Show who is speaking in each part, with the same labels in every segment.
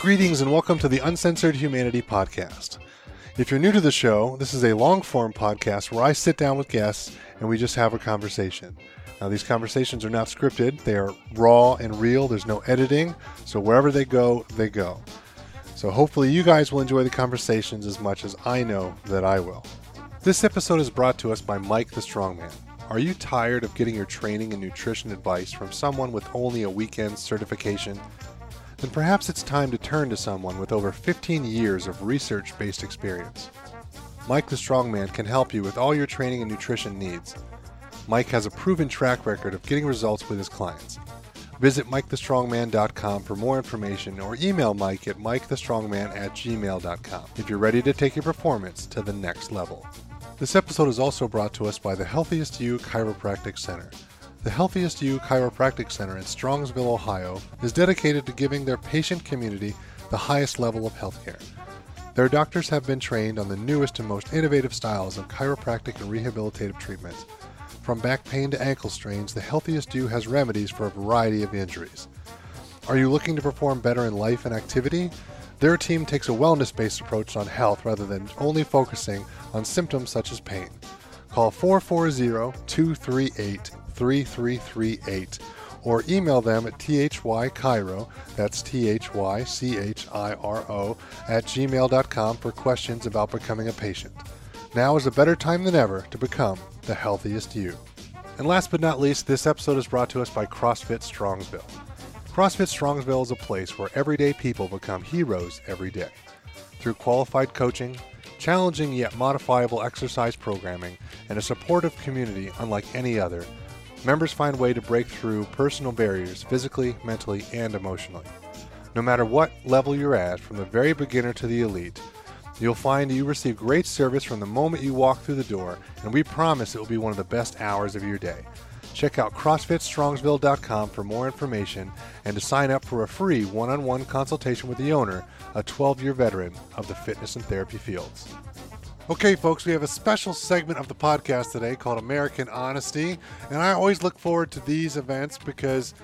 Speaker 1: Greetings and welcome to the Uncensored Humanity Podcast. If you're new to the show, this is a long form podcast where I sit down with guests and we just have a conversation. Now, these conversations are not scripted, they are raw and real. There's no editing, so wherever they go, they go. So, hopefully, you guys will enjoy the conversations as much as I know that I will. This episode is brought to us by Mike the Strongman. Are you tired of getting your training and nutrition advice from someone with only a weekend certification? Then perhaps it's time to turn to someone with over 15 years of research based experience. Mike the Strongman can help you with all your training and nutrition needs. Mike has a proven track record of getting results with his clients. Visit MikeTheStrongman.com for more information or email Mike at MikeTheStrongman at gmail.com if you're ready to take your performance to the next level. This episode is also brought to us by the Healthiest You Chiropractic Center. The Healthiest You Chiropractic Center in Strongsville, Ohio is dedicated to giving their patient community the highest level of healthcare. Their doctors have been trained on the newest and most innovative styles of chiropractic and rehabilitative treatments. From back pain to ankle strains, the Healthiest You has remedies for a variety of injuries. Are you looking to perform better in life and activity? Their team takes a wellness based approach on health rather than only focusing on symptoms such as pain. Call 440 238 3338 or email them at thychiro, that's T-H-Y-C-H-I-R-O, at gmail.com for questions about becoming a patient. Now is a better time than ever to become the healthiest you. And last but not least, this episode is brought to us by CrossFit Strongsville. CrossFit Strongsville is a place where everyday people become heroes every day. Through qualified coaching, challenging yet modifiable exercise programming, and a supportive community unlike any other, members find a way to break through personal barriers physically, mentally, and emotionally. No matter what level you're at, from the very beginner to the elite, you'll find you receive great service from the moment you walk through the door, and we promise it will be one of the best hours of your day. Check out CrossFitStrongsville.com for more information and to sign up for a free one on one consultation with the owner, a 12 year veteran of the fitness and therapy fields. Okay, folks, we have a special segment of the podcast today called American Honesty. And I always look forward to these events because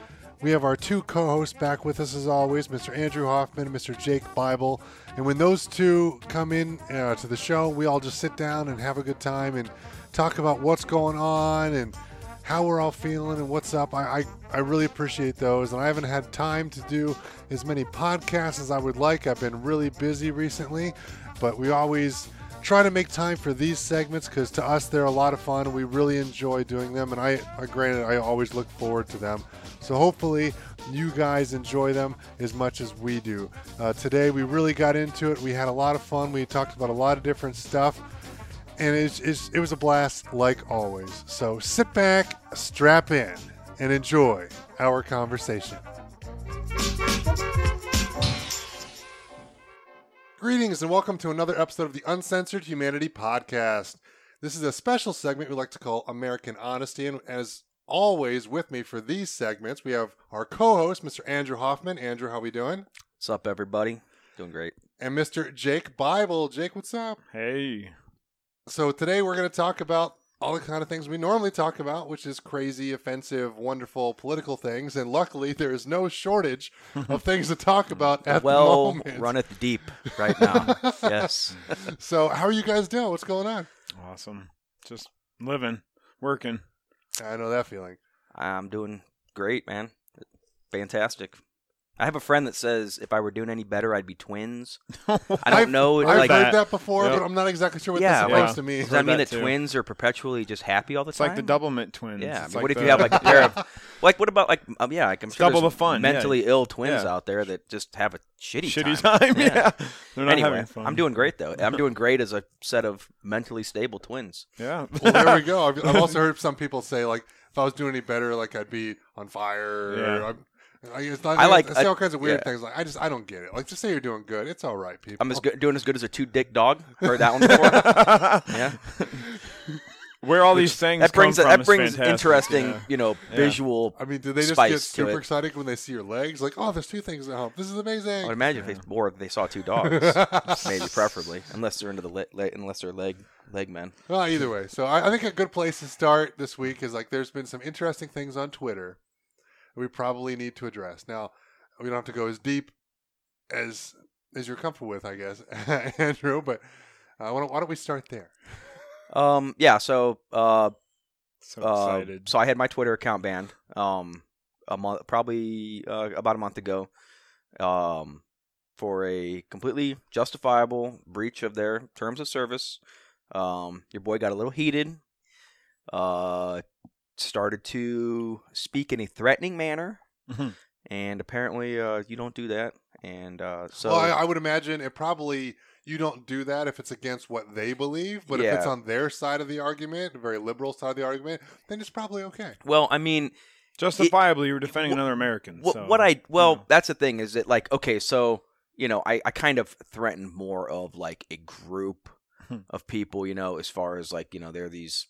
Speaker 1: we have our two co hosts back with us as always, Mr. Andrew Hoffman and Mr. Jake Bible. And when those two come in uh, to the show, we all just sit down and have a good time and talk about what's going on and how we're all feeling and what's up. I, I, I, really appreciate those. And I haven't had time to do as many podcasts as I would like. I've been really busy recently, but we always try to make time for these segments because to us they're a lot of fun we really enjoy doing them. And I, granted, I always look forward to them. So hopefully you guys enjoy them as much as we do. Uh, today we really got into it. We had a lot of fun. We talked about a lot of different stuff and it was a blast like always. So sit back, strap in, and enjoy our conversation. Greetings and welcome to another episode of the Uncensored Humanity Podcast. This is a special segment we like to call American Honesty, and as always, with me for these segments, we have our co-host, Mr. Andrew Hoffman. Andrew, how are we doing?
Speaker 2: What's up, everybody? Doing great.
Speaker 1: And Mr. Jake Bible. Jake, what's up?
Speaker 3: Hey.
Speaker 1: So today we're going to talk about all the kind of things we normally talk about, which is crazy, offensive, wonderful political things. And luckily, there is no shortage of things to talk about at
Speaker 2: well,
Speaker 1: the moment.
Speaker 2: runneth deep right now. yes.
Speaker 1: So, how are you guys doing? What's going on?
Speaker 3: Awesome. Just living, working.
Speaker 1: I know that feeling.
Speaker 2: I'm doing great, man. Fantastic. I have a friend that says if I were doing any better, I'd be twins. I don't
Speaker 1: I've,
Speaker 2: know.
Speaker 1: I've
Speaker 2: like,
Speaker 1: heard that before,
Speaker 3: Yep.
Speaker 1: but I'm not exactly sure what
Speaker 2: Yeah,
Speaker 1: this
Speaker 3: like-
Speaker 1: means to me.
Speaker 2: does that
Speaker 3: heard
Speaker 2: mean
Speaker 3: that
Speaker 2: that twins are perpetually just happy all the
Speaker 3: It's
Speaker 2: time?
Speaker 3: like the Doublemint twins.
Speaker 2: Yeah. I mean,
Speaker 3: like
Speaker 2: what if
Speaker 3: the-
Speaker 2: you have like a pair of, like, what about like, um, yeah, like I'm sure
Speaker 3: double
Speaker 2: there's
Speaker 3: the fun, yeah.
Speaker 2: mentally ill twins
Speaker 3: Yeah.
Speaker 2: out there that just have a shitty,
Speaker 3: shitty
Speaker 2: time.
Speaker 3: time? Yeah. They're not
Speaker 2: Anyway,
Speaker 3: having fun.
Speaker 2: I'm doing great though. I'm doing great as a set of mentally stable twins.
Speaker 3: Yeah.
Speaker 1: well, there we go. I've, I've also heard some people say like, if I was doing any better, like I'd be on fire. Or
Speaker 3: Yeah.
Speaker 1: I'm, I, it's not,
Speaker 2: I like-
Speaker 1: I see
Speaker 2: I-
Speaker 1: all kinds of weird
Speaker 2: yeah.
Speaker 1: things. Like I just I don't get it. Like just say you're doing good. It's all right, people.
Speaker 2: I'm as good, doing as good as a two dick dog. Heard that one before? yeah.
Speaker 3: Where all these things
Speaker 2: That brings
Speaker 3: come from
Speaker 2: that
Speaker 3: is
Speaker 2: brings interesting,
Speaker 3: yeah.
Speaker 2: you know,
Speaker 3: Yeah.
Speaker 2: visual.
Speaker 1: I mean, do they just get super excited when they see your legs? Like, oh, there's two things at home. This is amazing.
Speaker 2: I would imagine if they or if they saw two dogs, maybe preferably, unless they're into the le- le- unless they're leg leg men.
Speaker 1: Well, either way. So I, I think a good place to start this week is like there's been some interesting things on Twitter we probably need to address. Now, we don't have to go as deep as as you're comfortable with, I guess, Andrew. But uh, why, don't, why don't we start there?
Speaker 2: Um, yeah. So, uh,
Speaker 3: So
Speaker 2: uh, so I had my Twitter account banned. Um, a month, probably uh, about a month ago. Um, for a completely justifiable breach of their terms of service. Um, your boy got a little heated. Uh, started to speak in a threatening manner,
Speaker 3: Mhm.
Speaker 2: and apparently, uh, you don't do that. And uh, so,
Speaker 1: well, I, I would imagine it probably you don't do that if it's against what they believe, but if it's on their side of the argument, the very liberal side of the argument, then it's probably okay.
Speaker 2: well, I mean,
Speaker 3: Justifiably, you were defending
Speaker 2: wh-
Speaker 3: another American.
Speaker 2: What,
Speaker 3: so,
Speaker 2: what I well,
Speaker 3: you know.
Speaker 2: that's the thing is that like okay, so you know, I I kind of threatened more of like a group
Speaker 3: Hmm.
Speaker 2: of people, you know, as far as like you know, there are these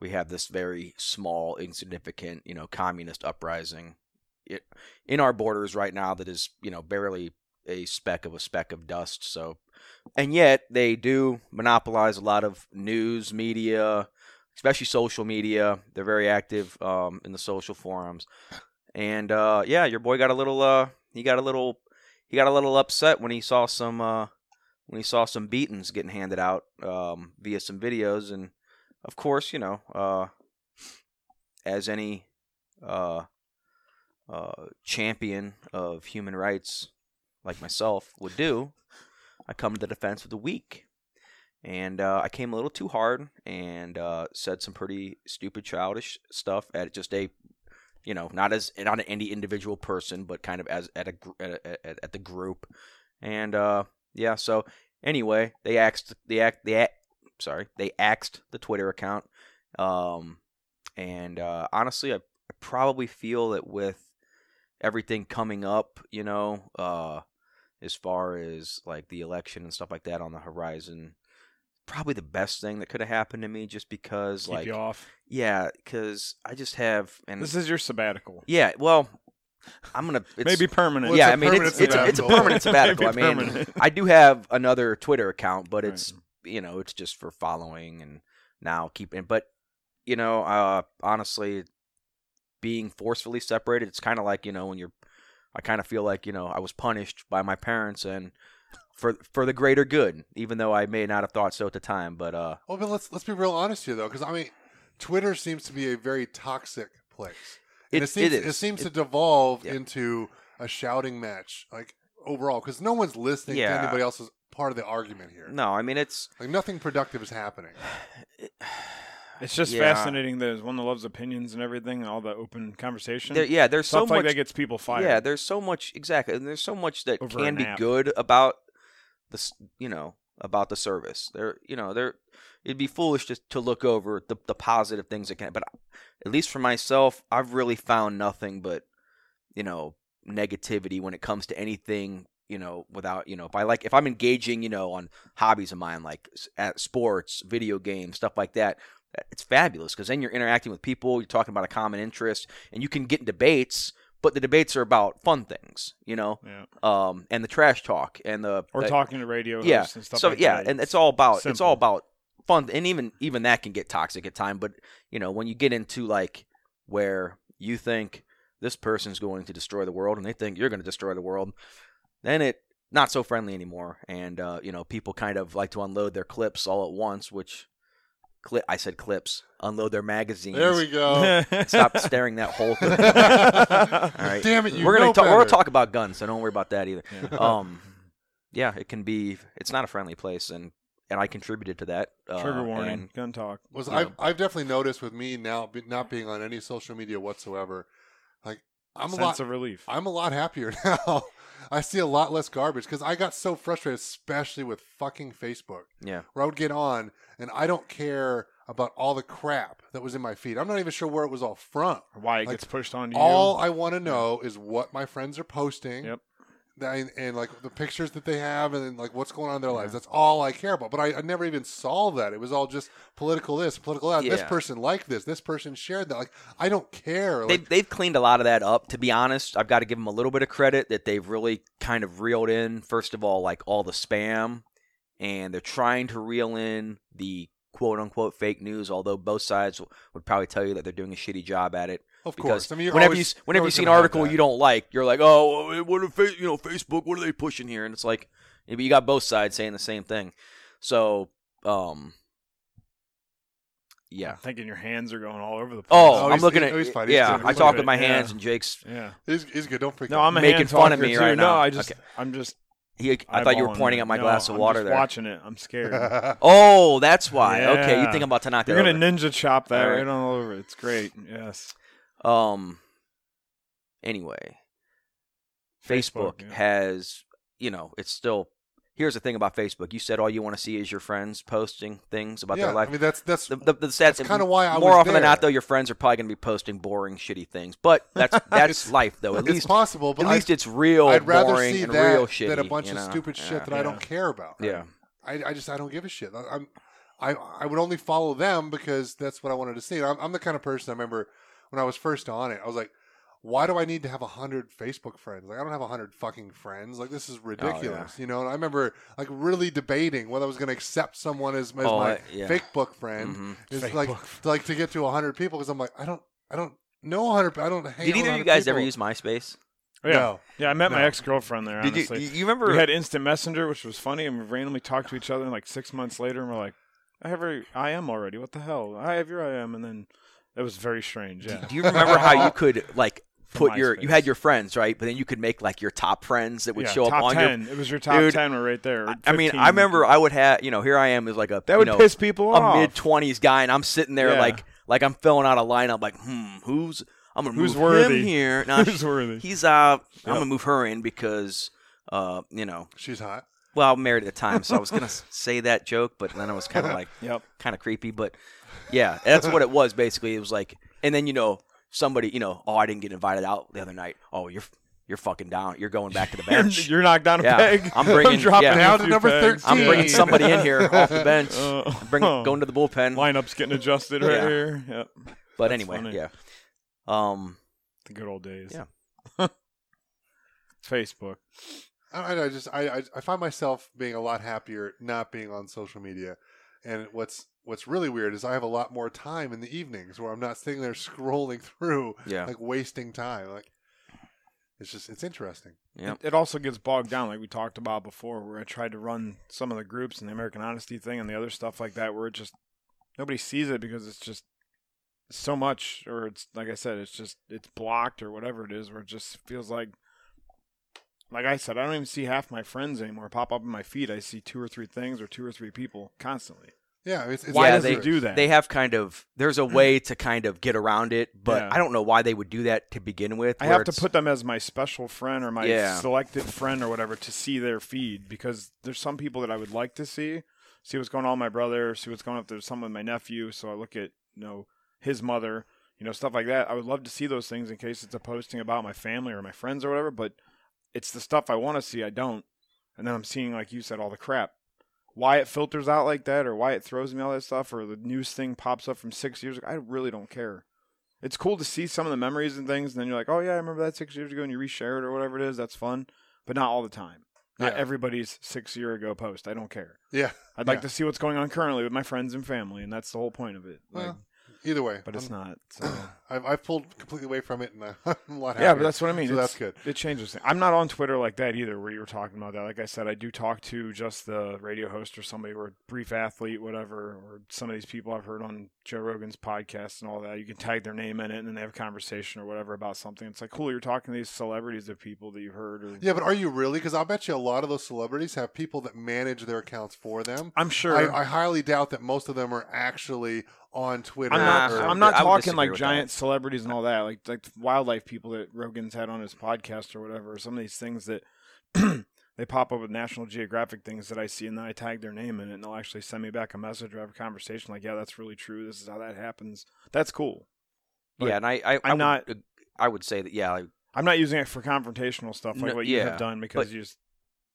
Speaker 2: we have this very small, insignificant, you know, communist uprising in our borders right now that is you know barely a speck of a speck of dust. So, and yet they do monopolize a lot of news media, especially social media. They're very active um, in the social forums. And uh, yeah, your boy got a little uh, he got a little he got a little upset when he saw some uh, when he saw some beatings getting handed out um, via some videos, and of course, you know, uh, as any uh, uh, champion of human rights like myself would do, I come to the defense of the weak. And uh, I came a little too hard and uh, said some pretty stupid, childish stuff at just a you know, not as not any individual person, but kind of as at a at, a- at, the group, and uh, yeah. So anyway, they axed they act they sorry they axed the Twitter account, um, and uh, honestly, I, I probably feel that with everything coming up, you know, uh, as far as like the election and stuff like that on the horizon. Probably the best thing that could have happened to me, just because,
Speaker 3: keep
Speaker 2: like,
Speaker 3: you off.
Speaker 2: yeah, because I just have, and
Speaker 3: This is your sabbatical.
Speaker 2: yeah, well, I'm gonna it's,
Speaker 3: Maybe permanent.
Speaker 1: Well,
Speaker 2: yeah, I mean
Speaker 1: permanent
Speaker 2: it's it's a, it's a permanent sabbatical. I mean,
Speaker 3: permanent.
Speaker 2: I do have another Twitter account, but
Speaker 3: Right.
Speaker 2: it's you know it's just for following and now keeping. But you know, uh, honestly, being forcefully separated, it's kind of like you know when you're. I kind of feel like you know I was punished by my parents and for for the greater good, even though I may not have thought so at the time. But uh,
Speaker 1: Well, but let's let's be real honest here, though, because I mean, Twitter seems to be a very toxic place.
Speaker 2: It-
Speaker 1: it, seems
Speaker 2: it
Speaker 1: seems
Speaker 2: It-
Speaker 1: to devolve
Speaker 2: yeah.
Speaker 1: into a shouting match, like overall, because no one's listening
Speaker 2: Yeah.
Speaker 1: to anybody else's part of the argument here.
Speaker 2: no, I mean it's
Speaker 1: Like nothing productive is happening.
Speaker 3: It's just
Speaker 2: Yeah.
Speaker 3: fascinating that as one that loves opinions and everything, and all the open conversation.
Speaker 2: there, yeah. There's so
Speaker 3: Stuff like
Speaker 2: much
Speaker 3: that gets people fired.
Speaker 2: Yeah, there's so much exactly, and there's so much that
Speaker 3: Over
Speaker 2: can be
Speaker 3: nap.
Speaker 2: good about the you know about the service. There, you know, there it'd be foolish just to look over the the positive things that can. But at least for myself, I've really found nothing but you know negativity when it comes to anything. You know, without you know, if I like, if I'm engaging, you know, on hobbies of mine like at sports, video games, stuff like that, it's fabulous because then you're interacting with people, you're talking about a common interest, and you can get in debates but the debates are about fun things, you know,
Speaker 3: Yeah.
Speaker 2: um, and the trash talk and the
Speaker 3: Or
Speaker 2: the-
Speaker 3: talking to radio
Speaker 2: yeah.
Speaker 3: hosts and stuff
Speaker 2: so
Speaker 3: like
Speaker 2: yeah,
Speaker 3: that.
Speaker 2: and it's all about it's all about fun, and even even that can get toxic at time. But you know, when you get into like where you think this person's going to destroy the world and they think you're going to destroy the world, then it not so friendly anymore. And uh, you know, people kind of like to unload their clips all at once, which clip I said clips, unload their magazines.
Speaker 1: There we go.
Speaker 2: Stop staring that hole. through.
Speaker 3: All
Speaker 2: right.
Speaker 1: Damn it, you
Speaker 2: we're gonna
Speaker 1: know
Speaker 2: talk, we're gonna talk about guns, so don't worry about that either.
Speaker 3: Yeah.
Speaker 2: Um, yeah, it can be. It's not a friendly place, and and I contributed to that. Uh,
Speaker 3: Trigger warning.
Speaker 2: and-
Speaker 3: Gun talk.
Speaker 1: was I've, I've definitely noticed with me now be, not being on any social media whatsoever like i'm a
Speaker 3: Sense
Speaker 1: lot
Speaker 3: of relief.
Speaker 1: i'm a lot happier now i see a lot less garbage because i got so frustrated especially with fucking facebook
Speaker 2: yeah,
Speaker 1: where i would get on and i don't care about all the crap that was in my feed i'm not even sure where it was all from
Speaker 3: Why it
Speaker 1: like,
Speaker 3: gets pushed
Speaker 1: on
Speaker 3: you.
Speaker 1: all i want to know is what my friends are posting
Speaker 3: Yep.
Speaker 1: And, and, like the pictures that they have and like what's going on in their lives
Speaker 3: Yeah.
Speaker 1: that's all i care about but I, I never even saw that it was all just political this political that this person liked this this person shared that like i don't care like,
Speaker 2: they've they've cleaned a lot of that up. To be honest, I've got to give them a little bit of credit that they've really kind of reeled in. First of all, like all the spam, and they're trying to reel in the quote unquote fake news. Although both sides would probably tell you that they're doing a shitty job at it.
Speaker 1: Of
Speaker 2: because
Speaker 1: course. I mean,
Speaker 2: whenever
Speaker 1: always-
Speaker 2: you whenever you see an article you don't like, you're like, oh, what are you know Facebook? What are they pushing here? And it's like, maybe you got both sides saying the same thing. So, um, yeah.
Speaker 3: I'm thinking your hands are going all over the place.
Speaker 2: Oh,
Speaker 1: Oh,
Speaker 2: I'm looking at
Speaker 1: oh, he's fine. He's
Speaker 2: yeah. I talk with my
Speaker 3: Yeah.
Speaker 2: hands and Jake's.
Speaker 3: yeah.
Speaker 1: He's, he's good. Don't freak
Speaker 3: No,
Speaker 1: out.
Speaker 3: I'm
Speaker 2: Making fun of me
Speaker 3: too.
Speaker 2: right
Speaker 3: No,
Speaker 2: now.
Speaker 3: I just,
Speaker 2: Okay.
Speaker 3: I'm just.
Speaker 2: He, I thought you were pointing
Speaker 3: it.
Speaker 2: at my
Speaker 3: No,
Speaker 2: glass of
Speaker 3: I'm
Speaker 2: water
Speaker 3: just
Speaker 2: there.
Speaker 3: Watching it, I'm scared.
Speaker 2: Oh, that's why. Okay, you think I'm about to knock that
Speaker 3: You're gonna
Speaker 2: over.
Speaker 3: ninja chop that
Speaker 2: All right.
Speaker 3: right on over. It's great. Yes.
Speaker 2: Um. Anyway, Facebook,
Speaker 3: Facebook, yeah.
Speaker 2: has you know it's still. Here's the thing about Facebook. You said all you want to see is your friends posting things about
Speaker 1: yeah,
Speaker 2: their life.
Speaker 1: I mean that's that's
Speaker 2: the, the, the stats,
Speaker 1: that's kinda why I
Speaker 2: more often than not, though, your friends are probably going to be posting boring, shitty things. But that's that's life, though. At least,
Speaker 1: possible, but
Speaker 2: at least it's real,
Speaker 1: I'd rather
Speaker 2: boring,
Speaker 1: see
Speaker 2: and
Speaker 1: that
Speaker 2: real shitty
Speaker 1: than a bunch
Speaker 2: you
Speaker 1: of stupid
Speaker 2: Yeah.
Speaker 1: shit that I don't care about.
Speaker 2: Yeah.
Speaker 1: I, I just I don't give a shit. I- I'm I I would only follow them because that's what I wanted to see. I'm, I'm the kind of person I remember when I was first on it. I was like, why do I need to have a hundred Facebook friends? Like I don't have a hundred fucking friends. Like this is
Speaker 2: Oh,
Speaker 1: ridiculous. You know. And I remember like really debating whether I was going to accept someone as, as
Speaker 2: Oh,
Speaker 1: my
Speaker 2: I- yeah.
Speaker 1: fake book friend.
Speaker 2: Mhm.
Speaker 1: Is
Speaker 3: Fake
Speaker 1: like
Speaker 3: book
Speaker 1: like to get to a hundred people because I'm like I don't I don't know a hundred. I don't. Hang
Speaker 2: Did either of you guys
Speaker 1: people.
Speaker 2: ever use MySpace?
Speaker 3: Oh, yeah.
Speaker 1: No.
Speaker 3: Yeah, I met my ex girlfriend there.
Speaker 2: Did you?
Speaker 3: honestly,
Speaker 2: You remember?
Speaker 3: we had instant messenger, which was funny, and we randomly talked to each other. And like six months later, and we're like, "I have your I am already. What the hell? I have your I am." And then it was very strange. Yeah.
Speaker 2: Do you remember how you could like put your you had your friends right, but then you could make like your top friends that would
Speaker 3: yeah,
Speaker 2: show up on
Speaker 3: ten.
Speaker 2: your.
Speaker 3: It was your top
Speaker 2: Dude,
Speaker 3: ten were right there. or
Speaker 2: I mean, I remember I would have you know here I am as like a
Speaker 3: that
Speaker 2: you
Speaker 3: would
Speaker 2: know,
Speaker 3: piss people off.
Speaker 2: a mid twenties guy, and I'm sitting there
Speaker 3: Yeah.
Speaker 2: like like I'm filling out a lineup like hmm who's I'm gonna
Speaker 3: Who's
Speaker 2: move
Speaker 3: worthy?
Speaker 2: him here. Nah,
Speaker 3: Who's worthy?
Speaker 2: He's uh I'm gonna move her in because uh you know
Speaker 1: She's hot.
Speaker 2: Well I'm married at the time, so I was gonna say that joke, but then I was kind of like
Speaker 3: Yep.
Speaker 2: kind of creepy, but yeah, that's what it was basically. It was like, and then you know somebody, you know, oh I didn't get invited out the other night. Oh you're you're fucking down. You're going back to the bench.
Speaker 3: You're knocked down a
Speaker 2: Yeah,
Speaker 3: peg.
Speaker 2: I'm bringing-
Speaker 3: dropping
Speaker 2: yeah.
Speaker 3: a
Speaker 1: Down to number
Speaker 3: pegs.
Speaker 1: 13.
Speaker 2: I'm bringing somebody in here off the bench.
Speaker 3: Uh,
Speaker 2: Bring going to the bullpen.
Speaker 3: Lineup's getting adjusted right
Speaker 2: Yeah.
Speaker 3: here. Yep.
Speaker 2: But
Speaker 3: That's
Speaker 2: anyway,
Speaker 3: funny.
Speaker 2: yeah. Um,
Speaker 3: The good old days.
Speaker 2: Yeah.
Speaker 3: Facebook.
Speaker 1: I, I just I, I I find myself being a lot happier not being on social media, and what's what's really weird is I have a lot more time in the evenings where I'm not sitting there scrolling through
Speaker 2: yeah,
Speaker 1: like wasting time. Like it's just it's interesting.
Speaker 2: yeah.
Speaker 3: It, it also gets bogged down, like we talked about before, where I tried to run some of the groups and the American Honesty thing and the other stuff like that, where it just nobody sees it because it's just so much, or it's like I said, it's just it's blocked or whatever it is, where it just feels like. Like I said, I don't even see half my friends anymore pop up in my feed. I see two or three things or two or three people constantly.
Speaker 1: Yeah, it's, it's
Speaker 3: Why
Speaker 2: Yeah,
Speaker 3: does
Speaker 2: they
Speaker 3: it do that?
Speaker 2: They have kind of there's a way to kind of get around it, but
Speaker 3: Yeah.
Speaker 2: I don't know why they would do that to begin with.
Speaker 3: I have to put them as my special friend or my
Speaker 2: Yeah.
Speaker 3: selected friend or whatever to see their feed because there's some people that I would like to see, see what's going on with my brother, see what's going on if there's some with my nephew. So I look at you know his mother, you know stuff like that. I would love to see those things in case it's a posting about my family or my friends or whatever. But it's the stuff I want to see. I don't, and then I'm seeing like you said all the crap. Why it filters out like that, or why it throws me all that stuff, or the news thing pops up from six years ago. I really don't care it's cool to see some of the memories and things, and then you're like, oh yeah, I remember that six years ago, and you reshare it or whatever it is. That's fun, but not all the time. Not
Speaker 1: Yeah.
Speaker 3: everybody's six year ago post. I don't care.
Speaker 1: yeah.
Speaker 3: I'd like to see what's going on currently with my friends and family, and that's the whole point of it. Like,
Speaker 1: Well, Either way,
Speaker 3: but it's
Speaker 1: I'm-
Speaker 3: not. So.
Speaker 1: I've I've pulled completely away from it, and I'm uh, a lot happier.
Speaker 3: yeah, but that's what I mean.
Speaker 1: So
Speaker 3: It's-
Speaker 1: that's good.
Speaker 3: It changes things. I'm not on Twitter like that either, where you were talking about that. Like I said, I do talk to just the radio host or somebody or a brief athlete, whatever, or some of these people I've heard on Joe Rogan's podcast and all that. You can tag their name in it and then they have a conversation or whatever about something. It's like, cool, you're talking to these celebrities of people that you've heard. Or,
Speaker 1: Yeah, but are you really? Because I'll bet you a lot of those celebrities have people that manage their accounts for them.
Speaker 3: I'm sure.
Speaker 1: I, I highly doubt that most of them are actually on Twitter.
Speaker 3: I'm not.
Speaker 1: or-
Speaker 3: I'm not talking like
Speaker 2: with
Speaker 3: giant celebrities and all that, like like wildlife people that Rogan's had on his podcast or whatever. Some of these things that they pop up with National Geographic things that I see, and then I tag their name in it, and they'll actually send me back a message or have a conversation like, "Yeah, that's really true. This is how that happens." That's cool. But
Speaker 2: yeah, and I, I, I
Speaker 3: I'm
Speaker 2: would,
Speaker 3: not- uh,
Speaker 2: I would say that yeah, like,
Speaker 3: I'm not using it for confrontational stuff like
Speaker 2: No,
Speaker 3: what you
Speaker 2: yeah,
Speaker 3: have done because
Speaker 2: but-
Speaker 3: you just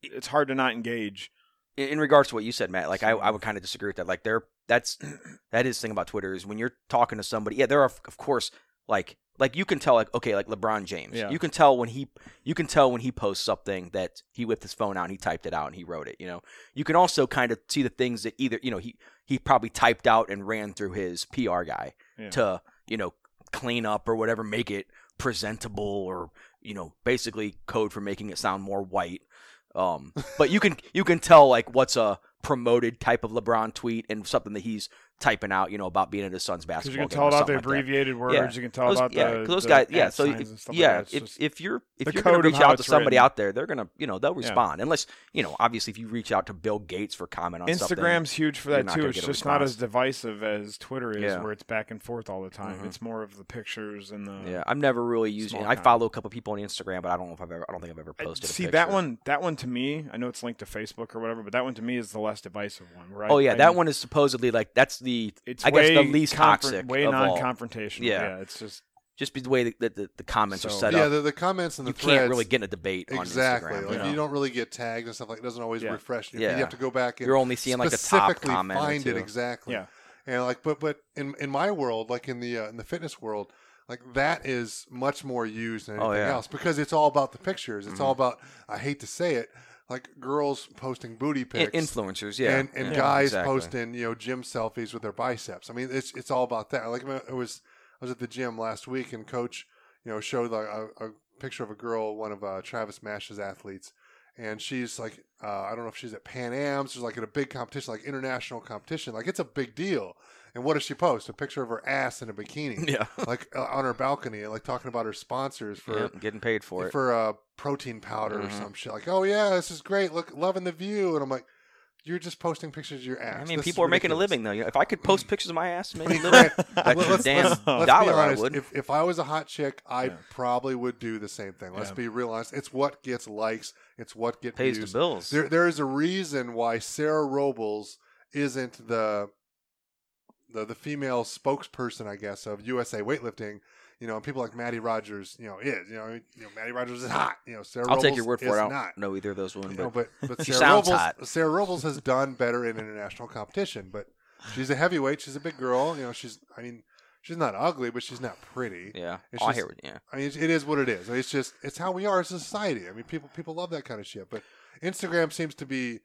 Speaker 3: it's hard to not engage.
Speaker 2: In, regards to what you said, Matt, like I, I would kind of disagree with that. Like there, that's that is the thing about Twitter is when you're talking to somebody. Yeah, there are of course like like you can tell like okay like LeBron James.
Speaker 3: Yeah.
Speaker 2: You can tell when he you can tell when he posts something that he whipped his phone out and he typed it out and he wrote it. You know, you can also kind of see the things that either you know he he probably typed out and ran through his PR guy
Speaker 3: Yeah.
Speaker 2: to you know clean up or whatever, make it presentable or you know basically code for making it sound more white. Um, but you can you can tell like what's a promoted type of LeBron tweet and something that he's typing out, you know, about being at his son's basketball
Speaker 3: you can tell about the
Speaker 2: something like
Speaker 3: abbreviated words.
Speaker 2: Yeah.
Speaker 3: You can tell
Speaker 2: Those-
Speaker 3: about
Speaker 2: yeah,
Speaker 3: the
Speaker 2: those
Speaker 3: the
Speaker 2: guys. Yeah, so if,
Speaker 3: stuff like
Speaker 2: yeah, if if you're if you're going to reach out to somebody
Speaker 3: written.
Speaker 2: out there, they're gonna you know they'll respond unless you know obviously if you reach out to Bill Gates for comment on.
Speaker 3: Instagram's huge for that too. It's just not as divisive as Twitter is,
Speaker 2: Yeah.
Speaker 3: where it's back and forth all the time.
Speaker 2: Mhm.
Speaker 3: It's more of the pictures and the
Speaker 2: Yeah, I'm never really using.
Speaker 3: Small
Speaker 2: I follow a couple people on Instagram, but I don't know if I've ever. I don't think I've ever posted. a
Speaker 3: See that one. That one to me, I know it's linked to Facebook or whatever, but that one to me is the less divisive one. I-
Speaker 2: Oh yeah, that one is supposedly like that's the
Speaker 3: It's
Speaker 2: I guess the least
Speaker 3: confront-
Speaker 2: toxic
Speaker 3: way
Speaker 2: of all.
Speaker 3: non-confrontational.
Speaker 2: Yeah.
Speaker 3: Yeah. it's just
Speaker 2: just be the way that the, the comments are
Speaker 3: So-
Speaker 2: set
Speaker 1: yeah,
Speaker 2: up.
Speaker 1: the, the comments and the
Speaker 2: you
Speaker 1: threads,
Speaker 2: can't really get in a debate
Speaker 1: exactly.
Speaker 2: on Instagram.
Speaker 1: Like
Speaker 2: you, know?
Speaker 1: you don't really get tagged and stuff like. It doesn't always
Speaker 3: Yeah.
Speaker 1: refresh. You,
Speaker 2: Yeah.
Speaker 1: you have to go back and
Speaker 2: You're only seeing like the top
Speaker 1: specifically
Speaker 2: comment. or
Speaker 1: find it
Speaker 2: two.
Speaker 1: exactly.
Speaker 3: yeah.
Speaker 1: And like, but but in in my world, like in the uh, in the fitness world, like that is much more used than
Speaker 2: Oh,
Speaker 1: anything
Speaker 2: yeah.
Speaker 1: else because it's all about the pictures. It's all about. I hate to say it, like girls posting booty
Speaker 2: In-
Speaker 1: pics.
Speaker 2: influencers, yeah,
Speaker 1: and, and
Speaker 2: yeah,
Speaker 1: guys
Speaker 2: exactly.
Speaker 1: posting you know gym selfies with their biceps. I mean, it's it's all about that. Like it was, I was at the gym last week, and coach, you know, showed like a, a picture of a girl, one of uh, Travis Mash's athletes, and she's like, uh, I don't know if she's at Pan Am's, she's like at a big competition, like international competition, like it's a big deal. And what does she post? A picture of her ass in a bikini,
Speaker 2: Yeah,
Speaker 1: like uh, on her balcony, like talking about her sponsors for
Speaker 2: yeah, getting paid for it.
Speaker 1: for uh, protein powder
Speaker 2: Mhm.
Speaker 1: or some shit. Like, oh yeah, this is great. Look, loving the view. And I'm like, you're just posting pictures of your ass.
Speaker 2: I mean,
Speaker 1: This
Speaker 2: people are making a living though. If I could post pictures of my ass and
Speaker 1: I
Speaker 2: make a
Speaker 1: mean,
Speaker 2: living,
Speaker 1: Grant, let's-
Speaker 2: damn
Speaker 1: let's- let's be
Speaker 2: dollar I would.
Speaker 1: If, if I was a hot chick, I
Speaker 3: Yeah.
Speaker 1: probably would do the same thing. Let's
Speaker 3: Yeah.
Speaker 1: be real honest. It's what gets likes. It's what gets
Speaker 2: pays
Speaker 1: views.
Speaker 2: the bills.
Speaker 1: There, there is a reason why Sarah Robles isn't the the the female spokesperson, I guess, of USA weightlifting. You know, and people like Mattie Rogers, you know, is you know, you know, Mattie Rogers is hot. You know, Sarah
Speaker 2: I'll
Speaker 1: Robles
Speaker 2: take your word for it. I don't
Speaker 1: not.
Speaker 2: know either of those women,
Speaker 1: You know,
Speaker 2: but
Speaker 1: but but Sarah
Speaker 2: sounds
Speaker 1: Robles,
Speaker 2: hot.
Speaker 1: Sarah Robles has done better in international competition. But she's a heavyweight. She's a big girl. You know, she's. I mean, she's not ugly, but she's not pretty.
Speaker 2: yeah,
Speaker 1: It's
Speaker 2: oh, I hear it. Yeah,
Speaker 1: I mean, it is what it is. It's just it's how we are as a society. I mean, people people love that kind of shit. But Instagram seems to be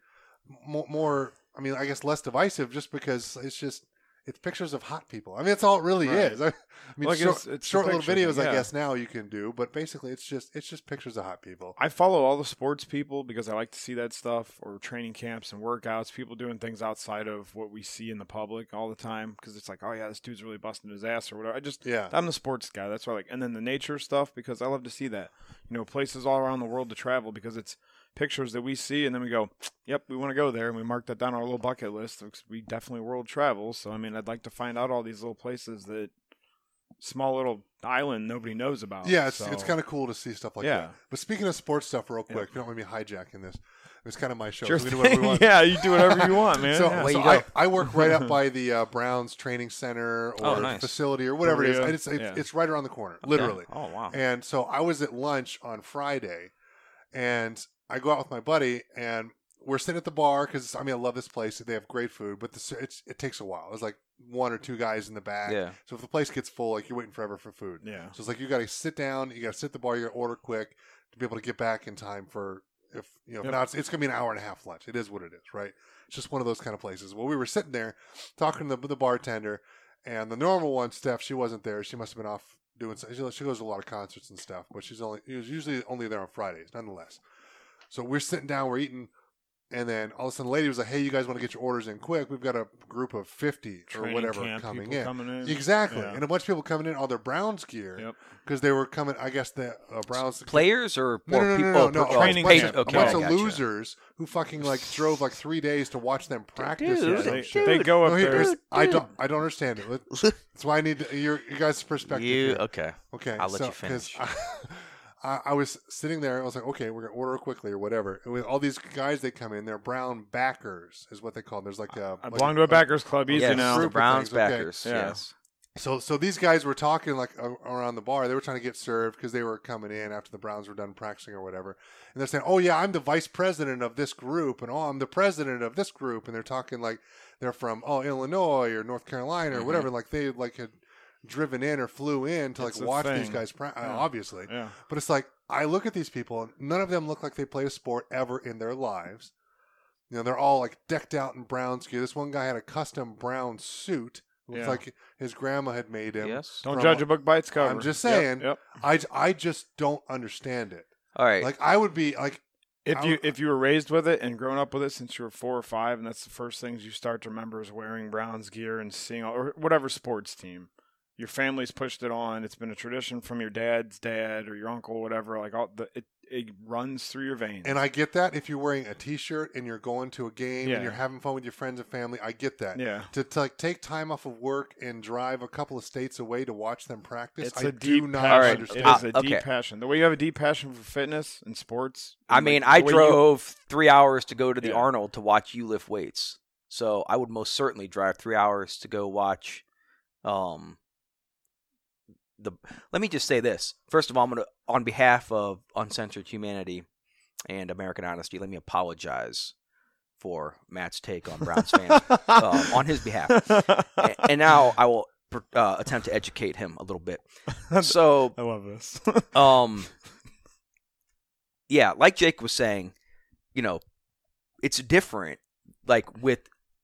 Speaker 1: more, more I mean, I guess less divisive, just because it's just it's pictures of hot people. I mean, that's all it really
Speaker 3: Right.
Speaker 1: is. I, mean,
Speaker 3: Like,
Speaker 1: short,
Speaker 3: it's-
Speaker 1: short little videos,
Speaker 3: thing,
Speaker 1: I guess now you can do, but basically, it's just it's just pictures of hot people.
Speaker 3: I follow all the sports people because I like to see that stuff or training camps and workouts, people doing things outside of what we see in the public all the time because it's like, oh yeah, this dude's really busting his ass or whatever. I just
Speaker 1: Yeah,
Speaker 3: I'm the sports guy. That's why I like and then the nature stuff because I love to see that. You know, places all around the world to travel because it's pictures that we see and then we go, Yep, we want to go there and we mark that down on our little bucket list because we definitely world travel. So I mean I'd like to find out all these little places that small little island nobody knows about.
Speaker 1: yeah, it's
Speaker 3: So-
Speaker 1: it's kind of cool to see stuff like
Speaker 3: Yeah.
Speaker 1: that. But speaking of sports stuff, real
Speaker 3: Yeah.
Speaker 1: quick, if you don't mind me hijacking this, it's kind of my show.
Speaker 3: Sure
Speaker 1: so we do we want.
Speaker 3: yeah, you do whatever you want, man.
Speaker 1: So,
Speaker 3: yeah.
Speaker 1: So. I, I work right up by the uh, Browns training center or
Speaker 2: Oh, nice.
Speaker 1: facility or whatever it is. And it's it's,
Speaker 3: yeah.
Speaker 1: it's right around the corner,
Speaker 2: Okay.
Speaker 1: literally.
Speaker 2: Oh wow.
Speaker 1: And so I was at lunch on Friday, and I go out with my buddy, and we're sitting at the bar because I mean I love this place. They have great food, but the, it's, it takes a while. It's like one or two guys in the back.
Speaker 2: Yeah.
Speaker 1: So if the place gets full, like you're waiting forever for food.
Speaker 3: yeah.
Speaker 1: So it's like you got to sit down, you got to sit at the bar, you got to order quick to be able to get back in time for if you know if
Speaker 3: Yep.
Speaker 1: not, it's, it's gonna be an hour and a half lunch. It is what it is, right? It's just one of those kind of places. Well, we were sitting there talking to the, the bartender, and the normal one, Steph, she wasn't there. She must have been off doing. some- She, she goes to a lot of concerts and stuff, but she's only she was usually only there on Fridays, nonetheless. So we're sitting down, we're eating. And then all of a sudden, the lady was like, "Hey, you guys want to get your orders in quick? We've got a group of fifty
Speaker 3: Training
Speaker 1: or whatever
Speaker 3: camp
Speaker 1: coming
Speaker 3: people
Speaker 1: in."
Speaker 3: coming in.
Speaker 1: Exactly,
Speaker 3: Yeah.
Speaker 1: and a bunch of people coming in all their Browns gear
Speaker 3: Yep.
Speaker 1: because they were coming. I guess the uh, Browns
Speaker 2: Players or,
Speaker 1: No,
Speaker 2: or
Speaker 1: no, no,
Speaker 2: people?
Speaker 1: no, no, no.
Speaker 2: oh,
Speaker 3: training
Speaker 1: a bunch,
Speaker 2: patient-
Speaker 1: of,
Speaker 2: Okay,
Speaker 1: a bunch
Speaker 2: I
Speaker 1: of
Speaker 2: gotcha.
Speaker 1: losers who fucking like drove like three days to watch them practice.
Speaker 2: Dude,
Speaker 1: or
Speaker 3: Yeah,
Speaker 1: some
Speaker 3: they,
Speaker 1: shit.
Speaker 3: they go up
Speaker 1: No, here-
Speaker 3: there.
Speaker 1: here's- I don't. I don't understand it. Let- That's why I need to, your your guys' perspective.
Speaker 2: You
Speaker 1: here.
Speaker 2: okay?
Speaker 1: Okay,
Speaker 2: I'll let
Speaker 1: so,
Speaker 2: you
Speaker 1: 'cause
Speaker 2: finish.
Speaker 1: I, I was sitting there. I was like, okay, we're gonna order quickly or whatever. And with all these guys, they come in. They're brown backers, is what they call. Them. There's like a.
Speaker 3: I
Speaker 1: like
Speaker 3: belong to a backers club. Easy
Speaker 2: yes,
Speaker 3: now.
Speaker 2: the
Speaker 1: Group
Speaker 2: Browns
Speaker 1: things, okay.
Speaker 2: backers.
Speaker 3: Yeah.
Speaker 2: Yes.
Speaker 1: So so these guys were talking like a- around the bar. They were trying to get served because they were coming in after the Browns were done practicing or whatever. And they're saying, "Oh yeah, I'm the vice president of this group, and oh, I'm the president of this group." And they're talking like they're from oh Illinois or North Carolina or
Speaker 2: Mhm.
Speaker 1: whatever. Like they like had driven in or flew in to like
Speaker 3: It's a
Speaker 1: watch these
Speaker 3: thing.
Speaker 1: guys practice.
Speaker 3: Uh, yeah.
Speaker 1: Obviously,
Speaker 3: Yeah.
Speaker 1: but it's like I look at these people, and none of them look like they played a sport ever in their lives. You know, they're all like decked out in Browns gear. This one guy had a custom brown suit It was
Speaker 3: Yeah.
Speaker 1: like his grandma had made him.
Speaker 2: Yes.
Speaker 3: Don't
Speaker 1: from-
Speaker 3: judge a book by its cover.
Speaker 1: I'm just
Speaker 3: Yep,
Speaker 1: saying.
Speaker 3: Yep.
Speaker 1: I, I just don't understand it.
Speaker 2: All right.
Speaker 1: Like I would be like
Speaker 3: If
Speaker 1: I
Speaker 3: you if you were raised with it and grown up with it since you were four or five, and that's the first things you start to remember is wearing Browns gear and seeing all, or whatever sports team. Your family's pushed it on. It's been a tradition from your dad's dad or your uncle, whatever. Like all the it, it runs through your veins.
Speaker 1: And I get that if you're wearing a T-shirt and you're going to a game
Speaker 3: Yeah.
Speaker 1: and you're having fun with your friends and family, I get that.
Speaker 3: yeah,
Speaker 1: To, to like take time off of work and drive a couple of states away to watch them practice,
Speaker 3: it's
Speaker 1: I
Speaker 3: a
Speaker 1: do
Speaker 3: deep
Speaker 1: not
Speaker 3: passion.
Speaker 2: All right,
Speaker 1: understand.
Speaker 3: It is
Speaker 2: Uh,
Speaker 3: a deep passion. The way you have a deep passion for fitness and sports.
Speaker 2: I
Speaker 3: and,
Speaker 2: mean,
Speaker 3: like,
Speaker 2: I
Speaker 3: the way you-
Speaker 2: drove three hours to go to the
Speaker 3: Yeah.
Speaker 2: Arnold to watch you lift weights. So I would most certainly drive three hours to go watch. Um, the let me just say this. First of all, I'm gonna, on behalf of Uncensored Humanity and American Honesty, let me apologize for Matt's take on Browns fans um, on his behalf. A- and now I will uh, attempt to educate him a little bit. So
Speaker 3: I love this.
Speaker 2: um yeah like jake was saying you know it's different like with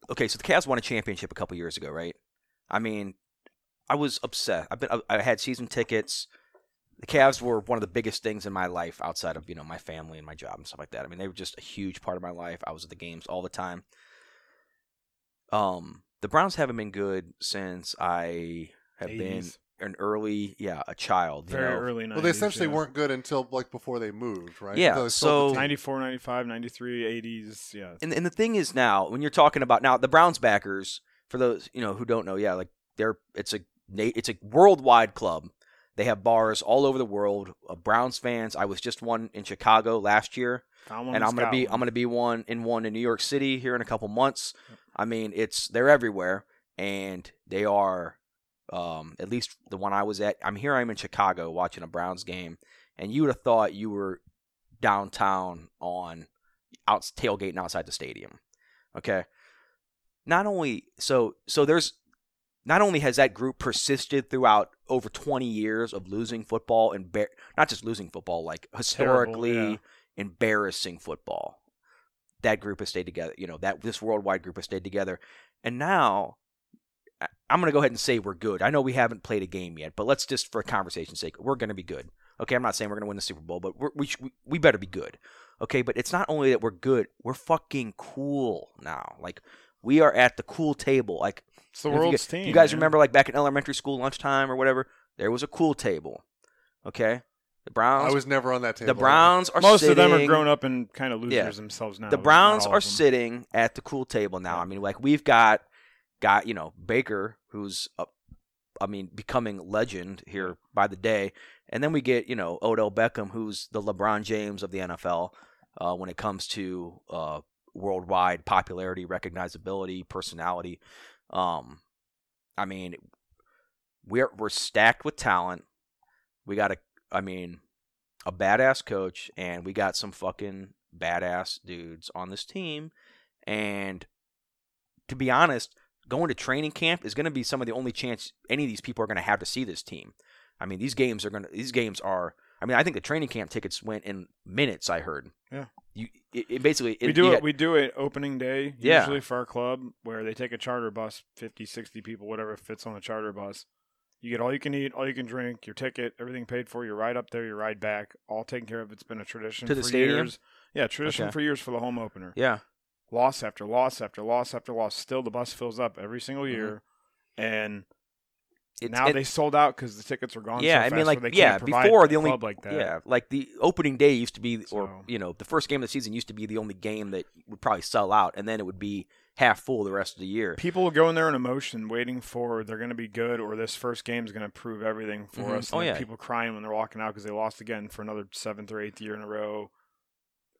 Speaker 2: okay so the Cavs won a championship a couple years ago right i mean i was upset i've been i had season tickets the Cavs were one of the biggest things in my life outside of you know my family and my job and stuff like that. I mean, they were just a huge part of my life. I was at the games all the time. Um, the Browns haven't been good since I have been an early, yeah, a child. you
Speaker 3: Very
Speaker 2: know?
Speaker 3: early 90s.
Speaker 1: well, they essentially
Speaker 3: yeah.
Speaker 1: weren't good until like before they moved, right?
Speaker 2: Yeah,
Speaker 1: Until they sold the
Speaker 2: so-
Speaker 1: team.
Speaker 3: 94, 95, 93, 80s. Yeah.
Speaker 2: and and the thing is now when you're talking about now the Browns backers for those you know who don't know yeah like they're it's a na- it's a worldwide club they have bars all over the world uh, Browns fans I was just one in Chicago last year and I'm gonna be I'm gonna be one in one in New York City here in a couple months I mean it's they're everywhere and they are um at least the one I was at I'm here I'm in Chicago watching a Browns game and you would have thought you were downtown on out tailgating outside the stadium. Okay. Not only so so there's not only has that group persisted throughout over 20 years of losing football and embar- not just losing football like historically
Speaker 3: yeah.
Speaker 2: embarrassing football. That group has stayed together, you know, that this worldwide group has stayed together. And now I'm going to go ahead and say we're good. I know we haven't played a game yet, but let's just for conversation's sake, we're going to be good. Okay, I'm not saying we're going to win the Super Bowl, but we're, we sh- we better be good. Okay, but it's not only that we're good, we're fucking cool now. Like we are at the cool table. Like
Speaker 3: It's the
Speaker 2: if you
Speaker 3: world's
Speaker 2: gu-
Speaker 3: team.
Speaker 2: You guys
Speaker 3: man.
Speaker 2: remember like back in elementary school lunchtime or whatever, there was a cool table. Okay? The Browns
Speaker 1: I was never on that table.
Speaker 2: the Browns are
Speaker 3: Most
Speaker 2: sitting,
Speaker 3: of them are grown up and kind of losers
Speaker 2: Yeah.
Speaker 3: themselves now.
Speaker 2: The Browns are sitting at the cool table now.
Speaker 3: Yeah.
Speaker 2: I mean, like we've got got you know Baker, who's uh, I mean becoming legend here by the day, and then we get you know Odell Beckham, who's the LeBron James of the NFL uh, when it comes to uh, worldwide popularity, recognizability, personality. Um, I mean, we're we're stacked with talent. We got a, I mean, a badass coach, and we got some fucking badass dudes on this team. And to be honest, going to training camp is going to be some of the only chance any of these people are going to have to see this team. I mean, these games are going to these games are. I mean, I think the training camp tickets went in minutes. I heard.
Speaker 3: Yeah.
Speaker 2: You it, it basically
Speaker 3: We do it.
Speaker 2: got-
Speaker 3: We do it opening day
Speaker 2: Yeah.
Speaker 3: usually for our club, where they take a charter bus, 50, 60 people, whatever fits on the charter bus. You get all you can eat, all you can drink, your ticket, everything paid for. Your ride up there, your ride back, all taken care of. It's been a tradition
Speaker 2: To the
Speaker 3: for
Speaker 2: stadium?
Speaker 3: years. Yeah, tradition
Speaker 2: Okay.
Speaker 3: for years for the home opener.
Speaker 2: yeah.
Speaker 3: Loss after loss after loss after loss. Still, the bus fills up every single
Speaker 2: Mhm.
Speaker 3: year, and
Speaker 2: It's-
Speaker 3: now
Speaker 2: it-
Speaker 3: they sold out because the tickets are gone.
Speaker 2: Yeah,
Speaker 3: so
Speaker 2: I mean, like, yeah, before the only-
Speaker 3: like that.
Speaker 2: Yeah, like the opening day used to be, or
Speaker 3: So-
Speaker 2: you know, the first game of the season used to be the only game that would probably sell out, and then it would be half full the rest of the year.
Speaker 3: People will go in there in emotion, waiting for they're going to be good, or this first game is going to prove everything for
Speaker 2: Mhm.
Speaker 3: us.
Speaker 2: Oh,
Speaker 3: And then
Speaker 2: yeah.
Speaker 3: people crying when they're walking out because they lost again for another seventh or eighth year in a row.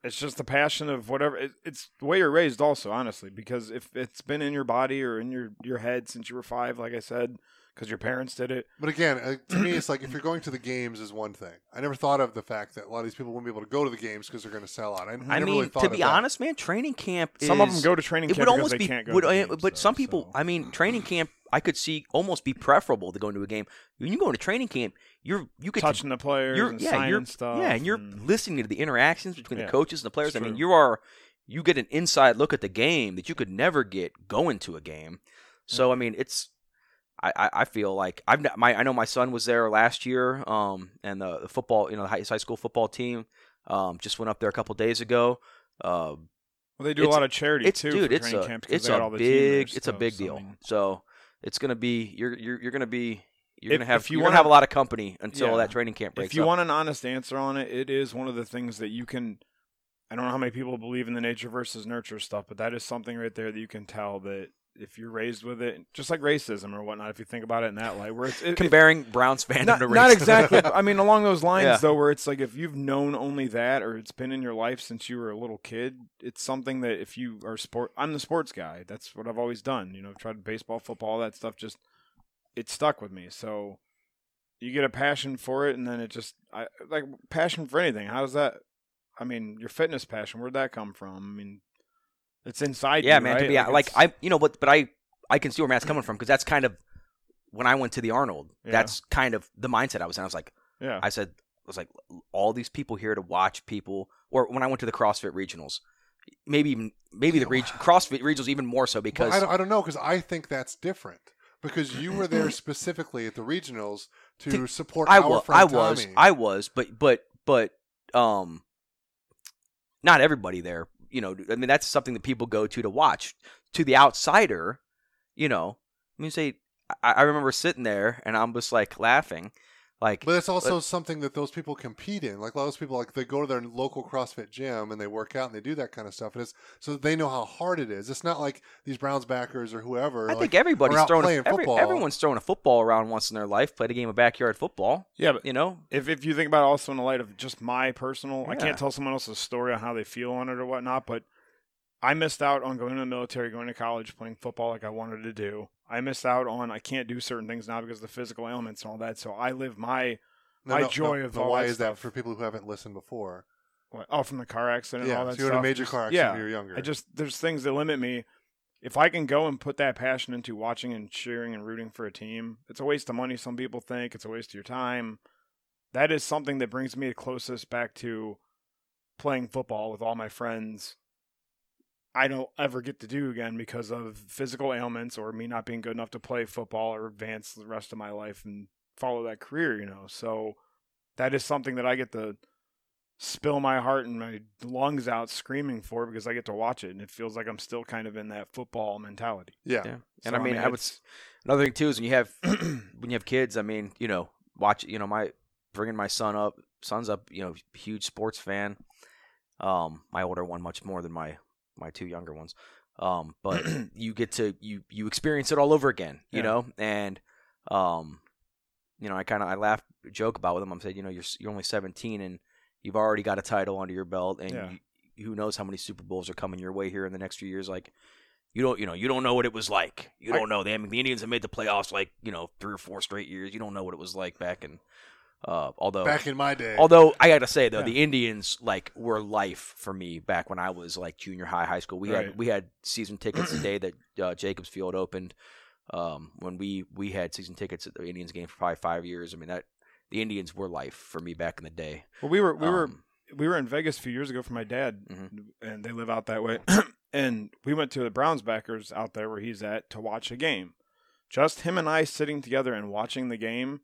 Speaker 3: It's just the passion of whatever. It, it's the way you're raised, also, honestly, because if it's been in your body or in your your head since you were five, like I said, because your parents did it.
Speaker 1: But again, uh, to me, it's like if you're going to the games is one thing. I never thought of the fact that a lot of these people wouldn't be able to go to the games because they're going to sell out. I, I
Speaker 2: I
Speaker 1: never
Speaker 2: mean,
Speaker 1: really thought
Speaker 2: to
Speaker 1: of
Speaker 2: be
Speaker 1: that.
Speaker 2: honest, man, training camp.
Speaker 3: Some of
Speaker 2: is-
Speaker 3: them go to training
Speaker 2: It
Speaker 3: camp
Speaker 2: would
Speaker 3: because
Speaker 2: almost
Speaker 3: they
Speaker 2: be,
Speaker 3: can't go.
Speaker 2: would,
Speaker 3: to
Speaker 2: uh,
Speaker 3: games,
Speaker 2: but
Speaker 3: though,
Speaker 2: some people.
Speaker 3: so.
Speaker 2: I mean, training camp. I could see almost be preferable to going to a game. When you go into training camp, you're you get to
Speaker 3: touching the players
Speaker 2: you're
Speaker 3: and
Speaker 2: yeah
Speaker 3: signing
Speaker 2: you're
Speaker 3: stuff.
Speaker 2: yeah, and you're
Speaker 3: and-
Speaker 2: listening to the interactions between
Speaker 3: Yeah,
Speaker 2: the coaches and the players. I mean,
Speaker 3: true.
Speaker 2: you are you get an inside look at the game that you could never get going to a game. So I mean, it's I, I, feel like I've my I know my son was there last year, um, and the, the football, you know, the high, high school football team, um, just went up there a couple days ago. Uh,
Speaker 3: Well, they do a lot of charity
Speaker 2: it's
Speaker 3: too.
Speaker 2: dude,
Speaker 3: for
Speaker 2: it's
Speaker 3: training
Speaker 2: a
Speaker 3: camp
Speaker 2: it's a
Speaker 3: all the
Speaker 2: big it's a big deal. So it's gonna be you're you're you're gonna be you're
Speaker 3: If-
Speaker 2: gonna have
Speaker 3: if you
Speaker 2: you're
Speaker 3: wanna-
Speaker 2: have a lot of company until
Speaker 3: Yeah.
Speaker 2: that training camp breaks
Speaker 3: if you
Speaker 2: up.
Speaker 3: want an honest answer on it, it is one of the things that you can. I don't know how many people believe in the nature versus nurture stuff, but that is something right there that you can tell that if you're raised with it, just like racism or whatnot, if you think about it in that light, where it's it, it-
Speaker 2: Comparing Browns fandom
Speaker 3: not,
Speaker 2: to
Speaker 3: not exactly. I mean, along those lines
Speaker 2: Yeah.
Speaker 3: though, where it's like if you've known only that, or it's been in your life since you were a little kid, it's something that if you are sport, I'm the sports guy. That's what I've always done. You know, I've tried baseball, football, all that stuff. Just it stuck with me. So you get a passion for it, and then it just I like passion for anything. How does that? I mean, your fitness passion. Where'd that come from? I mean, it's inside.
Speaker 2: yeah,
Speaker 3: you,
Speaker 2: man.
Speaker 3: right?
Speaker 2: To be like,
Speaker 3: it's-
Speaker 2: I you know what, but I I can see where Matt's coming from because that's kind of when I went to the Arnold.
Speaker 3: Yeah.
Speaker 2: That's kind of the mindset I was in. I was like,
Speaker 3: yeah,
Speaker 2: I said, I was like, all these people here to watch people. Or when I went to the CrossFit regionals, maybe even maybe the reg- CrossFit regionals even more so
Speaker 1: Well,
Speaker 2: because
Speaker 1: I don't, I don't know because I think that's different because you were there specifically at the regionals to,
Speaker 2: To-
Speaker 1: support
Speaker 2: I
Speaker 1: our
Speaker 2: was,
Speaker 1: friend
Speaker 2: I was,
Speaker 1: Tommy.
Speaker 2: I was, but but but um, not everybody there. You know, I mean that's something that people go to to watch. To the outsider, you know, I mean, say I, I remember sitting there and I'm just like laughing, like
Speaker 1: But it's also something that those people compete in. Like a lot of those people, like they go to their local CrossFit gym and they work out and they do that kind of stuff. And it's so they know how hard it is. It's not like these Browns backers or whoever.
Speaker 2: I
Speaker 1: like,
Speaker 2: think everybody's
Speaker 1: are
Speaker 2: throwing a,
Speaker 1: playing
Speaker 2: every,
Speaker 1: football.
Speaker 2: everyone's throwing a football around once in their life. Played a game of backyard football,
Speaker 3: yeah, but
Speaker 2: you know.
Speaker 3: if if you think about it also in the light of just my personal, I can't tell someone else's story on how they feel on it or whatnot, but I missed out on going to the military, going to college, playing football like I wanted to do. I missed out on I can't do certain things now because of the physical ailments and all that. So I live my
Speaker 1: No,
Speaker 3: my
Speaker 1: no,
Speaker 3: joy
Speaker 1: no,
Speaker 3: of all
Speaker 1: why
Speaker 3: that
Speaker 1: is that for people who haven't listened before?
Speaker 3: what, oh from the car accident and all
Speaker 1: yeah,
Speaker 3: that
Speaker 1: so you in a major car accident
Speaker 3: yeah,
Speaker 1: when you were younger.
Speaker 3: I just there's things that limit me. If I can go and put that passion into watching and cheering and rooting for a team, it's a waste of money. Some people think it's a waste of your time. That is something that brings me the closest back to playing football with all my friends. I don't ever get to do again because of physical ailments or me not being good enough to play football or advance the rest of my life and follow that career, you know. So that is something that I get to spill my heart and my lungs out screaming for because I get to watch it and it feels like I'm still kind of in that football mentality.
Speaker 1: yeah.
Speaker 2: Yeah.
Speaker 3: So,
Speaker 2: And I mean, I would another thing too is when you have when you have kids. I mean, you know, watch. You know, my bringing my son up. Son's up. You know, huge sports fan. Um, my older one much more than my my two younger ones. Um, but you get to you you experience it all over again. You
Speaker 3: Yeah.
Speaker 2: know, and um, you know, I kind of I laugh joke about with them. I'm saying, you know, you're you're only 17 and you've already got a title under your belt, and
Speaker 3: Yeah.
Speaker 2: you, who knows how many Super Bowls are coming your way here in the next few years. Like, you don't, you know, you don't know what it was like. You don't know. They, I mean, the Indians have made the playoffs like you know three or four straight years. You don't know what it was like back in. Uh, although,
Speaker 1: Back in my day.
Speaker 2: although I got to say though,
Speaker 3: Yeah.
Speaker 2: the Indians like were life for me back when I was like junior high, high school. We
Speaker 3: Right.
Speaker 2: had we had season tickets the day that uh, Jacobs Field opened. Um, when we we had season tickets at the Indians game for probably five years. I mean that the Indians were life for me back in the day.
Speaker 3: Well, we were we were
Speaker 2: Um,
Speaker 3: we were in Vegas a few years ago for my dad,
Speaker 2: Mhm.
Speaker 3: and they live out that way. and we went to the Browns backers out there where he's at to watch a game. Just him and I sitting together and watching the game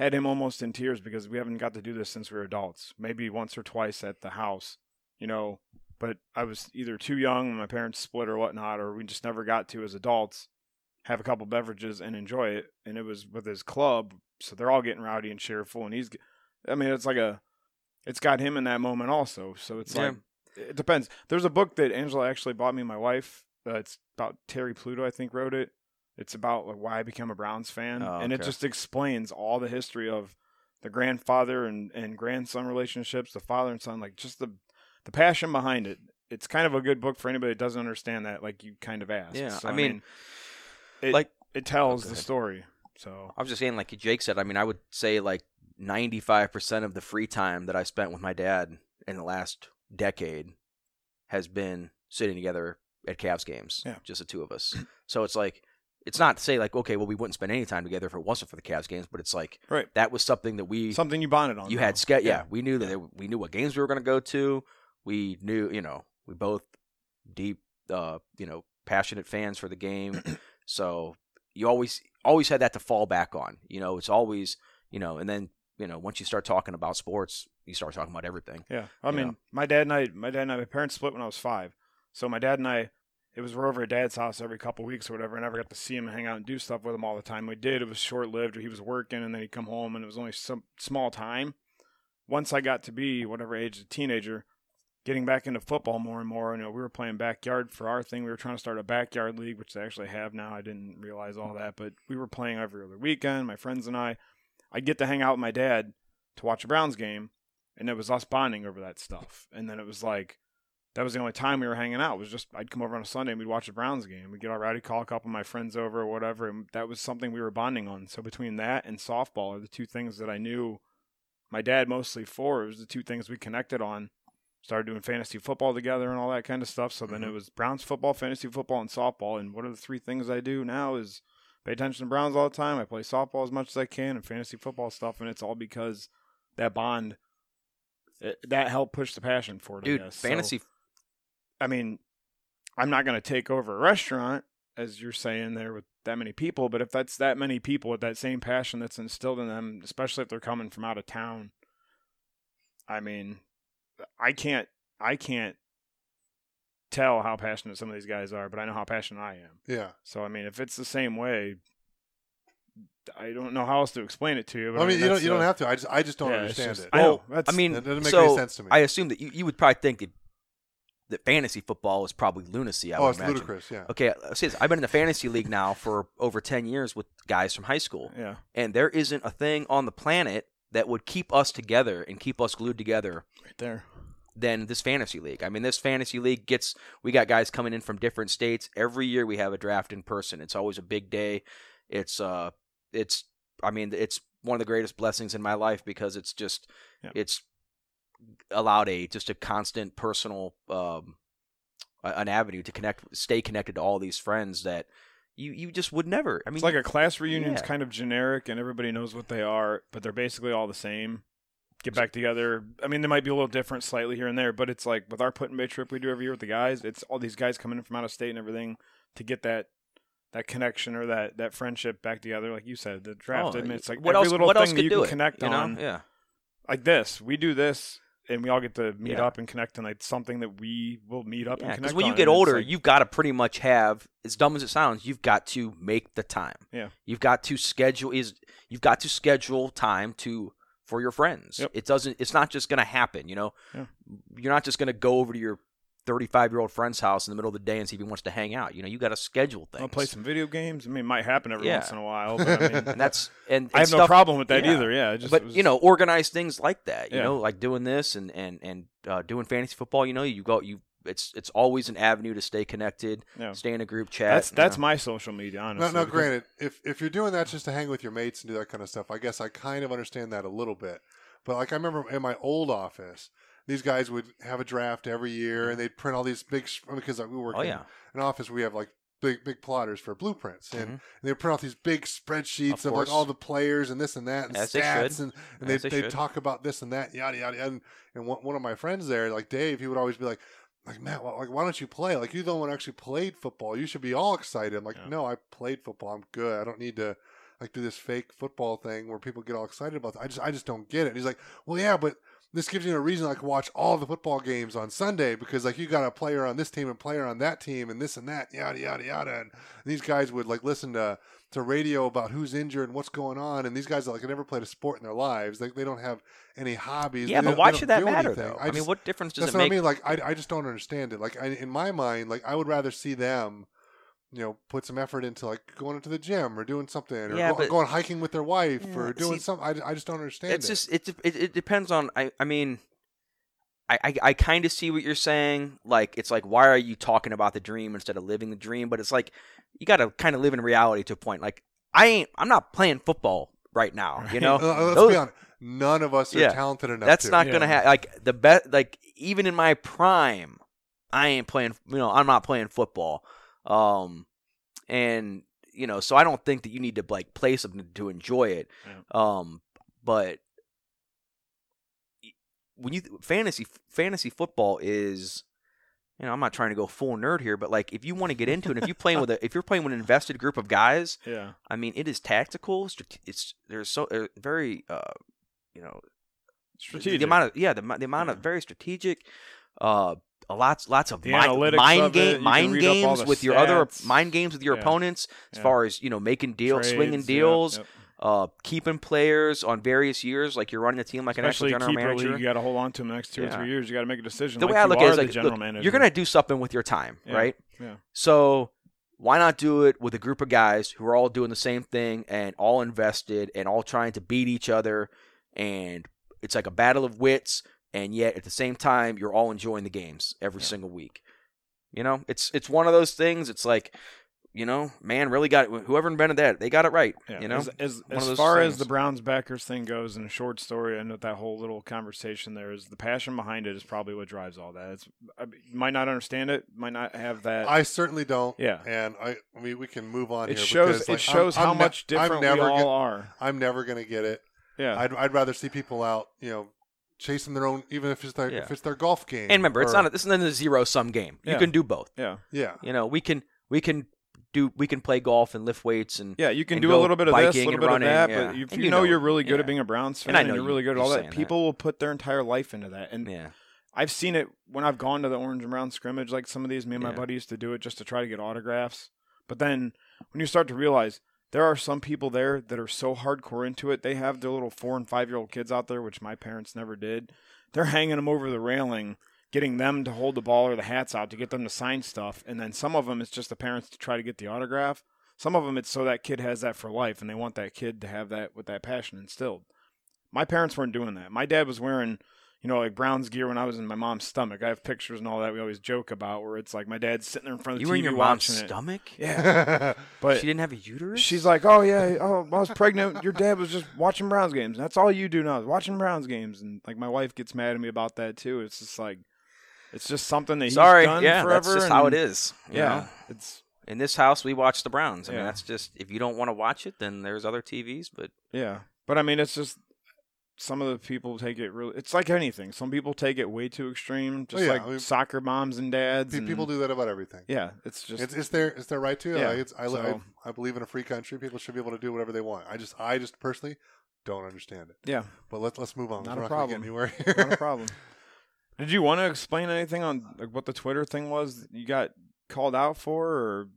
Speaker 3: had him almost in tears because we haven't got to do this since we were adults. Maybe once or twice at the house, you know. But I was either too young, my parents split or whatnot, or we just never got to as adults have a couple beverages and enjoy it. And it was with his club, so they're all getting rowdy and cheerful, and he's. I mean, it's like a it's got him in that moment also. So it's
Speaker 2: Yeah.
Speaker 3: like it depends. There's a book that Angela actually bought me, my wife. Uh, it's about Terry Pluto, I think, wrote it. It's about like why I became a Browns fan,
Speaker 2: Oh,
Speaker 3: and it just explains all the history of the grandfather and, and grandson relationships, the father and son, like just the the passion behind it. It's kind of a good book for anybody that doesn't understand that, like you kind of asked.
Speaker 2: Yeah,
Speaker 3: So,
Speaker 2: I mean,
Speaker 3: it,
Speaker 2: like
Speaker 3: it tells oh,
Speaker 2: go
Speaker 3: the story. So
Speaker 2: I was just saying, like Jake said, I mean, I would say like 95% of the free time that I spent with my dad in the last decade has been sitting together at Cavs games,
Speaker 3: Yeah.
Speaker 2: just the two of us. So it's like, it's not to say like, okay, well, we wouldn't spend any time together if it wasn't for the Cavs games, but it's like,
Speaker 3: Right.
Speaker 2: that was something that we,
Speaker 3: something you bonded on.
Speaker 2: you
Speaker 3: though.
Speaker 2: had, ske- yeah.
Speaker 3: Yeah.
Speaker 2: we knew that there, we knew what games we were going to go to. We knew, you know, we both deep, uh, you know, passionate fans for the game. so you always always had that to fall back on. You know, it's always you know, and then you know once you start talking about sports, you start talking about everything.
Speaker 3: Yeah, I mean,
Speaker 2: know?
Speaker 3: my dad and I, my dad and I, my parents split when I was five. So my dad and I, it was we're over at dad's house every couple weeks or whatever. I never got to see him hang out and do stuff with him all the time. We did. It was short lived. He was working and then he'd come home and it was only some small time. Once I got to be whatever age, a teenager, getting back into football more and more. You know, we were playing backyard for our thing. We were trying to start a backyard league, which they actually have now. I didn't realize all that, but we were playing every other weekend. My friends and I, I'd get to hang out with my dad to watch a Browns game, and it was us bonding over that stuff. And then it was like that was the only time we were hanging out. It was just I'd come over on a Sunday and we'd watch the Browns game. We'd get all ready, call a couple of my friends over or whatever, and that was something we were bonding on. So between that and softball are the two things that I knew my dad mostly for. It was the two things we connected on. Started doing fantasy football together and all that kind of stuff. So then it mm-hmm. was Browns football, fantasy football, and softball. And what are the three things I do now is pay attention to Browns all the time. I play softball as much as I can and fantasy football stuff, and it's all because that bond it, that helped push the passion for it.
Speaker 2: Dude,
Speaker 3: guess. So,
Speaker 2: fantasy
Speaker 3: I mean, I'm not going to take over a restaurant as you're saying there with that many people, but if that's that many people with that same passion that's instilled in them, especially if they're coming from out of town, I mean, I can't, I can't tell how passionate some of these guys are, but I know how passionate I am.
Speaker 1: Yeah.
Speaker 3: So I mean, if it's the same way, I don't know how else to explain it to you. But
Speaker 1: I mean, you don't
Speaker 3: that's,
Speaker 1: you don't
Speaker 3: uh,
Speaker 1: have to. I just I just don't
Speaker 3: yeah,
Speaker 1: understand
Speaker 3: just-
Speaker 1: it.
Speaker 3: I know.
Speaker 2: Well,
Speaker 3: That's,
Speaker 2: I mean,
Speaker 1: That doesn't make
Speaker 2: so
Speaker 1: any sense to me.
Speaker 2: I assume that you, you would probably think that, that fantasy football is probably lunacy. I
Speaker 1: oh,
Speaker 2: would
Speaker 1: it's
Speaker 2: imagine.
Speaker 1: ludicrous. Yeah.
Speaker 2: Okay, uh, see, I've been in the fantasy league now for over ten years with guys from high school,
Speaker 3: yeah,
Speaker 2: and there isn't a thing on the planet that would keep us together and keep us glued together
Speaker 3: right there.
Speaker 2: than this fantasy league. I mean, this fantasy league gets we got guys coming in from different states every year. We have a draft in person. It's always a big day. It's uh, it's I mean, it's one of the greatest blessings in my life because it's just
Speaker 3: Yeah.
Speaker 2: it's allowed a just a constant personal um an avenue to connect stay connected to all these friends that you you just would never i mean
Speaker 3: It's like a class reunion's
Speaker 2: yeah.
Speaker 3: kind of generic, and everybody knows what they are, but they're basically all the same. Get back together. I mean, they might be a little different slightly here and there, but it's like with our Put-in-Bay trip we do every year with the guys. It's all these guys coming in from out of state and everything to get that that connection or that that friendship back together. Like you said, the draft.
Speaker 2: oh,
Speaker 3: I mean, it's like
Speaker 2: what
Speaker 3: every
Speaker 2: else
Speaker 3: little
Speaker 2: what
Speaker 3: thing
Speaker 2: else
Speaker 3: that you can
Speaker 2: it,
Speaker 3: connect
Speaker 2: you know?
Speaker 3: on.
Speaker 2: yeah
Speaker 3: Like this, we do this, and we all get to meet
Speaker 2: Yeah.
Speaker 3: up and connect, and like something that we will meet up
Speaker 2: yeah
Speaker 3: and
Speaker 2: because
Speaker 3: connect.
Speaker 2: when you get older
Speaker 3: like-
Speaker 2: you've got to pretty much have as dumb as it sounds you've got to make the time
Speaker 3: Yeah.
Speaker 2: you've got to schedule is you've got to schedule time to for your friends
Speaker 3: Yep.
Speaker 2: it doesn't it's not just going to happen you know
Speaker 3: Yeah.
Speaker 2: you're not just going to go over to your 35 year old friend's house in the middle of the day and see if he wants to hang out you know you got to schedule things
Speaker 3: I'll play some video games. I mean, it might happen every
Speaker 2: Yeah.
Speaker 3: once in a while, but I mean,
Speaker 2: and that's and,
Speaker 3: I
Speaker 2: and
Speaker 3: have no problem with that
Speaker 2: yeah.
Speaker 3: either. Yeah, just,
Speaker 2: but
Speaker 3: was-
Speaker 2: you know organize things like that you
Speaker 3: Yeah.
Speaker 2: know like doing this and and and uh, doing fantasy football you know you go you it's it's always an avenue to stay connected
Speaker 3: Yeah.
Speaker 2: stay in a group chat
Speaker 3: that's that's
Speaker 2: know.
Speaker 3: my social media. Honestly,
Speaker 1: no, now,
Speaker 3: because-
Speaker 1: granted, if if you're doing that just to hang with your mates and do that kind of stuff, I guess I kind of understand that a little bit. But like I remember in my old office, these guys would have a draft every year, and they'd print all these big because we work
Speaker 2: oh
Speaker 1: in
Speaker 2: yeah
Speaker 1: an office. We have like big big plotters for blueprints, and,
Speaker 2: Mhm.
Speaker 1: and they print out these big spreadsheets
Speaker 2: Of
Speaker 1: of, like all the players and this and that and
Speaker 2: As
Speaker 1: stats, and, and they
Speaker 2: they
Speaker 1: talk about this and that, yada yada. And and one, one of my friends there, like Dave, he would always be like. Like Matt, like why don't you play? Like you're the one who actually played football. You should be all excited. I'm like,
Speaker 3: Yeah.
Speaker 1: no, I played football. I'm good. I don't need to like do this fake football thing where people get all excited about. That. I just I just don't get it. And he's like, well, yeah, but this gives you a reason I can watch all the football games on Sunday because like you got a player on this team and player on that team and this and that yada yada yada. And these guys would like listen to to radio about who's injured and what's going on. And these guys like never played a sport in their lives. like they don't have any hobbies.
Speaker 2: yeah
Speaker 1: They
Speaker 2: but why should that matter
Speaker 1: anything.
Speaker 2: though i,
Speaker 1: just-
Speaker 2: mean what difference does
Speaker 1: that's
Speaker 2: it
Speaker 1: what
Speaker 2: make
Speaker 1: I mean. Like I, I just don't understand it. Like I, in my mind, like I would rather see them, you know, put some effort into like going into the gym or doing something or
Speaker 2: Yeah,
Speaker 1: go,
Speaker 2: but-
Speaker 1: going hiking with their wife
Speaker 2: Yeah,
Speaker 1: or doing
Speaker 2: see,
Speaker 1: something. I, I just don't understand
Speaker 2: it's
Speaker 1: it.
Speaker 2: just it, it it depends on i i mean i i, I kind of see what you're saying like it's like why are you talking about the dream instead of living the dream but it's like you got to kind of live in reality to a point like i ain't i'm not playing football right now you know
Speaker 1: Uh, let's
Speaker 2: Those-
Speaker 1: be honest. None of us are
Speaker 2: Yeah,
Speaker 1: talented enough.
Speaker 2: that's
Speaker 1: to.
Speaker 2: not
Speaker 3: Yeah.
Speaker 2: gonna happen like the best like even in my prime i ain't playing you know i'm not playing football um and you know so i don't think that you need to like play something to enjoy it um but when you fantasy fantasy football is you know, I'm not trying to go full nerd here, but like if you want to get into it, if you playing with a, if you're playing with an invested group of guys,
Speaker 3: Yeah.
Speaker 2: I mean, it is tactical. It's there's so uh, very, uh, you know,
Speaker 3: Strategic.
Speaker 2: The amount of yeah, the, the amount of very strategic. Uh, lots lots of
Speaker 3: The
Speaker 2: mind, mind
Speaker 3: of
Speaker 2: game mind
Speaker 3: read up all
Speaker 2: games with your other
Speaker 3: stats.
Speaker 2: mind games with your
Speaker 3: Yeah.
Speaker 2: opponents as
Speaker 3: Yeah.
Speaker 2: far as you know making deals, swinging
Speaker 3: Trades, yeah,
Speaker 2: deals,
Speaker 3: yep.
Speaker 2: uh, keeping players on various years, like you're running a team like an actual general manager.
Speaker 3: league, you got to hold on to them the next two or three years. You got to make a decision.
Speaker 2: the
Speaker 3: like
Speaker 2: way I look at it is like,
Speaker 3: general
Speaker 2: look,
Speaker 3: manager.
Speaker 2: you're gonna do something with your time,
Speaker 3: Yeah.
Speaker 2: right?
Speaker 3: Yeah.
Speaker 2: So why not do it with a group of guys who are all doing the same thing and all invested and all trying to beat each other and it's like a battle of wits and yet at the same time you're all enjoying the games every
Speaker 3: Yeah.
Speaker 2: single week. You know, it's it's one of those things. It's like, you know, man really got it. Whoever invented that, they got it right.
Speaker 3: Yeah,
Speaker 2: You know,
Speaker 3: as as, as
Speaker 2: those
Speaker 3: far as the Browns backers thing goes, in a short story, I know that whole little conversation there is the passion behind it is probably what drives all that. It's I you might not understand it, might not have that.
Speaker 1: I certainly don't.
Speaker 3: Yeah.
Speaker 1: And I, I mean, we can move on
Speaker 3: it
Speaker 1: here.
Speaker 3: shows
Speaker 1: because,
Speaker 3: it
Speaker 1: like,
Speaker 3: shows
Speaker 1: I'm,
Speaker 3: how
Speaker 1: I'm ne-
Speaker 3: much different
Speaker 1: I'm never
Speaker 3: we all
Speaker 1: gonna,
Speaker 3: are.
Speaker 1: I'm never going to get it.
Speaker 3: Yeah,
Speaker 1: I'd, I'd rather see people out, you know, chasing their own, even if it's their
Speaker 2: Yeah.
Speaker 1: if it's their golf game.
Speaker 2: and remember, it's
Speaker 1: or-
Speaker 2: not a, this isn't a zero sum game. You
Speaker 3: Yeah.
Speaker 2: can do both.
Speaker 3: yeah,
Speaker 1: Yeah.
Speaker 2: You know, we can we can do we can play golf and lift weights and
Speaker 3: yeah. You can
Speaker 2: and
Speaker 3: do a
Speaker 2: go
Speaker 3: little bit of this, a
Speaker 2: biking
Speaker 3: little
Speaker 2: and
Speaker 3: bit
Speaker 2: running,
Speaker 3: of that,
Speaker 2: yeah.
Speaker 3: but if
Speaker 2: And
Speaker 3: you,
Speaker 2: you
Speaker 3: know,
Speaker 2: know
Speaker 3: you're really good
Speaker 2: yeah.
Speaker 3: at being a Browns fan
Speaker 2: And I
Speaker 3: and,
Speaker 2: know
Speaker 3: you're
Speaker 2: you-
Speaker 3: really good at
Speaker 2: you're
Speaker 3: all that,
Speaker 2: saying that.
Speaker 3: people will put their entire life into that. And
Speaker 2: yeah.
Speaker 3: I've seen it when I've gone to the orange and brown scrimmage. Like some of these, me and my
Speaker 2: Yeah.
Speaker 3: buddy used to do it just to try to get autographs. But then when you start to realize there are some people there that are so hardcore into it, they have their little four and five year old kids out there, which my parents never did. They're hanging them over the railing, getting them to hold the ball or the hats out to get them to sign stuff. And then some of them, it's just the parents to try to get the autograph. Some of them, it's so that kid has that for life, and they want that kid to have that with that passion instilled. My parents weren't doing that. My dad was wearing you know, like Brown's gear when I was in my mom's stomach. I have pictures and all that we always joke about where it's like my dad's sitting there in front of
Speaker 2: You
Speaker 3: the
Speaker 2: were
Speaker 3: TV
Speaker 2: in your mom's
Speaker 3: it.
Speaker 2: stomach.
Speaker 3: Yeah, but
Speaker 2: she didn't have a uterus.
Speaker 3: she's like, "Oh yeah, oh I was pregnant. Your dad was just watching Browns games. That's all you do now is watching Browns games." And like my wife gets mad at me about that too. It's just like, it's just something that he's
Speaker 2: sorry.
Speaker 3: done
Speaker 2: Yeah,
Speaker 3: forever.
Speaker 2: that's just how it
Speaker 3: and-
Speaker 2: is. you
Speaker 3: Yeah,
Speaker 2: know?
Speaker 3: it's
Speaker 2: In this house, we watch the Browns. I mean, that's just if you don't want to watch it, then there's other TVs. But
Speaker 3: yeah, but I mean, it's just some of the people take it really. It's like anything. Some people take it way too extreme, oh, just
Speaker 1: Oh, yeah,
Speaker 3: like soccer moms and dads.
Speaker 1: Pe-
Speaker 3: and-
Speaker 1: People do that about everything.
Speaker 3: Yeah, it's just
Speaker 1: It's, it's their it's their right to.
Speaker 3: Yeah,
Speaker 1: Like, it's, I,
Speaker 3: so-
Speaker 1: I I believe in a free country. People should be able to do whatever they want. I just I just personally don't understand it.
Speaker 3: yeah.
Speaker 1: But let's let's move on.
Speaker 3: Not a problem.
Speaker 1: anywhere here.
Speaker 3: Not a problem. Did you want to explain anything on like what the Twitter thing was you got called out for, or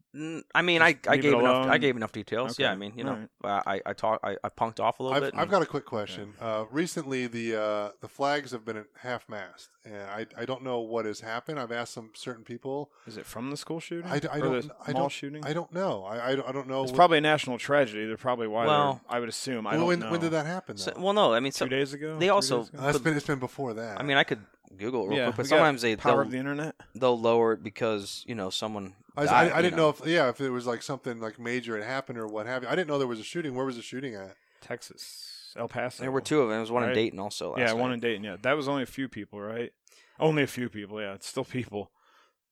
Speaker 2: I mean, I, I gave enough. I gave enough details. Yeah, I mean, you know,
Speaker 3: Alright.
Speaker 2: I I talk I, I punked off a little
Speaker 1: I've,
Speaker 2: bit.
Speaker 1: I've
Speaker 2: and-
Speaker 1: got a quick question. Uh, recently, the uh, the flags have been at half mast, and I I don't know what has happened. I've asked some certain people.
Speaker 3: is it from the school shooting?
Speaker 1: I, d- I
Speaker 3: or
Speaker 1: don't
Speaker 3: the
Speaker 1: I
Speaker 3: mall
Speaker 1: don't
Speaker 3: shooting.
Speaker 1: I don't know. I I don't, I don't know.
Speaker 3: it's
Speaker 1: what-
Speaker 3: probably a national tragedy. They're probably why.
Speaker 2: Well-
Speaker 3: I would assume. I
Speaker 1: when,
Speaker 3: don't
Speaker 1: when,
Speaker 3: know.
Speaker 1: when did that happen?
Speaker 2: So- well, no, I mean,
Speaker 3: Two days ago.
Speaker 2: they also-
Speaker 3: days ago?
Speaker 1: Uh, it's been it's been before that.
Speaker 2: I mean, I could Google it real
Speaker 3: yeah,
Speaker 2: quick, but
Speaker 3: we got
Speaker 2: sometimes they
Speaker 3: power
Speaker 2: they'll,
Speaker 3: of the internet.
Speaker 2: they'll lower it because you know someone.
Speaker 1: I,
Speaker 2: died,
Speaker 1: I, I
Speaker 2: you
Speaker 1: didn't know. if yeah if it was like something like major had happened or what have you. I didn't know there was a shooting. Where was the shooting at?
Speaker 3: Texas, El Paso.
Speaker 2: There were two of them. There was one in
Speaker 3: Right.
Speaker 2: Dayton also. Last
Speaker 3: Yeah,
Speaker 2: night.
Speaker 3: one in Dayton. Yeah, that was only a few people, right? Only a few people. Yeah, it's still people.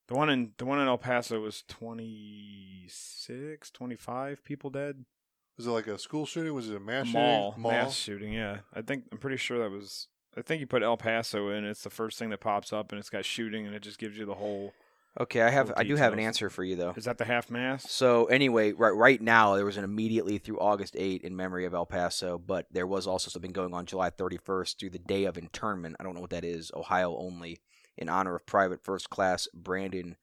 Speaker 3: The one in the one in El Paso was 26, 25 people dead.
Speaker 1: Was it like a school shooting? Was it a mass
Speaker 3: A
Speaker 1: shooting?
Speaker 3: mall, mass shooting. Yeah, I think I'm pretty sure that was. I think you put El Paso in. It's the first thing that pops up, and it's got shooting, and it just gives you the whole.
Speaker 2: Okay, I have I do have an answer for you though.
Speaker 3: Is that the half mass?
Speaker 2: So anyway, right right now there was an immediately through August 8 in memory of El Paso, but there was also something going on July 31st through the day of internment. I don't know what that is. Ohio only in honor of Private First Class Brandon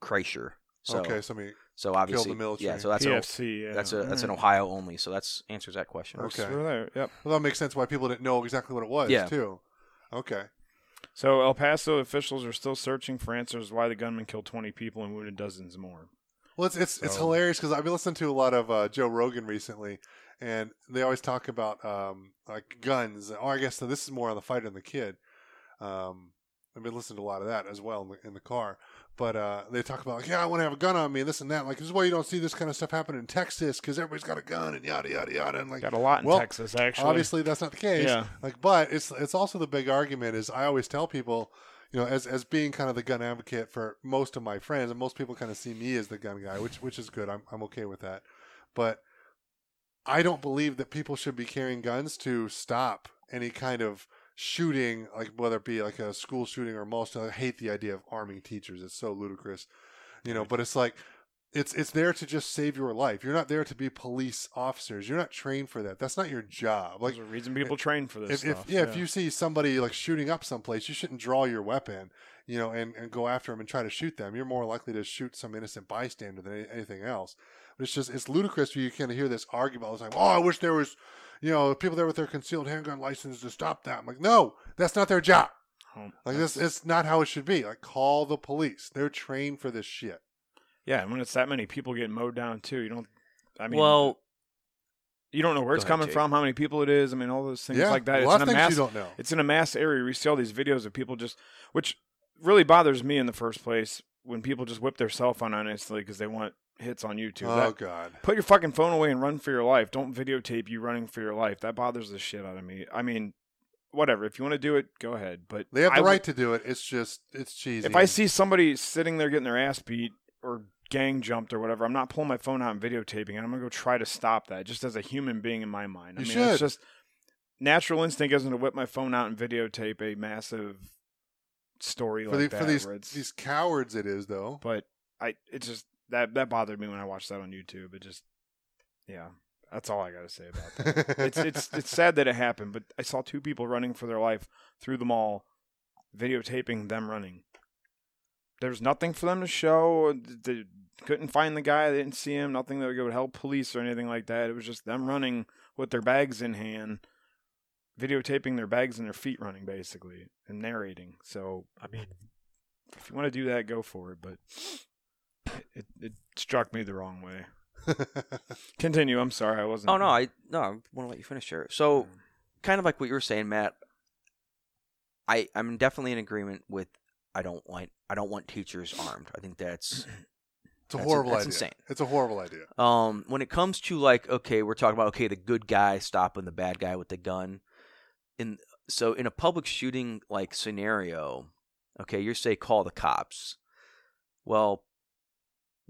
Speaker 2: Kreischer. Okay, so
Speaker 1: okay, somebody.
Speaker 2: So obviously
Speaker 1: military.
Speaker 2: yeah. So that's an,
Speaker 3: PFC. Yeah,
Speaker 2: that's a that's an Ohio only. So that's answers that question.
Speaker 3: Works
Speaker 1: Okay.
Speaker 3: for there. Yep.
Speaker 1: Well, that makes sense why people didn't know exactly what it was
Speaker 2: Yeah.
Speaker 1: too. Okay.
Speaker 3: So El Paso officials are still searching for answers why the gunman killed 20 people and wounded dozens more.
Speaker 1: Well, it's it's, it's hilarious because I've been listening to a lot of uh, Joe Rogan recently, and they always talk about um, like guns. Or I guess this is more on the fighter than the kid. Um, I've been listening to a lot of that as well in the, in the car. But uh, they talk about like, yeah, I want to have a gun on me, and this and that. Like this is why you don't see this kind of stuff happen in Texas because everybody's got a gun and yada yada yada. And like
Speaker 3: Got a lot in
Speaker 1: well,
Speaker 3: Texas, actually.
Speaker 1: obviously that's not the case.
Speaker 3: Yeah.
Speaker 1: Like, but it's it's also the big argument is I always tell people, you know, as as being kind of the gun advocate for most of my friends, and most people kind of see me as the gun guy, which which is good. I'm I'm okay with that. But I don't believe that people should be carrying guns to stop any kind of shooting, like whether it be like a school shooting or most. I hate the idea of arming teachers. It's so ludicrous, you know. But it's like it's it's there to just save your life. You're not there to be police officers. You're not trained for that. That's not your job. Like
Speaker 3: There's a reason people eh, train for this
Speaker 1: if,
Speaker 3: stuff.
Speaker 1: if yeah, if you see somebody like shooting up someplace, you shouldn't draw your weapon, you know, and, and go after them and try to shoot them. You're more likely to shoot some innocent bystander than any, anything else. But it's just it's ludicrous you kind of hear this argument all the time. Oh, I wish there was, you know, people there with their concealed handgun license to stop that. I'm like, no, that's not their job.
Speaker 3: Um,
Speaker 1: Like this, it's not how it should be. Like call the police. They're trained for this shit.
Speaker 3: yeah, and when it's that many people getting mowed down too, you don't. I mean,
Speaker 2: well,
Speaker 3: you don't know where it's
Speaker 2: Go ahead,
Speaker 3: coming
Speaker 2: Jake.
Speaker 3: from, how many people it is. I mean, all those things
Speaker 1: yeah,
Speaker 3: like that.
Speaker 1: A
Speaker 3: It's
Speaker 1: lot
Speaker 3: in
Speaker 1: of
Speaker 3: a
Speaker 1: things
Speaker 3: mass.
Speaker 1: you don't know.
Speaker 3: It's in a mass area. We see all these videos of people just, which really bothers me in the first place when people just whip their cell phone on instantly because they want hits on YouTube.
Speaker 1: oh
Speaker 3: That-
Speaker 1: God.
Speaker 3: put your fucking phone away and run for your life. Don't videotape you running for your life. That bothers the shit out of me. I mean, whatever. If you want to do it, go ahead. But
Speaker 1: They have the
Speaker 3: I
Speaker 1: right to do it. It's just it's cheesy.
Speaker 3: If I see somebody sitting there getting their ass beat or gang jumped or whatever, I'm not pulling my phone out and videotaping it. I'm gonna go try to stop that, just as a human being in my mind. I
Speaker 1: You
Speaker 3: mean,
Speaker 1: should.
Speaker 3: it's just natural instinct isn't to whip my phone out and videotape a massive story
Speaker 1: for,
Speaker 3: like
Speaker 1: the,
Speaker 3: that.
Speaker 1: for these these cowards, it is though.
Speaker 3: but I, it just that that bothered me when I watched that on YouTube. It just, yeah, that's all I got to say about that. it's it's it's sad that it happened, but I saw two people running for their life through the mall, videotaping them running. There was nothing for them to show. They couldn't find the guy. They didn't see him. Nothing that would help police or anything like that. It was just them running with their bags in hand, videotaping their bags and their feet running, basically, and narrating. So, I mean, if you want to do that, go for it. But it, it struck me the wrong way. Continue. I'm sorry. I wasn't.
Speaker 2: oh no, I no, I want to let you finish here. So, kind of like what you were saying, Matt. I I'm definitely in agreement with. I don't want I don't want teachers armed. I think that's
Speaker 1: It's a
Speaker 2: That's-
Speaker 1: horrible
Speaker 2: that's
Speaker 1: idea.
Speaker 2: insane.
Speaker 1: It's a horrible idea.
Speaker 2: Um, when it comes to like, okay, we're talking about okay, the good guy stopping the bad guy with the gun. In so in a public shooting like scenario, okay, you say call the cops. Well,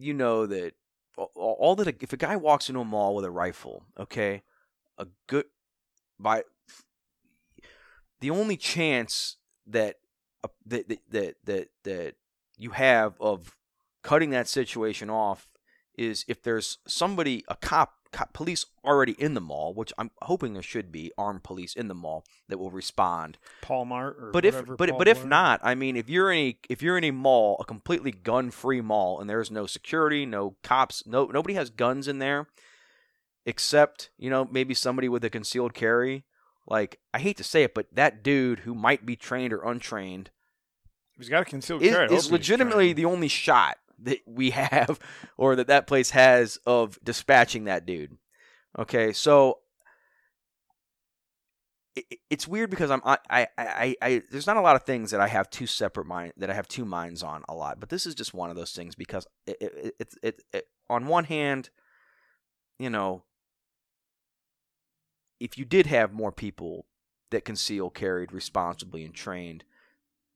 Speaker 2: you know that all- all that if a guy walks into a mall with a rifle, okay, a good by the only chance that uh, that that that that, that you have of cutting that situation off is if there's somebody, a cop, police already in the mall, which I'm hoping there should be armed police in the mall that will respond.
Speaker 3: Paul Mart. Or
Speaker 2: But if but
Speaker 3: Paul
Speaker 2: but if not, I mean, if you're in a if you're in a mall, a completely gun-free mall, and there's no security, no cops, no nobody has guns in there, except you know maybe somebody with a concealed carry. Like I hate to say it, but that dude who might be trained or untrained
Speaker 3: he's got a concealed carry. I hope
Speaker 2: is legitimately the only shot that we have or that that place has of dispatching that dude. Okay, so it, it- it's weird because I'm I, I I I there's not a lot of things that I have two separate mind that I have two minds on a lot, but this is just one of those things because it it, it, it, it on one hand, you know, if you did have more people that conceal carried responsibly and trained,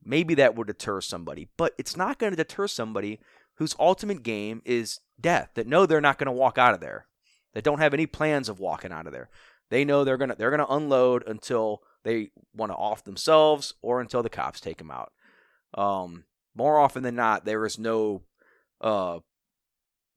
Speaker 2: maybe that would deter somebody. But it's not going to deter somebody whose ultimate game is death. That know they're not going to walk out of there. That don't have any plans of walking out of there. They know they're gonna they're gonna unload until they want to off themselves or until the cops take them out. Um, more often than not, there is no uh,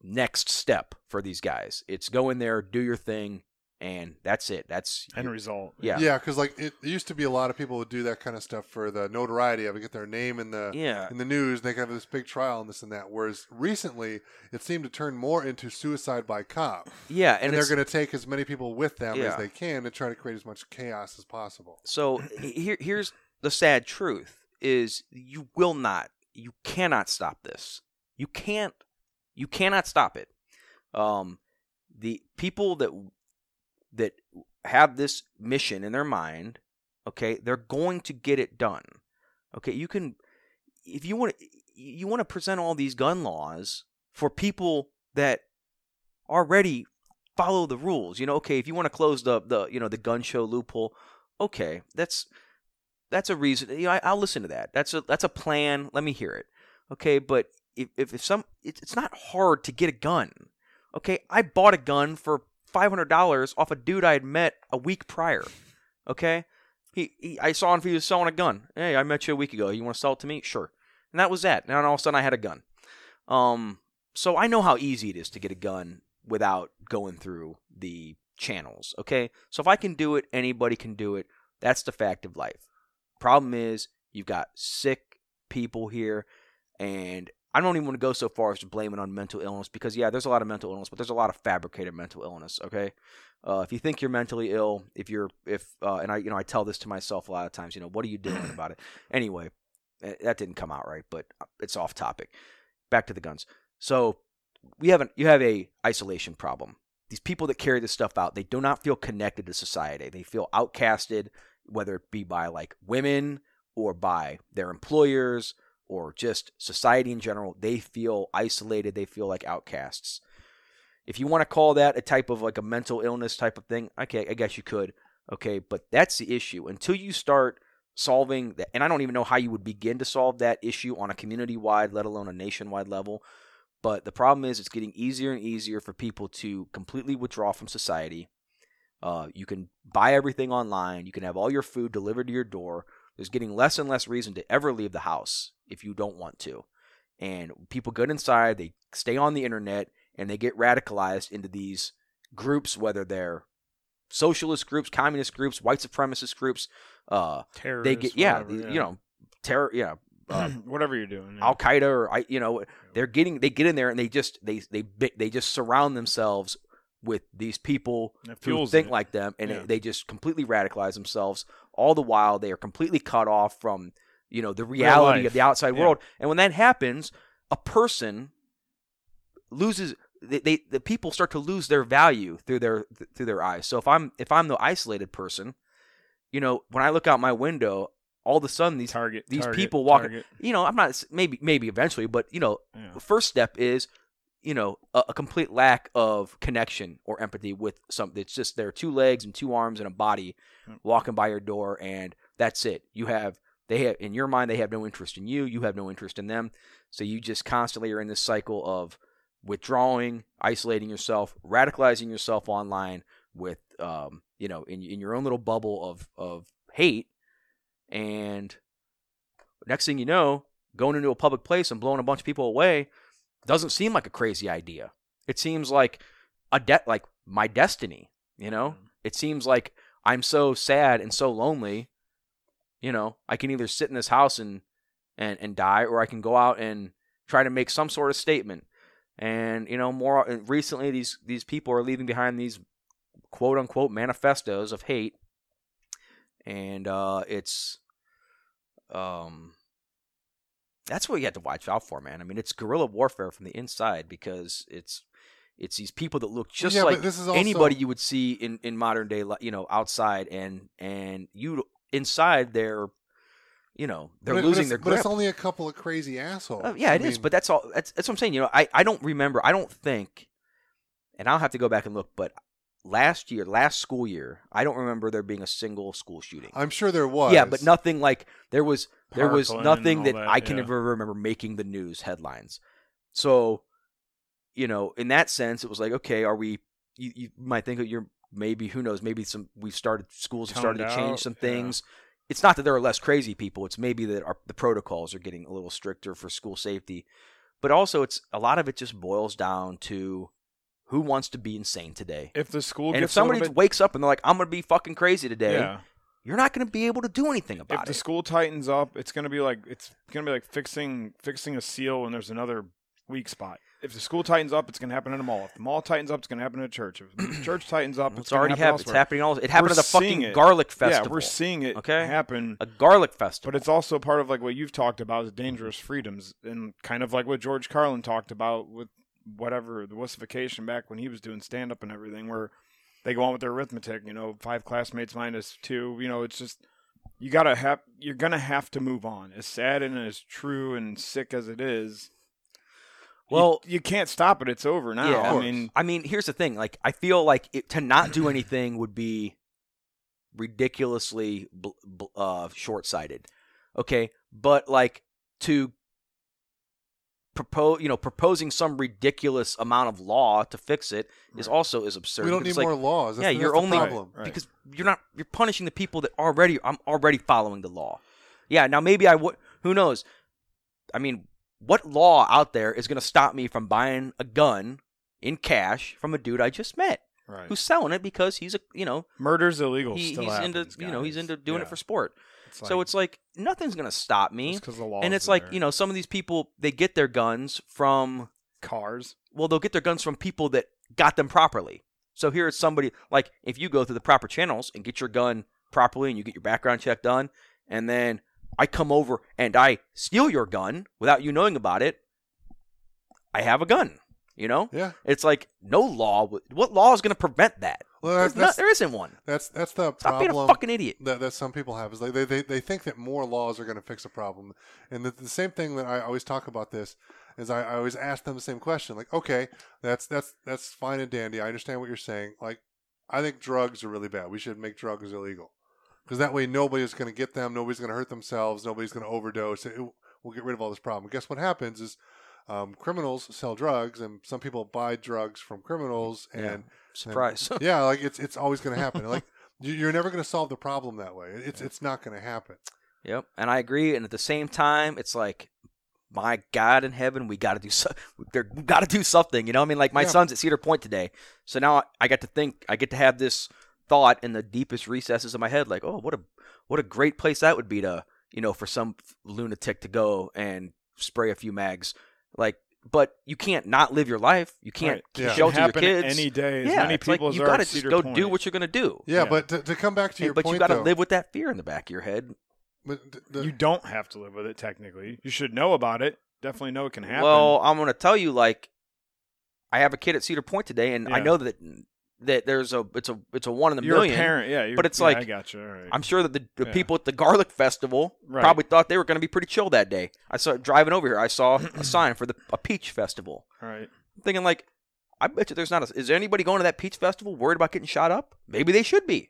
Speaker 2: next step for these guys. It's go in there, do your thing, and that's it. That's
Speaker 3: end result.
Speaker 2: Yeah.
Speaker 1: Yeah, because like it, it used to be a lot of people would do that kind of stuff for the notoriety of it, get their name in the
Speaker 2: yeah.
Speaker 1: in the news. And they could have this big trial and this and that. Whereas recently, it seemed to turn more into suicide by cop,
Speaker 2: Yeah,
Speaker 1: and,
Speaker 2: and,
Speaker 1: they're going to take as many people with them as they can to try to create as much chaos as possible.
Speaker 2: So here, here's the sad truth: is you will not, you cannot stop this. You can't, you cannot stop it. Um, the people that that have this mission in their mind, okay, they're going to get it done. Okay, you can, if you want, to, you want to present all these gun laws for people that already follow the rules. You know, okay, if you want to close the the you know the gun show loophole, okay, that's that's a reason. You know, I, I'll listen to that. That's a that's a plan. Let me hear it. Okay, but if if, if some, it's it's not hard to get a gun. Okay, I bought a gun for five hundred dollars off a dude I had met a week prior. Okay, he, he I saw him he was selling a gun. Hey, I met you a week ago. You want to sell it to me? Sure. And that was that. And all of a sudden I had a gun. Um, so I know how easy it is to get a gun without going through the channels. Okay, so if I can do it, anybody can do it. That's the fact of life. Problem is, you've got sick people here, and I don't even want to go so far as to blame it on mental illness because yeah, there's a lot of mental illness, but there's a lot of fabricated mental illness. Okay, uh, if you think you're mentally ill, if you're if uh, and I you know I tell this to myself a lot of times, you know, what are you doing about it? Anyway, eh, that didn't come out right, but uh, it's off topic. Back to the guns. So we have an, you have a isolation problem. These people that carry this stuff out, they do not feel connected to society. They feel outcasted, whether it be by like women or by their employers or just society in general. They feel isolated. They feel like outcasts. If you want to call that a type of like a mental illness type of thing, okay, I guess you could. Okay, but that's the issue. Until you start solving that, and I don't even know how you would begin to solve that issue on a community wide, let alone a nationwide level. But the problem is, it's getting easier and easier for people to completely withdraw from society. Uh, you can buy everything online. You can have all your food delivered to your door. There's getting less and less reason to ever leave the house if you don't want to. And people get inside, they stay on the internet, and they get radicalized into these groups, whether they're socialist groups, communist groups, white supremacist groups. Uh,
Speaker 3: Terrorists,
Speaker 2: they get yeah,
Speaker 3: whatever,
Speaker 2: the- you know, terror, yeah, uh,
Speaker 3: whatever you're doing. yeah.
Speaker 2: Al Qaeda or I, you know, they're getting they get in there and they just they they they just surround themselves with these people who think
Speaker 3: it.
Speaker 2: like them, and
Speaker 3: Yeah.
Speaker 2: they just completely radicalize themselves. All the while, they are completely cut off from you know the reality of the outside
Speaker 3: Yeah.
Speaker 2: world. And when that happens, a person loses. They, they the people start to lose their value through their through their eyes. So if I'm if I'm the isolated person, you know, when I look out my window, all of a sudden these
Speaker 3: target.
Speaker 2: these
Speaker 3: target,
Speaker 2: people walking-
Speaker 3: target.
Speaker 2: you know, I'm not maybe maybe eventually, but you know,
Speaker 3: Yeah.
Speaker 2: the first step is you know a, a complete lack of connection or empathy with something. It's just there are two legs and two arms and a body walking by your door, and that's it. You have they have in your mind they have no interest in you. You have no interest in them. So you just constantly are in this cycle of withdrawing, isolating yourself, radicalizing yourself online with um, you know in in your own little bubble of of hate, and next thing you know, going into a public place and blowing a bunch of people away doesn't seem like a crazy idea. It seems like a debt like my destiny, you know? It seems like I'm so sad and so lonely, you know, I can either sit in this house and and and die or I can go out and try to make some sort of statement. And, you know, more recently these these people are leaving behind these quote unquote manifestos of hate and uh it's um that's what you have to watch out for, man. I mean, it's guerrilla warfare from the inside because it's it's these people that look just
Speaker 1: Yeah,
Speaker 2: like
Speaker 1: this is also-
Speaker 2: anybody you would see in in modern day, you know, outside, and and you inside they're, you know, they're
Speaker 1: But but
Speaker 2: losing
Speaker 1: it's-
Speaker 2: their
Speaker 1: But it's only a couple of crazy assholes.
Speaker 2: Oh, yeah,
Speaker 1: I
Speaker 2: it is.
Speaker 1: mean,
Speaker 2: But that's all. That's, that's what I'm saying. You know, I, I don't remember. I don't think, and I'll have to go back and look. But last year, last school year, I don't remember there being a single school shooting.
Speaker 1: I'm sure there was.
Speaker 2: Yeah, but nothing like there was. There was
Speaker 3: Parkland
Speaker 2: nothing that,
Speaker 3: that,
Speaker 2: I can
Speaker 3: yeah.
Speaker 2: ever remember making the news headlines. So, you know, in that sense, it was like, okay, are we? You, you might think that you're maybe who knows? Maybe some we've started schools have started
Speaker 3: Toned
Speaker 2: to change
Speaker 3: out,
Speaker 2: some
Speaker 3: yeah.
Speaker 2: things. It's not that there are less crazy people. It's maybe that our, the protocols are getting a little stricter for school safety, but also it's a lot of it just boils down to who wants to be insane today.
Speaker 3: If the school
Speaker 2: and if somebody
Speaker 3: bit,
Speaker 2: wakes up and they're like, "I'm going to be fucking crazy today,"
Speaker 3: yeah.
Speaker 2: you're not going to be able to do anything about it.
Speaker 3: If the school tightens up, it's gonna be like it's gonna be like fixing fixing a seal when there's another weak spot. If the school tightens up, it's gonna happen in a mall. If the mall tightens up, it's gonna happen in a church. If the church tightens up,
Speaker 2: It's,
Speaker 3: it's,
Speaker 2: already
Speaker 3: happen
Speaker 2: happened. It's happening all. It happened
Speaker 3: We're
Speaker 2: at the fucking
Speaker 3: it.
Speaker 2: garlic festival.
Speaker 3: Yeah, we're seeing it
Speaker 2: Okay.
Speaker 3: happen.
Speaker 2: a garlic festival.
Speaker 3: But it's also part of like what you've talked about is dangerous freedoms, and kind of like what George Carlin talked about with whatever the wussification back when he was doing stand up and everything, where they go on with their arithmetic. You know, five classmates minus two. You know, it's just you gotta have you're gonna have to move on. As sad and as true and sick as it is,
Speaker 2: Well-
Speaker 3: you, can't stop it. It's over now.
Speaker 2: Yeah.
Speaker 3: I mean,
Speaker 2: I mean, here's the thing. Like, I feel like it, to not do anything would be ridiculously uh, short-sighted. Okay, but like to propose you know proposing some ridiculous amount of law to fix it is
Speaker 3: Right.
Speaker 2: also is absurd.
Speaker 1: we don't
Speaker 2: because,
Speaker 1: need
Speaker 2: like,
Speaker 1: more laws. That's
Speaker 2: yeah,
Speaker 1: the,
Speaker 2: you're
Speaker 1: the
Speaker 2: only
Speaker 1: problem.
Speaker 3: Right.
Speaker 2: because you're not you're punishing the people that already I'm already following the law. Yeah, now maybe I would. Who knows? I mean, what law out there is going to stop me from buying a gun in cash from a dude I just met
Speaker 3: Right.
Speaker 2: who's selling it because he's a you know
Speaker 3: Murder's illegal.
Speaker 2: he,
Speaker 3: still
Speaker 2: he's into
Speaker 3: happens,
Speaker 2: you know he's into doing
Speaker 3: Yeah.
Speaker 2: it for sport.
Speaker 3: It's
Speaker 2: so it's like nothing's going to stop me.
Speaker 3: just 'cause the laws
Speaker 2: And it's like
Speaker 3: there.
Speaker 2: you know some of these people they get their guns from
Speaker 3: cars.
Speaker 2: well they'll get their guns from people that got them properly. So here it's somebody like if you go through the proper channels and get your gun properly and you get your background check done, and then I come over and I steal your gun without you knowing about it, I have a gun. You know,
Speaker 1: Yeah.
Speaker 2: it's like no law. What law is going to prevent that?
Speaker 1: Well,
Speaker 2: There's
Speaker 1: that's,
Speaker 2: not, there isn't one.
Speaker 1: that's that's the
Speaker 2: Stop being a
Speaker 1: problem.
Speaker 2: fucking idiot.
Speaker 1: that, that some people have is like they, they, they think that more laws are going to fix a problem and the, the same thing that i always talk about this is I, I always ask them the same question like okay that's that's that's fine and dandy i understand what you're saying like i think drugs are really bad we should make drugs illegal because that way nobody's going to get them nobody's going to hurt themselves nobody's going to overdose it, we'll get rid of all this problem guess what happens is um, criminals sell drugs and some people buy drugs from criminals and
Speaker 2: Yeah. Surprise.
Speaker 1: yeah, like it's it's always going to happen. Like you- you're never going to solve the problem that way. It's it's not going to happen.
Speaker 2: Yep, and I agree. And at the same time, it's like, my God in heaven, we got to do so. We got to do something. You know, I mean, like my
Speaker 1: Yeah.
Speaker 2: son's at Cedar Point today, so now I get to think. I get to have this thought in the deepest recesses of my head, like, oh, what a what a great place that would be to, you know, for some lunatic to go and spray a few mags, like. But you can't not live your life. You can't
Speaker 3: Right.
Speaker 1: Yeah.
Speaker 3: It
Speaker 2: shelter
Speaker 3: can
Speaker 2: your kids.
Speaker 3: any day. As
Speaker 2: yeah,
Speaker 3: many
Speaker 2: it's like
Speaker 3: people as
Speaker 2: you
Speaker 3: are
Speaker 2: gotta just
Speaker 3: Cedar
Speaker 2: go
Speaker 3: Point.
Speaker 2: do what you're gonna do.
Speaker 1: Yeah,
Speaker 3: Yeah.
Speaker 1: but to, to come back to
Speaker 2: Hey,
Speaker 1: your
Speaker 2: but
Speaker 1: point,
Speaker 2: you got to live with that fear in the back of your head.
Speaker 1: but th- the-
Speaker 3: You don't have to live with it technically. You should know about it. Definitely know it can happen.
Speaker 2: Well, I'm going to tell you, like, I have a kid at Cedar Point today, and I know that that there's a it's a it's a one in a
Speaker 3: you're
Speaker 2: million.
Speaker 3: a parent, yeah. You're,
Speaker 2: but it's
Speaker 3: yeah,
Speaker 2: like-
Speaker 3: I got you. All right.
Speaker 2: I'm sure that the, the
Speaker 3: Yeah.
Speaker 2: people at the Garlic Festival
Speaker 3: Right.
Speaker 2: probably thought they were going to be pretty chill that day. I saw driving over here. I saw a sign for the a peach festival.
Speaker 3: All right.
Speaker 2: I'm thinking like, I bet you there's not. A, is there anybody going to that peach festival worried about getting shot up? Maybe they should be.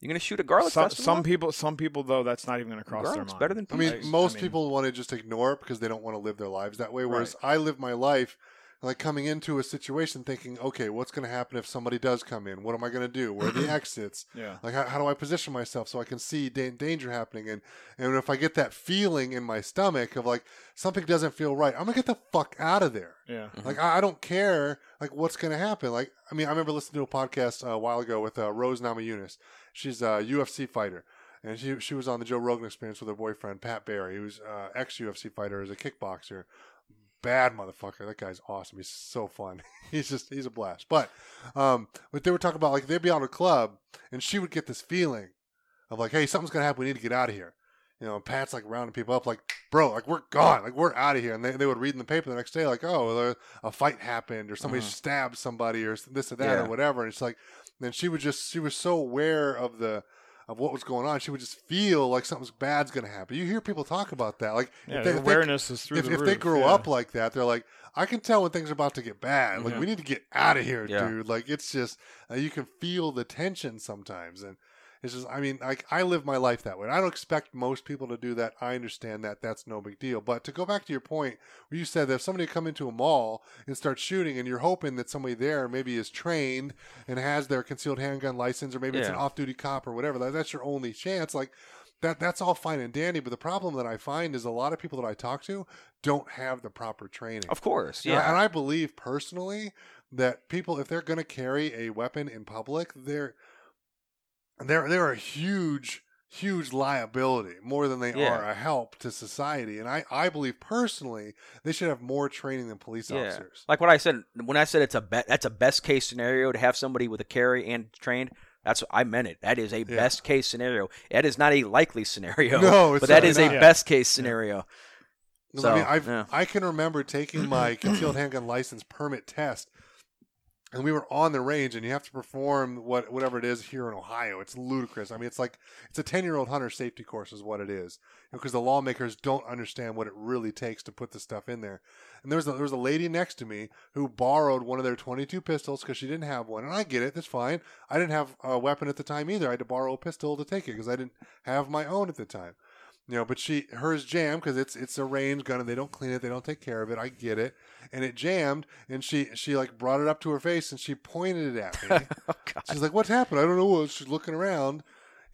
Speaker 2: You're going to shoot a Garlic
Speaker 3: Some,
Speaker 2: Festival?
Speaker 3: some people, some people though, that's not even going to cross their mind.
Speaker 2: better than
Speaker 1: I mean,
Speaker 3: I- I
Speaker 1: most
Speaker 3: mean-
Speaker 1: people want to just ignore it because they don't want to live their lives that way. Whereas
Speaker 3: Right.
Speaker 1: I live my life like coming into a situation thinking, okay, what's going to happen if somebody does come in? What am I going to do? Where are the exits?
Speaker 3: Yeah.
Speaker 1: Like, how, how do I position myself so I can see da- danger happening? And and if I get that feeling in my stomach of like something doesn't feel right, I'm gonna get the fuck out of there.
Speaker 3: Yeah.
Speaker 1: Like I, I don't care like what's gonna happen. Like I mean I remember listening to a podcast uh, a while ago with uh, Rose Namajunas. She's a UFC fighter, and she she was on the Joe Rogan Experience with her boyfriend Pat Barry, who's uh, ex UFC fighter, is a kickboxer. Bad motherfucker. That guy's awesome. He's so fun. he's just he's a blast. But um, but they were talking about like they'd be out at a club, and she would get this feeling of like, hey, something's gonna happen. We need to get out of here. You know, Pat's like rounding people up, like, bro, like we're gone, like we're out of here. And they, they would read in the paper the next day, like, oh, there- a fight happened, or somebody
Speaker 2: Mhm.
Speaker 1: stabbed somebody, or this or that,
Speaker 2: Yeah.
Speaker 1: or whatever. And it's like, then she would just, she was so aware of the, of what was going on, she would just feel like something's bad's gonna happen. You hear people talk about that, like,
Speaker 3: Yeah.
Speaker 1: if they,
Speaker 3: their
Speaker 1: if they-
Speaker 3: awareness is through
Speaker 1: if,
Speaker 3: the
Speaker 1: if
Speaker 3: roof.
Speaker 1: they grow
Speaker 3: yeah.
Speaker 1: up like that, they're like, I can tell when things are about to get bad. Like,
Speaker 3: Mhm.
Speaker 1: we need to get out of here,
Speaker 2: Yeah.
Speaker 1: dude. Like, it's just, uh, you can feel the tension sometimes. And it's just, I mean, like, I live my life that way. I don't expect most people to do that. I understand that. That's no big deal. But to go back to your point, where you said that if somebody come into a mall and start shooting, and you're hoping that somebody there maybe is trained and has their concealed handgun license, or maybe it's an off duty cop or whatever, that, that's your only chance. Like, that that's all fine and dandy, but the problem that I find is a lot of people that I talk to don't have the proper training.
Speaker 2: Of course,
Speaker 1: And I-
Speaker 2: yeah.
Speaker 1: And I believe personally that people, if they're going to carry a weapon in public, they're they're they're a huge huge liability more than they
Speaker 2: Yeah.
Speaker 1: are a help to society. And I I believe personally they should have more training than police
Speaker 2: Yeah.
Speaker 1: officers.
Speaker 2: Like what I said when I said it's a be- that's a best case scenario to have somebody with a carry and trained. That's I meant it. That is a best case scenario. That is not a likely scenario.
Speaker 1: No, it's
Speaker 2: but that is
Speaker 1: certainly
Speaker 2: a
Speaker 1: not.
Speaker 2: best case scenario.
Speaker 1: 'Cause I mean,
Speaker 2: So, yeah.
Speaker 1: I can remember taking my concealed handgun license permit test, and we were on the range, and you have to perform what whatever it is here in Ohio. It's ludicrous. I mean, it's like it's a ten year old hunter safety course, is what it is, because the lawmakers don't understand what it really takes to put the stuff in there. And there was a, there was a lady next to me who borrowed one of their twenty two pistols because she didn't have one, and I get it. That's fine. I didn't have a weapon at the time either. I had to borrow a pistol to take it because I didn't have my own at the time. You know, but she hers jammed because it's it's a range gun and they don't clean it, they don't take care of it. I get it, and it jammed, and she she like brought it up to her face and she pointed it at me.
Speaker 2: oh.
Speaker 1: She's like, "What's happened? I don't know." what." She's looking around,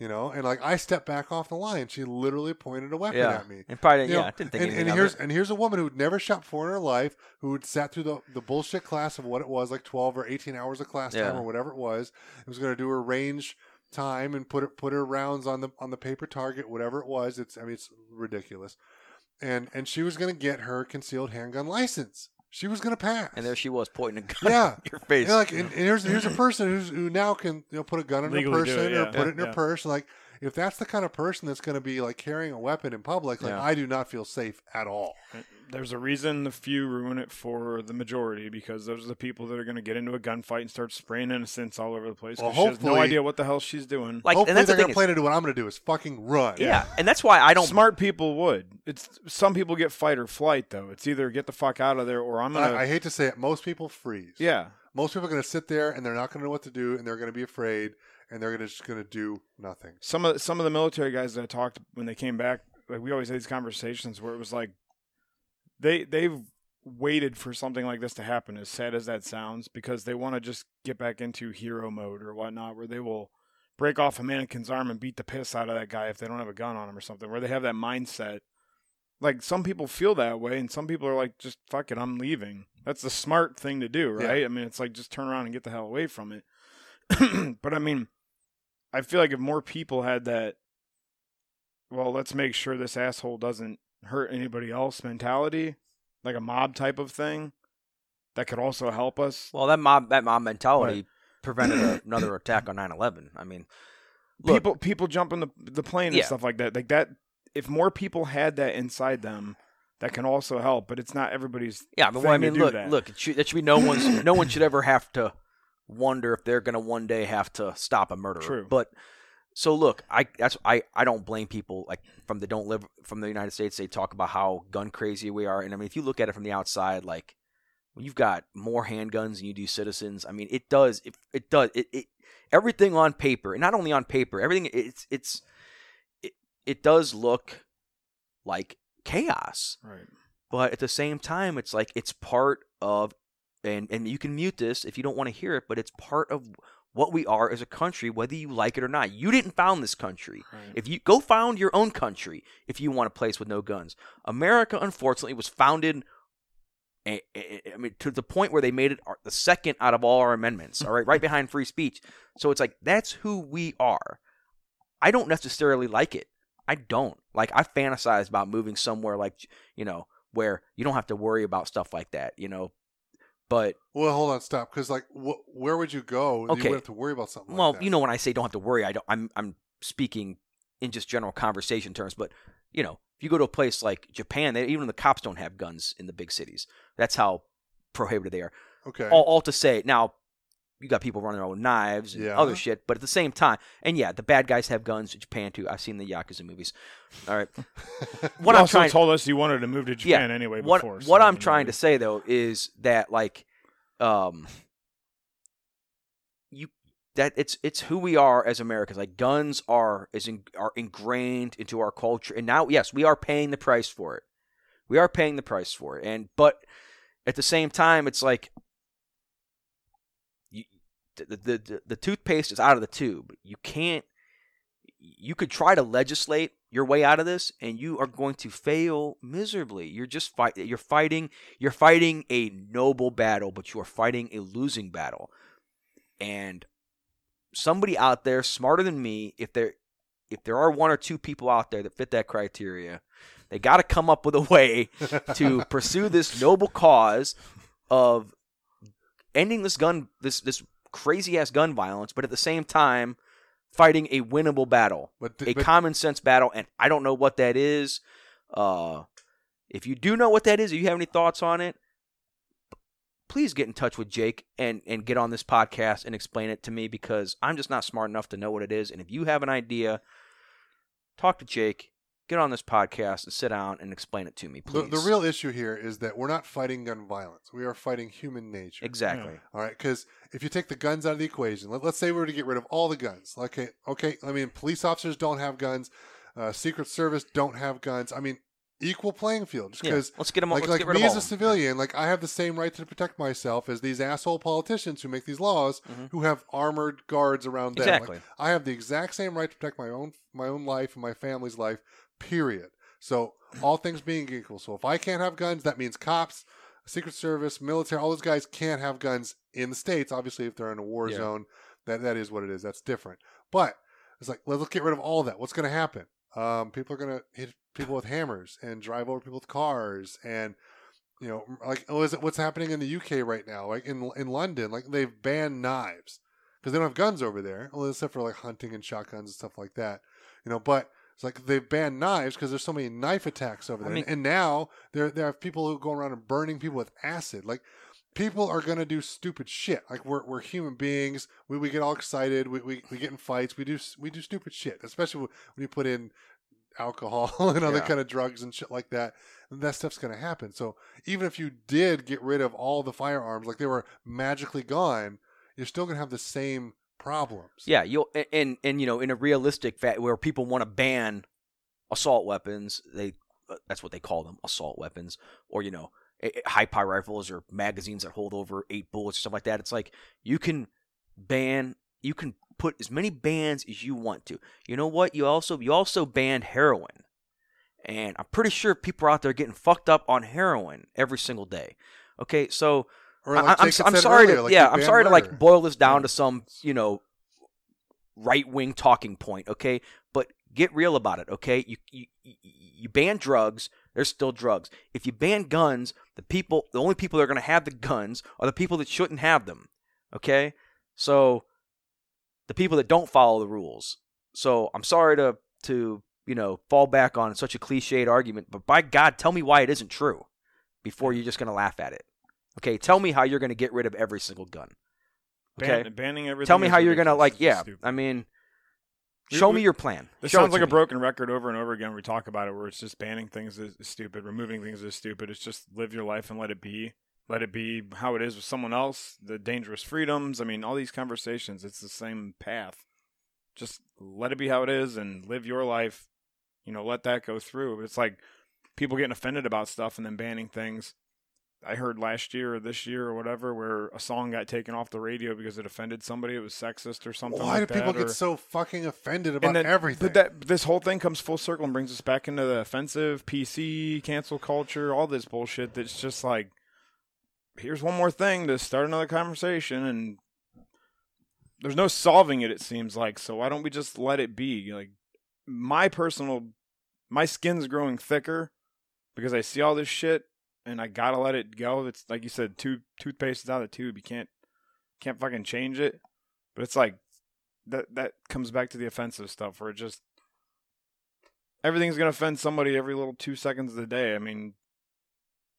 Speaker 1: you know, and like I stepped back off the line. She literally pointed a weapon
Speaker 2: yeah.
Speaker 1: at me.
Speaker 2: And probably
Speaker 1: You
Speaker 2: yeah,
Speaker 1: know,
Speaker 2: I didn't think
Speaker 1: and, and here's
Speaker 2: it.
Speaker 1: and here's a woman who'd never shot before in her life, who had sat through the, the bullshit class of what it was, like twelve or eighteen hours of class
Speaker 2: Yeah.
Speaker 1: time or whatever it was. It was going to do her range time and put it put her rounds on the on the paper target, whatever it was. It's I mean it's ridiculous, and and she was going to get her concealed handgun license. She was going to pass.
Speaker 2: And there she was pointing a gun
Speaker 1: Yeah.
Speaker 2: at your face.
Speaker 1: Yeah, like, and, and here's here's a person who's who now can you know put a gun in
Speaker 3: Legally
Speaker 1: her person
Speaker 3: it,
Speaker 1: or
Speaker 3: yeah.
Speaker 1: put it in her purse. Like if that's the kind of person that's going to be like carrying a weapon in public, like
Speaker 2: Yeah.
Speaker 1: I do not feel safe at all.
Speaker 3: Uh, there's a reason the few ruin it for the majority because those are the people that are going to get into a gunfight and start spraying innocents all over the place.
Speaker 1: Well,
Speaker 3: she has no idea what the hell she's doing.
Speaker 2: like,
Speaker 1: Hopefully
Speaker 2: and that's the
Speaker 1: they're
Speaker 2: thing.
Speaker 1: going to plan to do what I'm going to do is fucking run.
Speaker 2: yeah, and that's why I don't.
Speaker 3: Smart people would. It's some people get fight or flight though. It's either get the fuck out of there or I'm gonna.
Speaker 1: I, I hate to say it, most people freeze.
Speaker 3: yeah,
Speaker 1: most people are going to sit there and they're not going to know what to do and they're going to be afraid and they're gonna, just going to do nothing.
Speaker 3: some of some of the military guys that I talked when they came back, like we always had these conversations where it was like they they've waited for something like this to happen, as sad as that sounds, because they want to just get back into hero mode or whatnot, where they will break off a mannequin's arm and beat the piss out of that guy if they don't have a gun on him or something, where they have that mindset. Like some people feel that way, and some people are like, just fuck it, I'm leaving. That's the smart thing to do,
Speaker 1: Yeah.
Speaker 3: right? I mean, it's like just turn around and get the hell away from it. but I mean, I feel like if more people had that, well, let's make sure this asshole doesn't hurt anybody else mentality, like a mob type of thing, that could also help us.
Speaker 2: Well, that mob that mob mentality prevented a, another attack on 9/11. I mean, look,
Speaker 3: people people jumping the the plane and
Speaker 2: Yeah.
Speaker 3: stuff like that. Like that, if more people had that inside them, that can also help. But it's not everybody's.
Speaker 2: yeah, but well, I mean, look,
Speaker 3: that.
Speaker 2: look, it should, that should be no one's. no one should ever have to wonder if they're going to one day have to stop a murderer.
Speaker 3: True.
Speaker 2: But so look, I that's I I don't blame people like from the don't live from the United States. They talk about how gun crazy we are, and I mean, if you look at it from the outside, like when you've got more handguns than you do citizens, I mean, it does it it does it, it everything on paper, and not only on paper, everything it's it's it, it does look like chaos
Speaker 3: Right.
Speaker 2: but at the same time it's like it's part of and and you can mute this if you don't want to hear it but it's part of what we are as a country whether you like it or not you didn't found this country
Speaker 3: Right.
Speaker 2: if you go found your own country if you want a place with no guns america unfortunately was founded I mean, to the point where they made it the second out of all our amendments, all right, right behind free speech. So it's like that's who we are. I don't necessarily like it. I don't like. I fantasize about moving somewhere like you know where you don't have to worry about stuff like that. You know, but
Speaker 1: Well, hold on, stop. Because like, wh- where would you go?
Speaker 2: Okay.
Speaker 1: You wouldn't have to worry about something.
Speaker 2: well,
Speaker 1: like that?
Speaker 2: you know, when I say don't have to worry, I don't. I'm I'm speaking in just general conversation terms. But you know, if you go to a place like Japan, they, even the cops don't have guns in the big cities. That's how prohibited they are.
Speaker 1: Okay.
Speaker 2: all, all to say now you got people running around with knives and
Speaker 1: Yeah.
Speaker 2: other shit but at the same time and yeah the bad guys have guns in japan too. I've seen the yakuza movies. All right. What
Speaker 3: you
Speaker 2: i'm
Speaker 3: also
Speaker 2: trying
Speaker 3: told us you wanted to move to Japan anyway.
Speaker 2: what,
Speaker 3: Before,
Speaker 2: what
Speaker 3: so,
Speaker 2: i'm trying to say though is that like um you that it's it's who we are as americans. Like guns are is in, are ingrained into our culture and now yes we are paying the price for it. We are paying the price for it and but at the same time it's like the, the the toothpaste is out of the tube. You can't you could try to legislate your way out of this and you are going to fail miserably. You're just fight you're fighting you're fighting a noble battle but you are fighting a losing battle. And somebody out there smarter than me if there if there are one or two people out there that fit that criteria they got to come up with a way to pursue this noble cause of ending this gun this this crazy ass gun violence but at the same time fighting a winnable battle a
Speaker 1: but
Speaker 2: common sense battle, and I don't know what that is. Uh, if you do know what that is, or you have any thoughts on it, please get in touch with Jake and and get on this podcast and explain it to me because I'm just not smart enough to know what it is. And if you have an idea, talk to Jake, get on this podcast, and sit down and explain it to me, please.
Speaker 1: the real issue here is that we're not fighting gun violence. We are fighting human nature.
Speaker 2: exactly.
Speaker 1: All right, because if you take the guns out of the equation, let, us say we were to get rid of all the guns. Okay, okay. I mean, police officers don't have guns. uh, Secret Service don't have guns. I mean, equal playing field. Just
Speaker 2: Yeah,
Speaker 1: because,
Speaker 2: let's get them.
Speaker 1: like,
Speaker 2: let's
Speaker 1: like
Speaker 2: get rid
Speaker 1: me
Speaker 2: of
Speaker 1: as a
Speaker 2: of 'em.
Speaker 1: civilian, like I have the same right to protect myself as these asshole politicians who make these laws,
Speaker 2: Mhm.
Speaker 1: who have armored guards around them. Like,
Speaker 2: Exactly.
Speaker 1: I have the exact same right to protect my own my own life and my family's life. Period. So all things being equal, so if I can't have guns, that means cops, Secret Service, military, all those guys can't have guns in the states. Obviously, if they're in a war
Speaker 2: Yeah.
Speaker 1: zone, that that is what it is. That's different. But it's like let's get rid of all that. What's going to happen? Um, people are going to hit people with hammers and drive over people with cars and you know like oh, is it what's happening in the UK right now? Like in in London, like they've banned knives because they don't have guns over there, well, except for like hunting and shotguns and stuff like that. You know, but it's like they've banned knives because there's so many knife attacks over
Speaker 2: I
Speaker 1: there,
Speaker 2: mean-
Speaker 1: and now there there are people who go around and burning people with acid. Like people are gonna do stupid shit. Like we're we're human beings. We we get all excited. We we, we get in fights. We do we do stupid shit, especially when you put in alcohol and other
Speaker 2: Yeah.
Speaker 1: kind of drugs and shit like that. And that stuff's gonna happen. So even if you did get rid of all the firearms, like they were magically gone, you're still gonna have the same problems.
Speaker 2: Yeah, you'll and and, you know in a realistic fact where people want to ban assault weapons, they uh, that's what they call them, assault weapons, or you know high power rifles or magazines that hold over eight bullets, or stuff like that. It's like you can ban, you can put as many bans as you want to. You know what? You also you also banned heroin, and I'm pretty sure people are out there getting fucked up on heroin every single day. Okay, so
Speaker 1: Or
Speaker 2: I-
Speaker 1: like
Speaker 2: I'm, I'm sorry
Speaker 1: earlier,
Speaker 2: to
Speaker 1: like
Speaker 2: yeah I'm sorry to like boil this down
Speaker 1: Yeah.
Speaker 2: to some you know right wing talking point okay? But get real about it okay? You, you you you ban drugs there's still drugs. If you ban guns the people the only people that are going to have the guns are the people that shouldn't have them okay? So the people that don't follow the rules. So I'm sorry to to you know fall back on such a cliched argument but by God tell me why it isn't true before you're just going to laugh at it Okay, tell me how you're going to get rid of every single gun. Okay,
Speaker 3: Ban- banning everything.
Speaker 2: tell me
Speaker 3: is
Speaker 2: how you're going to
Speaker 3: ridiculous.
Speaker 2: like.
Speaker 3: It's
Speaker 2: Yeah,
Speaker 3: stupid.
Speaker 2: I mean,
Speaker 3: We-
Speaker 2: show
Speaker 3: we-
Speaker 2: me your plan.
Speaker 3: This
Speaker 2: Show
Speaker 3: sounds like
Speaker 2: to
Speaker 3: a
Speaker 2: me.
Speaker 3: broken record over and over again. We talk about it, where it's just banning things is, is stupid, removing things is stupid. It's just live your life and let it be. Let it be how it is with someone else. The dangerous freedoms. I mean, all these conversations. It's the same path. Just let it be how it is and live your life. You know, let that go through. It's like people getting offended about stuff and then banning things. I heard last year or this year or whatever, where a song got taken off the radio because it offended somebody. It was sexist or something.
Speaker 1: Why
Speaker 3: like
Speaker 1: do people
Speaker 3: that,
Speaker 1: get so fucking offended about
Speaker 3: then-
Speaker 1: everything?
Speaker 3: But that this whole thing comes full circle and brings us back into the offensive PC cancel culture, all this bullshit. That's just like, here's one more thing to start another conversation, and there's no solving it. It seems like so. Why don't we just let it be? Like my personal, my skin's growing thicker because I see all this shit, and I gotta let it go. It's like you said, tooth toothpaste is out of the tube. You can't can't fucking change it. But it's like that that comes back to the offensive stuff where it just everything's gonna offend somebody every little two seconds of the day. I mean,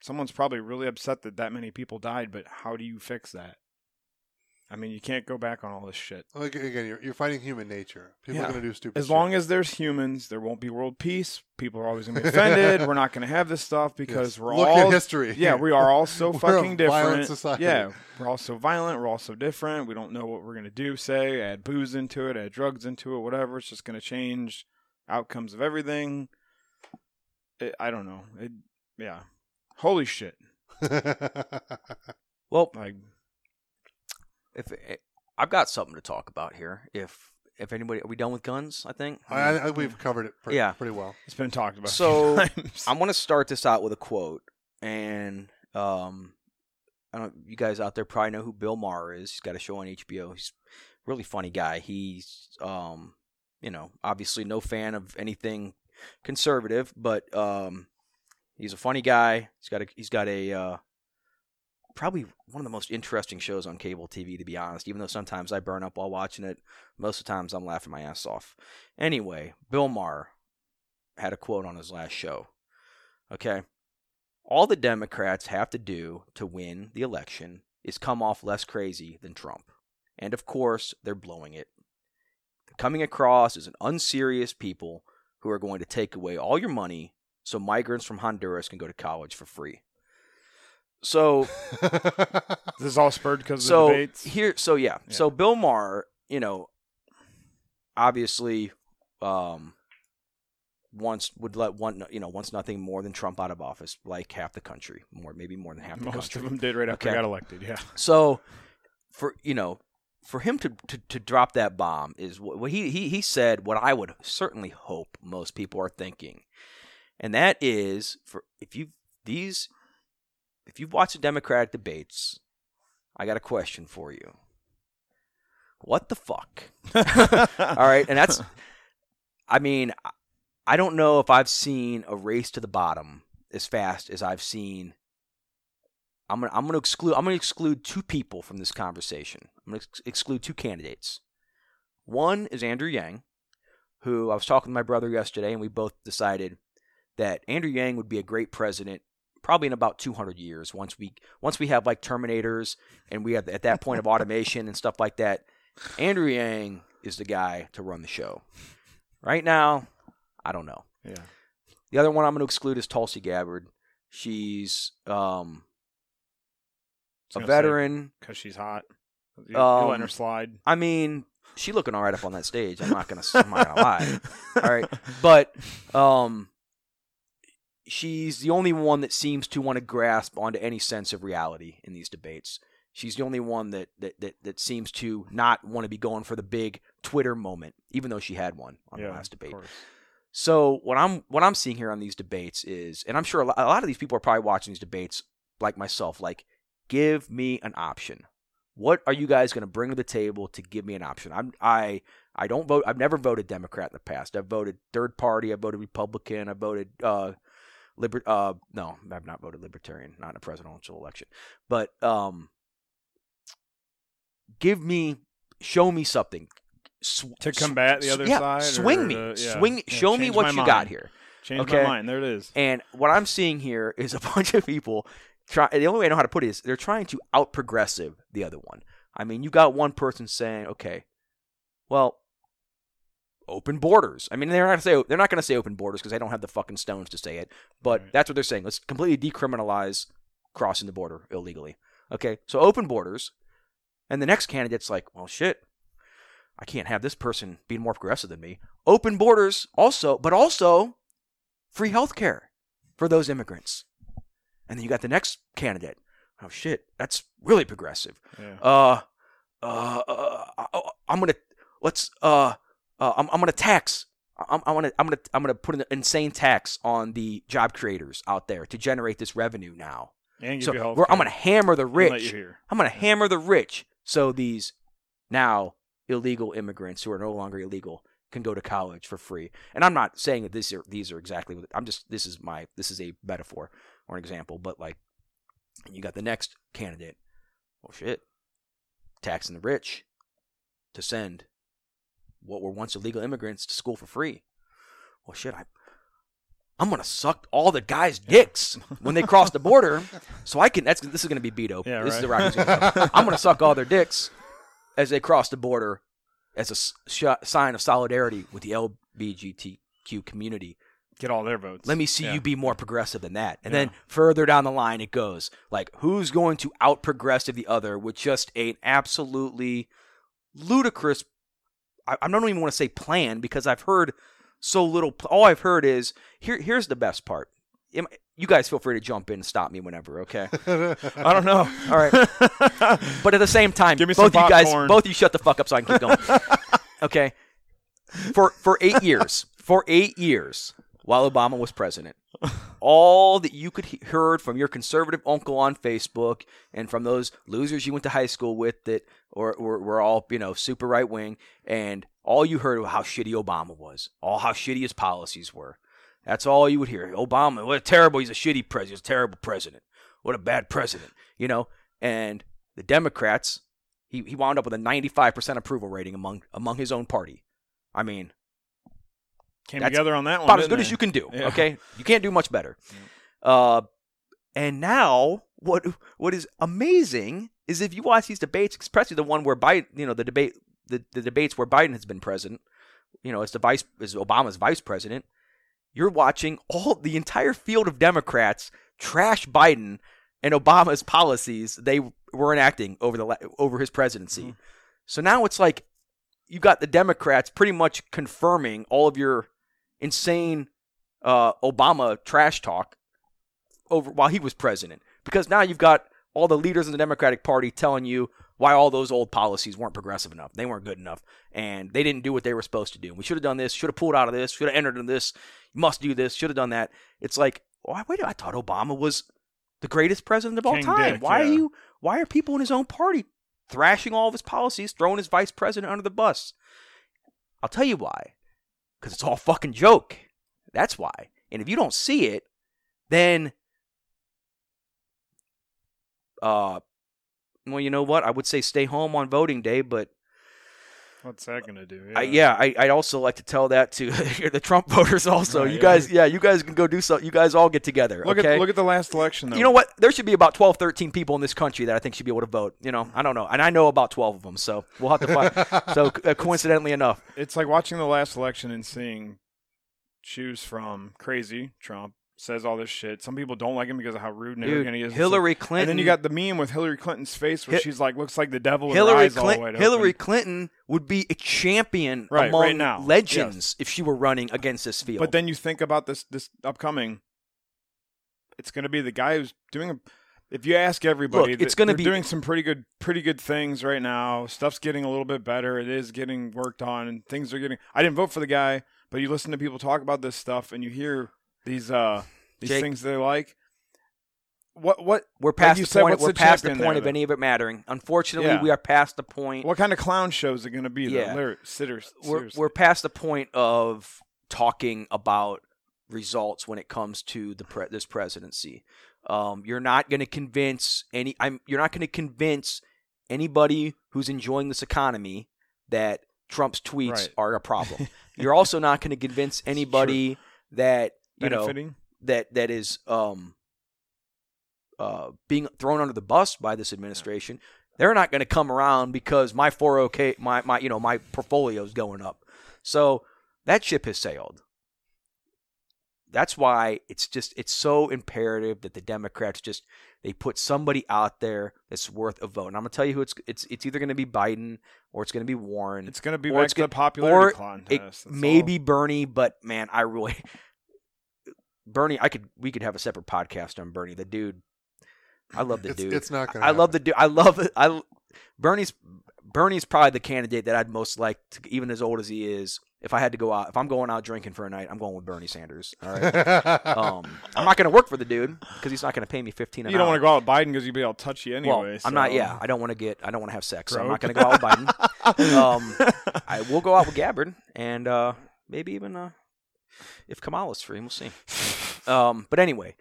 Speaker 3: someone's probably really upset that that many people died, but how do you fix that? I mean, you can't go back on all this shit.
Speaker 1: Like, again, you're, you're fighting human nature. People
Speaker 3: Yeah.
Speaker 1: are going to do stupid.
Speaker 3: As
Speaker 1: shit.
Speaker 3: long as there's humans, there won't be world peace. People are always gonna be offended. We're not gonna have this stuff because
Speaker 1: Yes.
Speaker 3: we're
Speaker 1: look
Speaker 3: all
Speaker 1: at history.
Speaker 3: yeah, we are all so
Speaker 1: We're a
Speaker 3: fucking
Speaker 1: violent
Speaker 3: different.
Speaker 1: society.
Speaker 3: Yeah, we're all so violent. We're all so different. We don't know what we're gonna do. Say, add booze into it, add drugs into it, whatever. It's just gonna change outcomes of everything. It, I don't know. It, yeah. Holy shit!
Speaker 2: Well,
Speaker 3: Like,
Speaker 2: if eh, I've got something to talk about here, if if anybody, are we done with guns? I think.
Speaker 1: I, I, I- we've covered it pretty,
Speaker 2: Yeah.
Speaker 1: pretty well.
Speaker 3: it's been talked about.
Speaker 2: So. I'm going to start this out with a quote, and um, I don't. You guys out there probably know who Bill Maher is. He's got a show on HBO. He's a really funny guy. He's um, you know, obviously no fan of anything conservative, but um, he's a funny guy. He's got a he's got a uh, probably one of the most interesting shows on cable TV, to be honest. Even though sometimes I burn up while watching it, most of the times I'm laughing my ass off. Anyway, Bill Maher had a quote on his last show. Okay. All the Democrats have to do to win the election is come off less crazy than Trump. And of course, they're blowing it. Coming across as an unserious people who are going to take away all your money so migrants from Honduras can go to college for free. So
Speaker 3: this is all spurred because of
Speaker 2: so
Speaker 3: the debates.
Speaker 2: here so yeah.
Speaker 3: Yeah.
Speaker 2: so bill maher you know obviously um wants would let one you know wants nothing more than Trump out of office, like half the country, more maybe more than half the
Speaker 3: Most
Speaker 2: country.
Speaker 3: of them did right after
Speaker 2: Okay.
Speaker 3: he got elected. Yeah.
Speaker 2: So, for you know, for him to, to, to drop that bomb is what what he, he he said. What I would certainly hope most people are thinking, and that is for if you these if you've watched the Democratic debates, I got a question for you. What the fuck? All right, and that's. I mean, I- don't know if I've seen a race to the bottom as fast as I've seen I'm gonna I'm gonna exclude I'm gonna exclude two people from this conversation. I'm gonna ex- exclude two candidates. One is Andrew Yang, who I was talking to my brother yesterday, and we both decided that Andrew Yang would be a great president, probably in about 200 years. Once we once we have like Terminators, and we have at that point of automation and stuff like that. Andrew Yang is the guy to run the show. Right now, I don't know.
Speaker 3: Yeah.
Speaker 2: The other one I'm going to exclude is Tulsi Gabbard. She's um, a veteran.
Speaker 3: because she's hot. You, you letting
Speaker 2: Um,
Speaker 3: her slide.
Speaker 2: I mean, she looking all right up on that stage. I'm not gonna, I'm not gonna lie. All right, but um, she's the only one that seems to want to grasp onto any sense of reality in these debates. She's the only one that that that, that seems to not want to be going for the big Twitter moment, even though she had one on
Speaker 3: yeah,
Speaker 2: the last debate. So what I'm what I'm seeing here on these debates is, and I'm sure a lot of these people are probably watching these debates like myself. Like, give me an option. What are you guys going to bring to the table to give me an option? I'm I I don't vote. I've never voted Democrat in the past. I've voted third party. I've voted Republican. I voted uh, liber. Uh, no, I've not voted Libertarian. Not in a presidential election. But um, give me, show me something. Sw-
Speaker 3: To combat the other
Speaker 2: yeah,
Speaker 3: side,
Speaker 2: Swing me,
Speaker 3: to- yeah,
Speaker 2: swing.
Speaker 3: yeah,
Speaker 2: show me what you
Speaker 3: mind.
Speaker 2: got here.
Speaker 3: Change
Speaker 2: Okay.
Speaker 3: my mind. There it is.
Speaker 2: And what I'm seeing here is a bunch of people try. The only way I know how to put it is they're trying to out progressive the other one. I mean, you got one person saying, "Okay, well, open borders." I mean, they're not gonna say they're not going to say open borders because they don't have the fucking stones to say it. But
Speaker 3: Right.
Speaker 2: that's what they're saying. Let's completely decriminalize crossing the border illegally. Okay, so open borders, and the next candidate's like, "Well, shit." I can't have this person being more progressive than me. Open borders also, but also free health care for those immigrants. And then you got the next candidate. Oh shit, that's really progressive.
Speaker 3: Yeah.
Speaker 2: Uh, uh, uh uh, I'm gonna let's uh, uh I'm, I'm gonna tax. I'm, I'm gonna I'm gonna I'm gonna put an insane tax on the job creators out there to generate this revenue now.
Speaker 3: and
Speaker 2: So
Speaker 3: you health
Speaker 2: we're, I'm gonna hammer the
Speaker 3: And let you
Speaker 2: rich. I'm gonna hammer the rich so these now illegal immigrants who are no longer illegal can go to college for free. And I'm not saying that these are these are exactly what I'm just this is my this is a metaphor or an example, but like you got the next candidate. Well shit. Taxing the rich to send what were once illegal immigrants to school for free. Well shit, I I'm gonna suck all the guys' dicks when they cross the border, so I can. That's this is gonna be Beto.
Speaker 3: Yeah,
Speaker 2: this is the
Speaker 3: right.
Speaker 2: Rockies. gonna- I'm gonna suck all their dicks as they cross the border as a sh- sign of solidarity with the LBGTQ community.
Speaker 3: Get all their votes.
Speaker 2: Let me see
Speaker 3: Yeah.
Speaker 2: you be more progressive than that. And
Speaker 3: Yeah.
Speaker 2: then further down the line, it goes like, who's going to out progressive the other with just an absolutely ludicrous. I, I don't even want to say plan because I've heard so little. All I've heard is here. Here's the best part. You guys feel free to jump in and stop me whenever, okay?
Speaker 3: I don't know.
Speaker 2: All right. But at the same time, both you guys, both you shut the fuck up so I can keep going. okay. For for eight years, for eight years, while Obama was president, all that you could he- heard from your conservative uncle on Facebook and from those losers you went to high school with that or were, were all you know super right wing, and all you heard was how shitty Obama was, all how shitty his policies were. That's all you would hear. Obama, what a terrible, he's a shitty president, he's a terrible president. What a bad president, you know? And the Democrats, he, he wound up with a 95% approval rating among among his own party. I mean,
Speaker 3: Came
Speaker 2: That's
Speaker 3: together on that one.
Speaker 2: about as good as you can do.
Speaker 3: Yeah.
Speaker 2: Okay, you can't do much better. Uh, and now what what is amazing is if you watch these debates, especially the one where Biden, you know, the debate, the, the debates where Biden has been president, you know, as the vice, as Obama's vice president, you're watching all the entire field of Democrats trash Biden and Obama's policies they were enacting over the over his presidency.
Speaker 3: Mm-hmm.
Speaker 2: So now it's like you got the Democrats pretty much confirming all of your insane uh, Obama trash talk over while he was president because now you've got all the leaders in the Democratic Party telling you why all those old policies weren't progressive enough. They weren't good enough. And they didn't do what they were supposed to do. We should have done this, should have pulled out of this, should have entered in this, must do this, should have done that. It's like, why wait, I thought Obama was the greatest president of all
Speaker 3: King
Speaker 2: time.
Speaker 3: Dick,
Speaker 2: why are you why are people in his own party thrashing all of his policies, throwing his vice president under the bus? I'll tell you why. Because it's all fucking joke. That's why. And if you don't see it, then uh well, you know what? I would say stay home on voting day, but
Speaker 3: What's that gonna do?
Speaker 2: I, yeah, I, I'd also like to tell that to the Trump voters. Also,
Speaker 3: Right,
Speaker 2: you
Speaker 3: yeah.
Speaker 2: guys, yeah, you guys can go do so. You guys all get together.
Speaker 3: Look
Speaker 2: okay?
Speaker 3: at look at the last election though.
Speaker 2: you know what? There should be about 12, 13 people in this country that I think should be able to vote. You know, I don't know, and I know about twelve of them. So we'll have to find. so uh, coincidentally enough,
Speaker 3: it's like watching the last election and seeing choose from crazy Trump says all this shit. Some people don't like him because of how rude and
Speaker 2: dude,
Speaker 3: arrogant he is.
Speaker 2: Hillary
Speaker 3: and
Speaker 2: Clinton.
Speaker 3: then you got the meme with Hillary Clinton's face where
Speaker 2: Hi-
Speaker 3: she's like looks like the devil with her
Speaker 2: Hillary
Speaker 3: eyes all
Speaker 2: Clinton.
Speaker 3: wide
Speaker 2: Hillary. Clinton would be a champion
Speaker 3: Right,
Speaker 2: among
Speaker 3: right now,
Speaker 2: legends if she were running against this field.
Speaker 3: But then you think about this this upcoming. It's going to be the guy who's doing. A, if you ask everybody,
Speaker 2: Look, it's gonna be-
Speaker 3: doing some pretty good, pretty good things right now. Stuff's getting a little bit better. It is getting worked on, and things are getting. I didn't vote for the guy, but you listen to people talk about this stuff, and you hear these uh these
Speaker 2: Jake.
Speaker 3: things they like. What what
Speaker 2: we're past
Speaker 3: you
Speaker 2: the
Speaker 3: said,
Speaker 2: point. We're
Speaker 3: the
Speaker 2: past the point
Speaker 3: there,
Speaker 2: of
Speaker 3: though?
Speaker 2: any of it mattering. Unfortunately,
Speaker 3: Yeah.
Speaker 2: we are past the point.
Speaker 3: what kind of clown shows are going to be?
Speaker 2: Yeah.
Speaker 3: Sitters,
Speaker 2: we're we're past the point of talking about results when it comes to the pre- this presidency. Um, you're not going to convince any. I'm. You're not going to convince anybody who's enjoying this economy that Trump's tweets
Speaker 3: Right.
Speaker 2: are a problem. you're also not going to convince anybody that you know that that is um uh being thrown under the bus by this administration they're not going to come around because my 401k my my you know my portfolio is going up so that ship has sailed that's why it's just it's so imperative that the democrats just they put somebody out there that's worth a vote and i'm going to tell you who it's it's it's either going to be biden or it's going to be warren
Speaker 3: It's going to be
Speaker 2: or it's
Speaker 3: to the
Speaker 2: gonna-
Speaker 3: popularity contest.
Speaker 2: it maybe
Speaker 3: all.
Speaker 2: Bernie, but man, I really Bernie. I could we could have a separate podcast on Bernie. The dude, I love the
Speaker 1: It's,
Speaker 2: dude.
Speaker 1: it's not going
Speaker 2: I love the dude. I love it. I Bernie's Bernie's probably the candidate that I'd most like, to, even as old as he is. If I had to go out, if I'm going out drinking for a night, I'm going with Bernie Sanders. All right. um, I'm not going to work for the dude because he's not going to pay me fifteen. An
Speaker 3: You don't want to go out with Biden because you'd be able all touchy anyway.
Speaker 2: Well, I'm not. Yeah, I don't want to get. I don't want to have sex. So I'm not going to go out with Biden. um, I will go out with Gabbard and uh, maybe even uh, if Kamala's free, we'll see. Um, but anyway,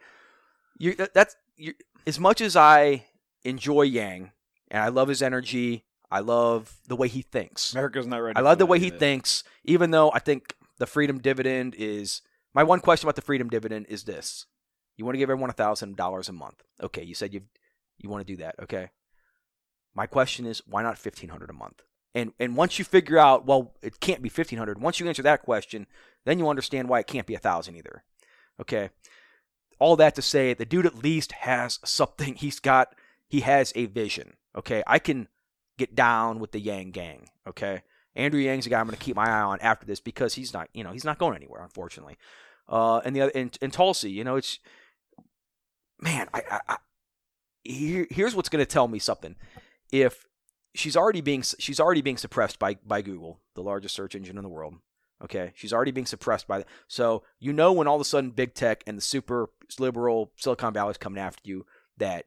Speaker 2: you that, that's you, as much as I enjoy Yang and I love his energy. I love the way he thinks.
Speaker 3: America's not ready.
Speaker 2: I love the way he thinks, even though I think the freedom dividend is my one question about the freedom dividend is this. You want to give everyone a thousand dollars a month. Okay, you said you you want to do that, okay. My question is why not fifteen hundred a month? And and once you figure out, well, it can't be fifteen hundred, once you answer that question, then you understand why it can't be a thousand either. Okay. All that to say, the dude at least has something. He's got he has a vision. Okay. I can get down with the Yang gang. Okay. Andrew Yang's a guy I'm going to keep my eye on after this because he's not, you know, he's not going anywhere, unfortunately. Uh, and the other, and, and Tulsi, you know, it's, man, I, I, I here, here's what's going to tell me something. If she's already being, she's already being suppressed by, by Google, the largest search engine in the world. Okay. She's already being suppressed by that. So, you know, when all of a sudden big tech and the super liberal Silicon Valley is coming after you, that,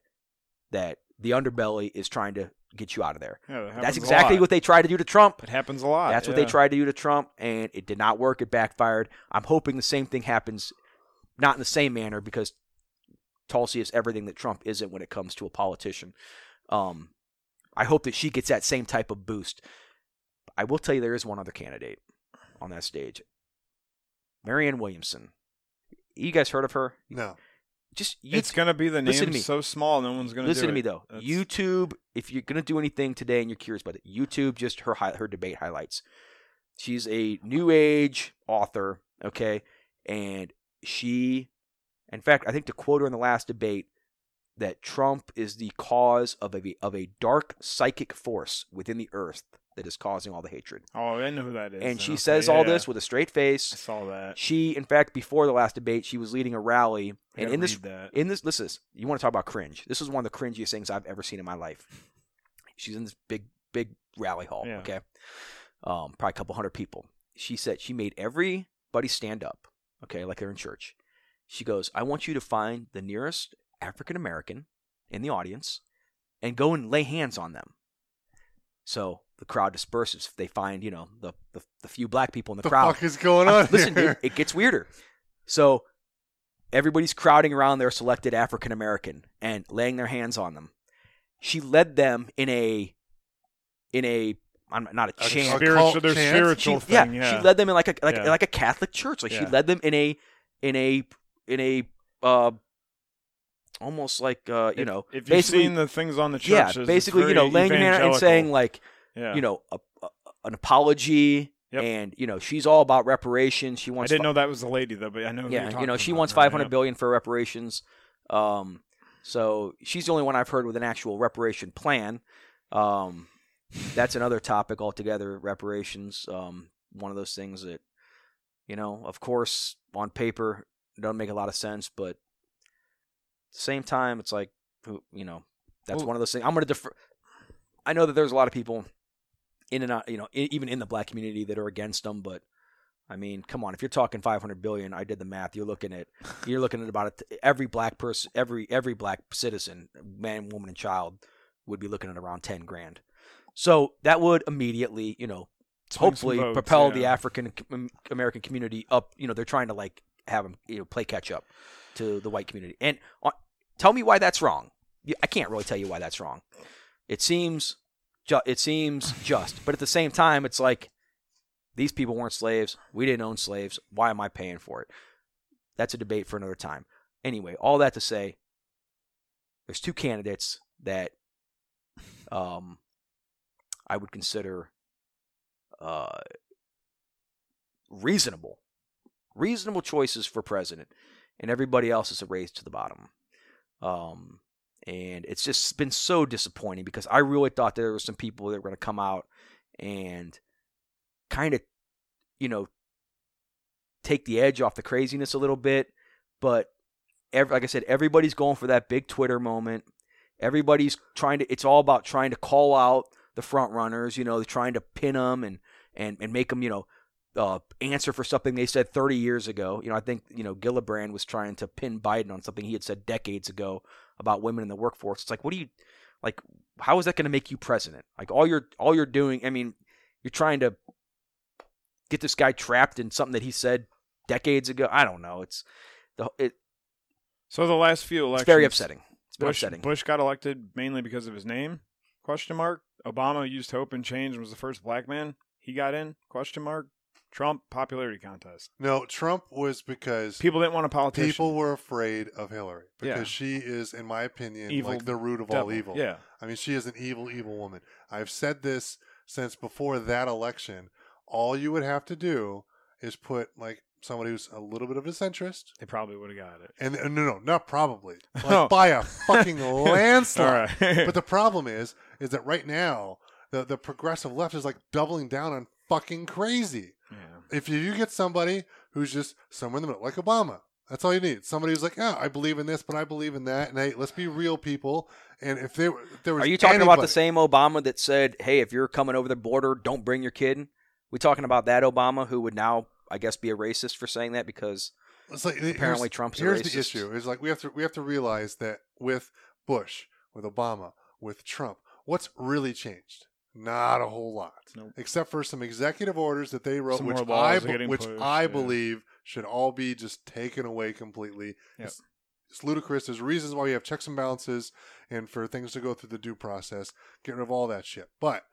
Speaker 2: that the underbelly is trying to get you out of there.
Speaker 3: Yeah,
Speaker 2: That's exactly what they tried to do to Trump.
Speaker 3: It happens a lot.
Speaker 2: That's what they tried to do to Trump, and it did not work. It backfired. I'm hoping the same thing happens, not in the same manner, because Tulsi is everything that Trump isn't when it comes to a politician. Um, I hope that she gets that same type of boost. I will tell you there is one other candidate on that stage, Marianne Williamson. You guys heard of her?
Speaker 1: No.
Speaker 2: Just you,
Speaker 3: It's gonna be the name
Speaker 2: me.
Speaker 3: so small, no one's gonna
Speaker 2: listen
Speaker 3: do
Speaker 2: to me though.
Speaker 3: That's-
Speaker 2: YouTube, if you're gonna do anything today and you're curious about it, YouTube just her hi- her debate highlights. She's a new age author, okay, and she, in fact, I think to quote her in the last debate, that Trump is the cause of a of a dark psychic force within the earth that is causing all the hatred.
Speaker 3: Oh, I know who that is.
Speaker 2: And she
Speaker 3: Okay,
Speaker 2: says all
Speaker 3: yeah.
Speaker 2: this with a straight face.
Speaker 3: I saw that.
Speaker 2: She, in fact, before the last debate, she was leading a rally,
Speaker 3: I
Speaker 2: and in this
Speaker 3: that.
Speaker 2: in this, this is you want to talk about cringe. This is one of the cringiest things I've ever seen in my life. She's in this big, big rally hall.
Speaker 3: Yeah.
Speaker 2: Okay, um, probably a couple hundred people. She said she made everybody stand up. Okay, like they're in church. She goes, "I want you to find the nearest African American in the audience, and go and lay hands on them." So the crowd disperses. They find, you know, the the, the few black people in the,
Speaker 1: the
Speaker 2: crowd.
Speaker 1: fuck is going
Speaker 2: I'm-
Speaker 1: on
Speaker 2: listen,
Speaker 1: here?
Speaker 2: it, it gets weirder. So everybody's crowding around their selected African American and laying their hands on them. She led them in a in a I'm not a
Speaker 1: A
Speaker 2: chant.
Speaker 3: spiritual,
Speaker 1: cult
Speaker 3: their
Speaker 1: chant?
Speaker 3: spiritual
Speaker 2: She- yeah,
Speaker 3: thing. Yeah,
Speaker 2: she led them in like a like,
Speaker 3: Yeah.
Speaker 2: like a Catholic church. Like she led them in a in a in a uh almost like uh you
Speaker 3: If-
Speaker 2: know
Speaker 3: if you've seen the things on the
Speaker 2: yeah
Speaker 3: churches, it's
Speaker 2: basically you know laying hand and saying like
Speaker 3: yeah.
Speaker 2: you know a, a, an apology
Speaker 3: Yep.
Speaker 2: and you know she's all about reparations. She wants.
Speaker 3: I didn't know that was the lady though, but I know. who
Speaker 2: yeah, you know, she wants five hundred
Speaker 3: yeah.
Speaker 2: billion for reparations. Um, so she's the only one I've heard with an actual reparation plan. Um, that's another topic altogether. Reparations. Um, one of those things that, you know, of course, on paper doesn't make a lot of sense, but same time, it's like, who- you know, that's one of those things. I'm going to defer. I know that there's a lot of people in and out, you know, even in the black community that are against them, but I mean, come on, if you're talking 500 billion, I did the math. You're looking at you're looking at about every black person, every every black citizen, man, woman, and child would be looking at around 10 grand. So that would immediately, you know,
Speaker 3: Swing
Speaker 2: hopefully
Speaker 3: votes,
Speaker 2: propel
Speaker 3: yeah.
Speaker 2: the African American community up. You know, they're trying to like have them, you know, play catch up to the white community. And uh, tell me why that's wrong. I can't really tell you why that's wrong. It seems, ju- it seems just, but at the same time, it's like these people weren't slaves. We didn't own slaves. Why am I paying for it? That's a debate for another time. Anyway, all that to say, there's two candidates that um, I would consider uh, reasonable, reasonable choices for president, and everybody else is a race to the bottom. Um, and it's just been so disappointing because I really thought there were some people that were going to come out and kind of, you know, take the edge off the craziness a little bit. But ev like I said, everybody's going for that big Twitter moment. Everybody's trying to. It's all about trying to call out the front runners. You know, trying to pin them and and and make them. You know. Uh, answer for something they said 30 years ago. You know, I think you know Gillibrand was trying to pin Biden on something he had said decades ago about women in the workforce. It's like, what do you like? How is that going to make you president? Like all you're all you're doing. I mean, you're trying to get this guy trapped in something that he said decades ago. I don't know. It's the it,
Speaker 3: So the last few elections,
Speaker 2: it's very upsetting. It's been
Speaker 3: Bush,
Speaker 2: upsetting.
Speaker 3: Bush got elected mainly because of his name? Question mark. Obama used hope and change and was the first black man. He got in? Question mark. Trump popularity contest.
Speaker 1: No, Trump was because
Speaker 3: People didn't want a politician.
Speaker 1: people were afraid of Hillary because
Speaker 3: Yeah.
Speaker 1: she is, in my opinion,
Speaker 3: Evil
Speaker 1: like the root of
Speaker 3: Devil.
Speaker 1: all evil.
Speaker 3: Yeah.
Speaker 1: I mean, she is an evil, evil woman. I've said this since before that election. All you would have to do is put like somebody who's a little bit of a centrist,
Speaker 3: They probably would have got it.
Speaker 1: and uh, no, no, not probably, like
Speaker 3: Oh.
Speaker 1: by a fucking landslide.
Speaker 3: right.
Speaker 1: But the problem is, is that right now the the progressive left is like doubling down on fucking crazy. If you, get somebody who's just somewhere in the middle, like Obama, that's all you need. Somebody who's like, yeah, I believe in this, but I believe in that, and hey, let's be real people. And if there, if there was
Speaker 2: Are you talking about the same Obama that said, "Hey, if you're coming over the border, don't bring your kid"? We talking about that Obama who would now, I guess, be a racist for saying that because
Speaker 1: It's like
Speaker 2: Apparently
Speaker 1: here's,
Speaker 2: Trump's a
Speaker 1: here's the issue. Is like we have to we have to realize that with Bush, with Obama, with Trump, what's really changed? Not a whole lot,
Speaker 3: Nope.
Speaker 1: except for some executive orders that they wrote,
Speaker 3: Some
Speaker 1: which I be- which
Speaker 3: pushed,
Speaker 1: I
Speaker 3: yeah.
Speaker 1: believe should all be just taken away completely.
Speaker 3: Yep.
Speaker 1: It's, it's ludicrous. There's reasons why you have checks and balances, and for things to go through the due process. Get rid of all that shit. But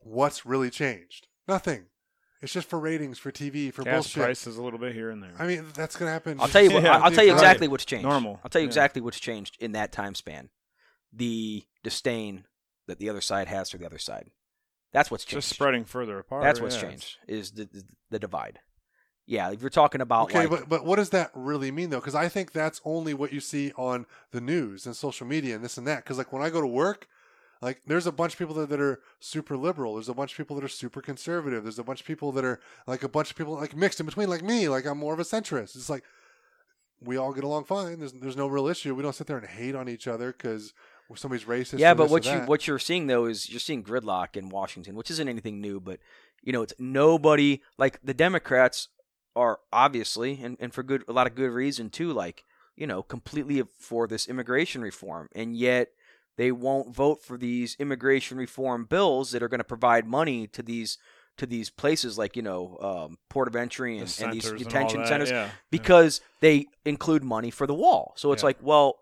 Speaker 1: what's really changed? Nothing. It's just for ratings, for TV, for
Speaker 3: Gas
Speaker 1: bullshit.
Speaker 3: prices a little bit here and there.
Speaker 1: I mean, that's gonna happen.
Speaker 2: I'll tell you what.
Speaker 3: Yeah,
Speaker 2: I'll tell you
Speaker 1: right.
Speaker 2: exactly what's changed.
Speaker 3: Normal.
Speaker 2: I'll tell you
Speaker 3: Yeah.
Speaker 2: exactly what's changed in that time span. The disdain that the other side has for the other side. That's what's changed.
Speaker 3: just spreading further apart.
Speaker 2: That's what's
Speaker 3: yeah.
Speaker 2: changed. Is the, the the divide. Yeah, if you're talking about
Speaker 1: Okay,
Speaker 2: like,
Speaker 1: but but what does that really mean though? Because I think that's only what you see on the news and social media and this and that. Because like when I go to work, Like, there's a bunch of people that, that are super liberal. There's a bunch of people that are super conservative. There's a bunch of people that are like a bunch of people like mixed in between, like me. Like, I'm more of a centrist. It's like we all get along fine. There's there's no real issue. We don't sit there and hate on each other because somebody's racist.
Speaker 2: Yeah, but what you
Speaker 1: that.
Speaker 2: what you're seeing though is you're seeing gridlock in Washington, which isn't anything new, but you know, it's nobody like the Democrats are obviously and, and for good a lot of good reason too, like, you know, completely for this immigration reform. And yet they won't vote for these immigration reform bills that are going to provide money to these to these places like, you know, um, port of entry
Speaker 3: The
Speaker 2: and, and these
Speaker 3: centers and
Speaker 2: detention
Speaker 3: that,
Speaker 2: centers
Speaker 3: yeah.
Speaker 2: because they include money for the wall. So it's
Speaker 3: Yeah.
Speaker 2: like, well,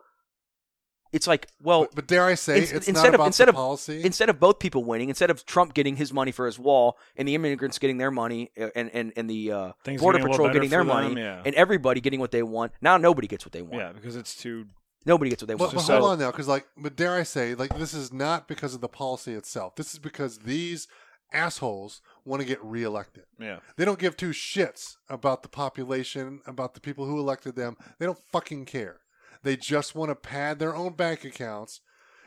Speaker 2: it's like, well,
Speaker 1: But, but dare I say,
Speaker 2: ins-
Speaker 1: it's
Speaker 2: instead
Speaker 1: not
Speaker 2: of-
Speaker 1: about
Speaker 2: instead
Speaker 1: the
Speaker 2: of-
Speaker 1: policy.
Speaker 2: instead of both people winning, instead of Trump getting his money for his wall and the immigrants getting their money uh, and and, and the uh, border
Speaker 3: getting
Speaker 2: patrol getting their
Speaker 3: for them,
Speaker 2: money
Speaker 3: yeah.
Speaker 2: and everybody getting what they want, now nobody gets what they want.
Speaker 3: yeah, because it's too.
Speaker 2: Nobody gets what they want.
Speaker 1: but
Speaker 3: So-
Speaker 1: hold on now, because like, but dare I say, like, this is not because of the policy itself. This is because these assholes want to get reelected.
Speaker 3: Yeah,
Speaker 1: They don't give two shits about the population, about the people who elected them. They don't fucking care. They just want to pad their own bank accounts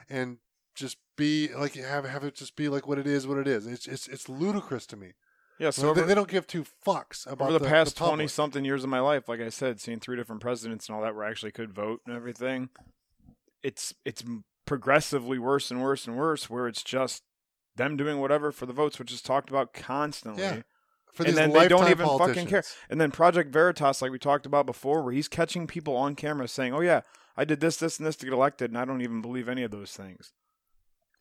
Speaker 1: and just be like have have it just be like what it is, what it is. It's it's it's ludicrous to me.
Speaker 3: yeah. So
Speaker 1: they,
Speaker 3: over,
Speaker 1: they don't give two fucks about
Speaker 3: over the, past
Speaker 1: public.
Speaker 3: twenty something years of my life, like I said, seeing three different presidents and all that, where I actually could vote and everything, it's it's progressively worse and worse and worse. Where it's just them doing whatever for the votes, which is talked about constantly.
Speaker 1: Yeah. For
Speaker 3: and then they don't even fucking care. And then Project Veritas, like we talked about before, where he's catching people on camera saying, "Oh yeah, I did this, this, and this to get elected," and I don't even believe any of those things.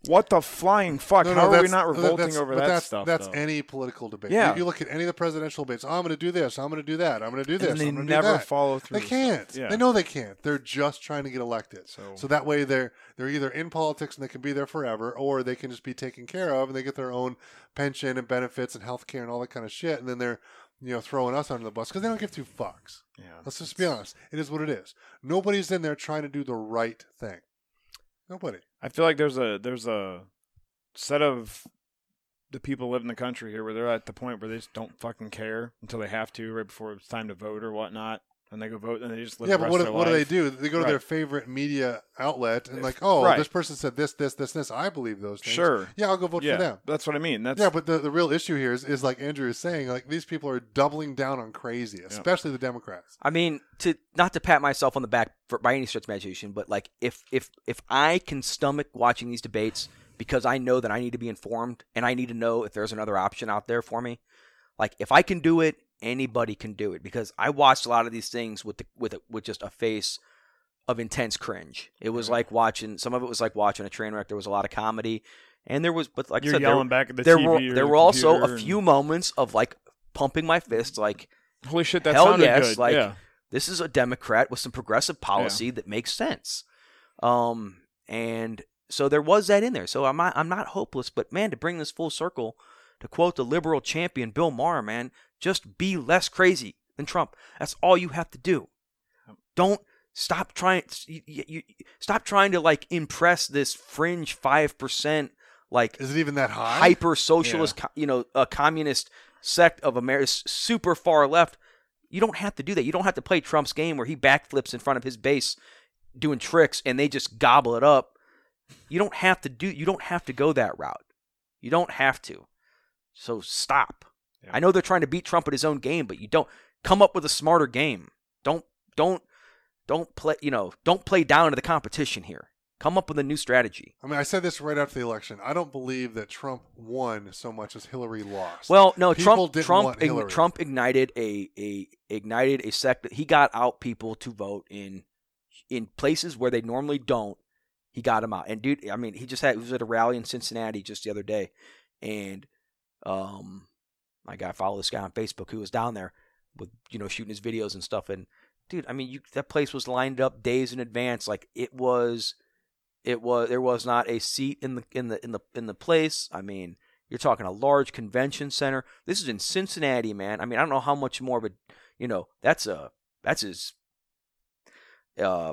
Speaker 3: What the flying fuck?
Speaker 1: No, no,
Speaker 3: How are we not uh,
Speaker 1: revolting
Speaker 3: over that
Speaker 1: that's,
Speaker 3: stuff?
Speaker 1: That's
Speaker 3: though?
Speaker 1: any political debate.
Speaker 3: Yeah.
Speaker 1: You, you look at any of the presidential debates. Oh, I'm going to do this. I'm going to do that. I'm going to do this.
Speaker 3: and they
Speaker 1: I'm
Speaker 3: never follow through.
Speaker 1: They can't.
Speaker 3: Yeah.
Speaker 1: They know they can't. They're just trying to get elected.
Speaker 3: So,
Speaker 1: So that way they're they're either in politics and they can be there forever, or they can just be taken care of and they get their own pension and benefits and health care and all that kind of shit, and then they're you know throwing us under the bus because they don't give two fucks.
Speaker 3: yeah.
Speaker 1: Let's just be honest. It is what it is. Nobody's in there trying to do the right thing. Nobody.
Speaker 3: I feel like there's a there's a set of the people live in the country here where they're at the point where they just don't fucking care until they have to right before it's time to vote or whatnot, and they go vote and they just live
Speaker 1: yeah,
Speaker 3: the
Speaker 1: but
Speaker 3: rest
Speaker 1: what,
Speaker 3: of their
Speaker 1: what do they do? They go to
Speaker 3: Right.
Speaker 1: their favorite media outlet and like, oh,
Speaker 3: Right.
Speaker 1: this person said this, this, this, this. I believe those things.
Speaker 3: Sure.
Speaker 1: Yeah, I'll go vote
Speaker 3: yeah,
Speaker 1: for them.
Speaker 3: that's what I mean. That's
Speaker 1: Yeah, but the, the real issue here is, is like Andrew is saying, like these people are doubling down on crazy, especially the Democrats.
Speaker 2: I mean, to not to pat myself on the back for, by any stretch of imagination, but like if if if I can stomach watching these debates because I know that I need to be informed and I need to know if there's another option out there for me, like if I can do it, anybody can do it because I watched a lot of these things with the, with a, with just a face of intense cringe. It was like watching some of it was like watching a train wreck. There was a lot of comedy, and there was but like
Speaker 3: you're
Speaker 2: said, there,
Speaker 3: yelling back at the
Speaker 2: there
Speaker 3: TV
Speaker 2: were there
Speaker 3: the
Speaker 2: were also
Speaker 3: computer
Speaker 2: a few moments of like pumping my fist, like
Speaker 3: holy shit that
Speaker 2: Hell
Speaker 3: sounded
Speaker 2: yes,
Speaker 3: good.
Speaker 2: like-
Speaker 3: yeah.
Speaker 2: this is a Democrat with some progressive policy that makes sense. Um, and so there was that in there. So I'm not, I'm not hopeless, but man, to bring this full circle, to quote the liberal champion Bill Maher, man, just be less crazy than Trump. That's all you have to do. Don't stop trying. You, you, stop trying to like impress this fringe five percent like
Speaker 1: Is it even that high?
Speaker 2: hyper socialist, co- you know, a communist sect of America, super far left. You don't have to do that. You don't have to play Trump's game where he backflips in front of his base doing tricks and they just gobble it up. You don't have to do you don't have to go that route. You don't have to. So stop.
Speaker 3: Yeah.
Speaker 2: I know they're trying to beat Trump at his own game, but you don't come up with a smarter game. Don't don't don't play, you know, don't play down to the competition here. Come up with a new strategy.
Speaker 1: I mean, I said this right after the election. I don't believe that Trump won so much as Hillary lost.
Speaker 2: Well, no,
Speaker 1: People
Speaker 2: Trump
Speaker 1: didn't
Speaker 2: Trump
Speaker 1: Hillary.
Speaker 2: Trump ignited a a ignited a sect. He got out people to vote in in places where they normally don't. He got them out, and dude, I mean, he just had he was at a rally in Cincinnati just the other day, and um, my guy follow this guy on Facebook who was down there with you know shooting his videos and stuff, and dude, I mean, you that place was lined up days in advance, like it was. It was there was not a seat in the in the in the in the place. I mean, you're talking a large convention center. This is in Cincinnati, man. I mean, I don't know how much more a, you know, that's a that's as uh,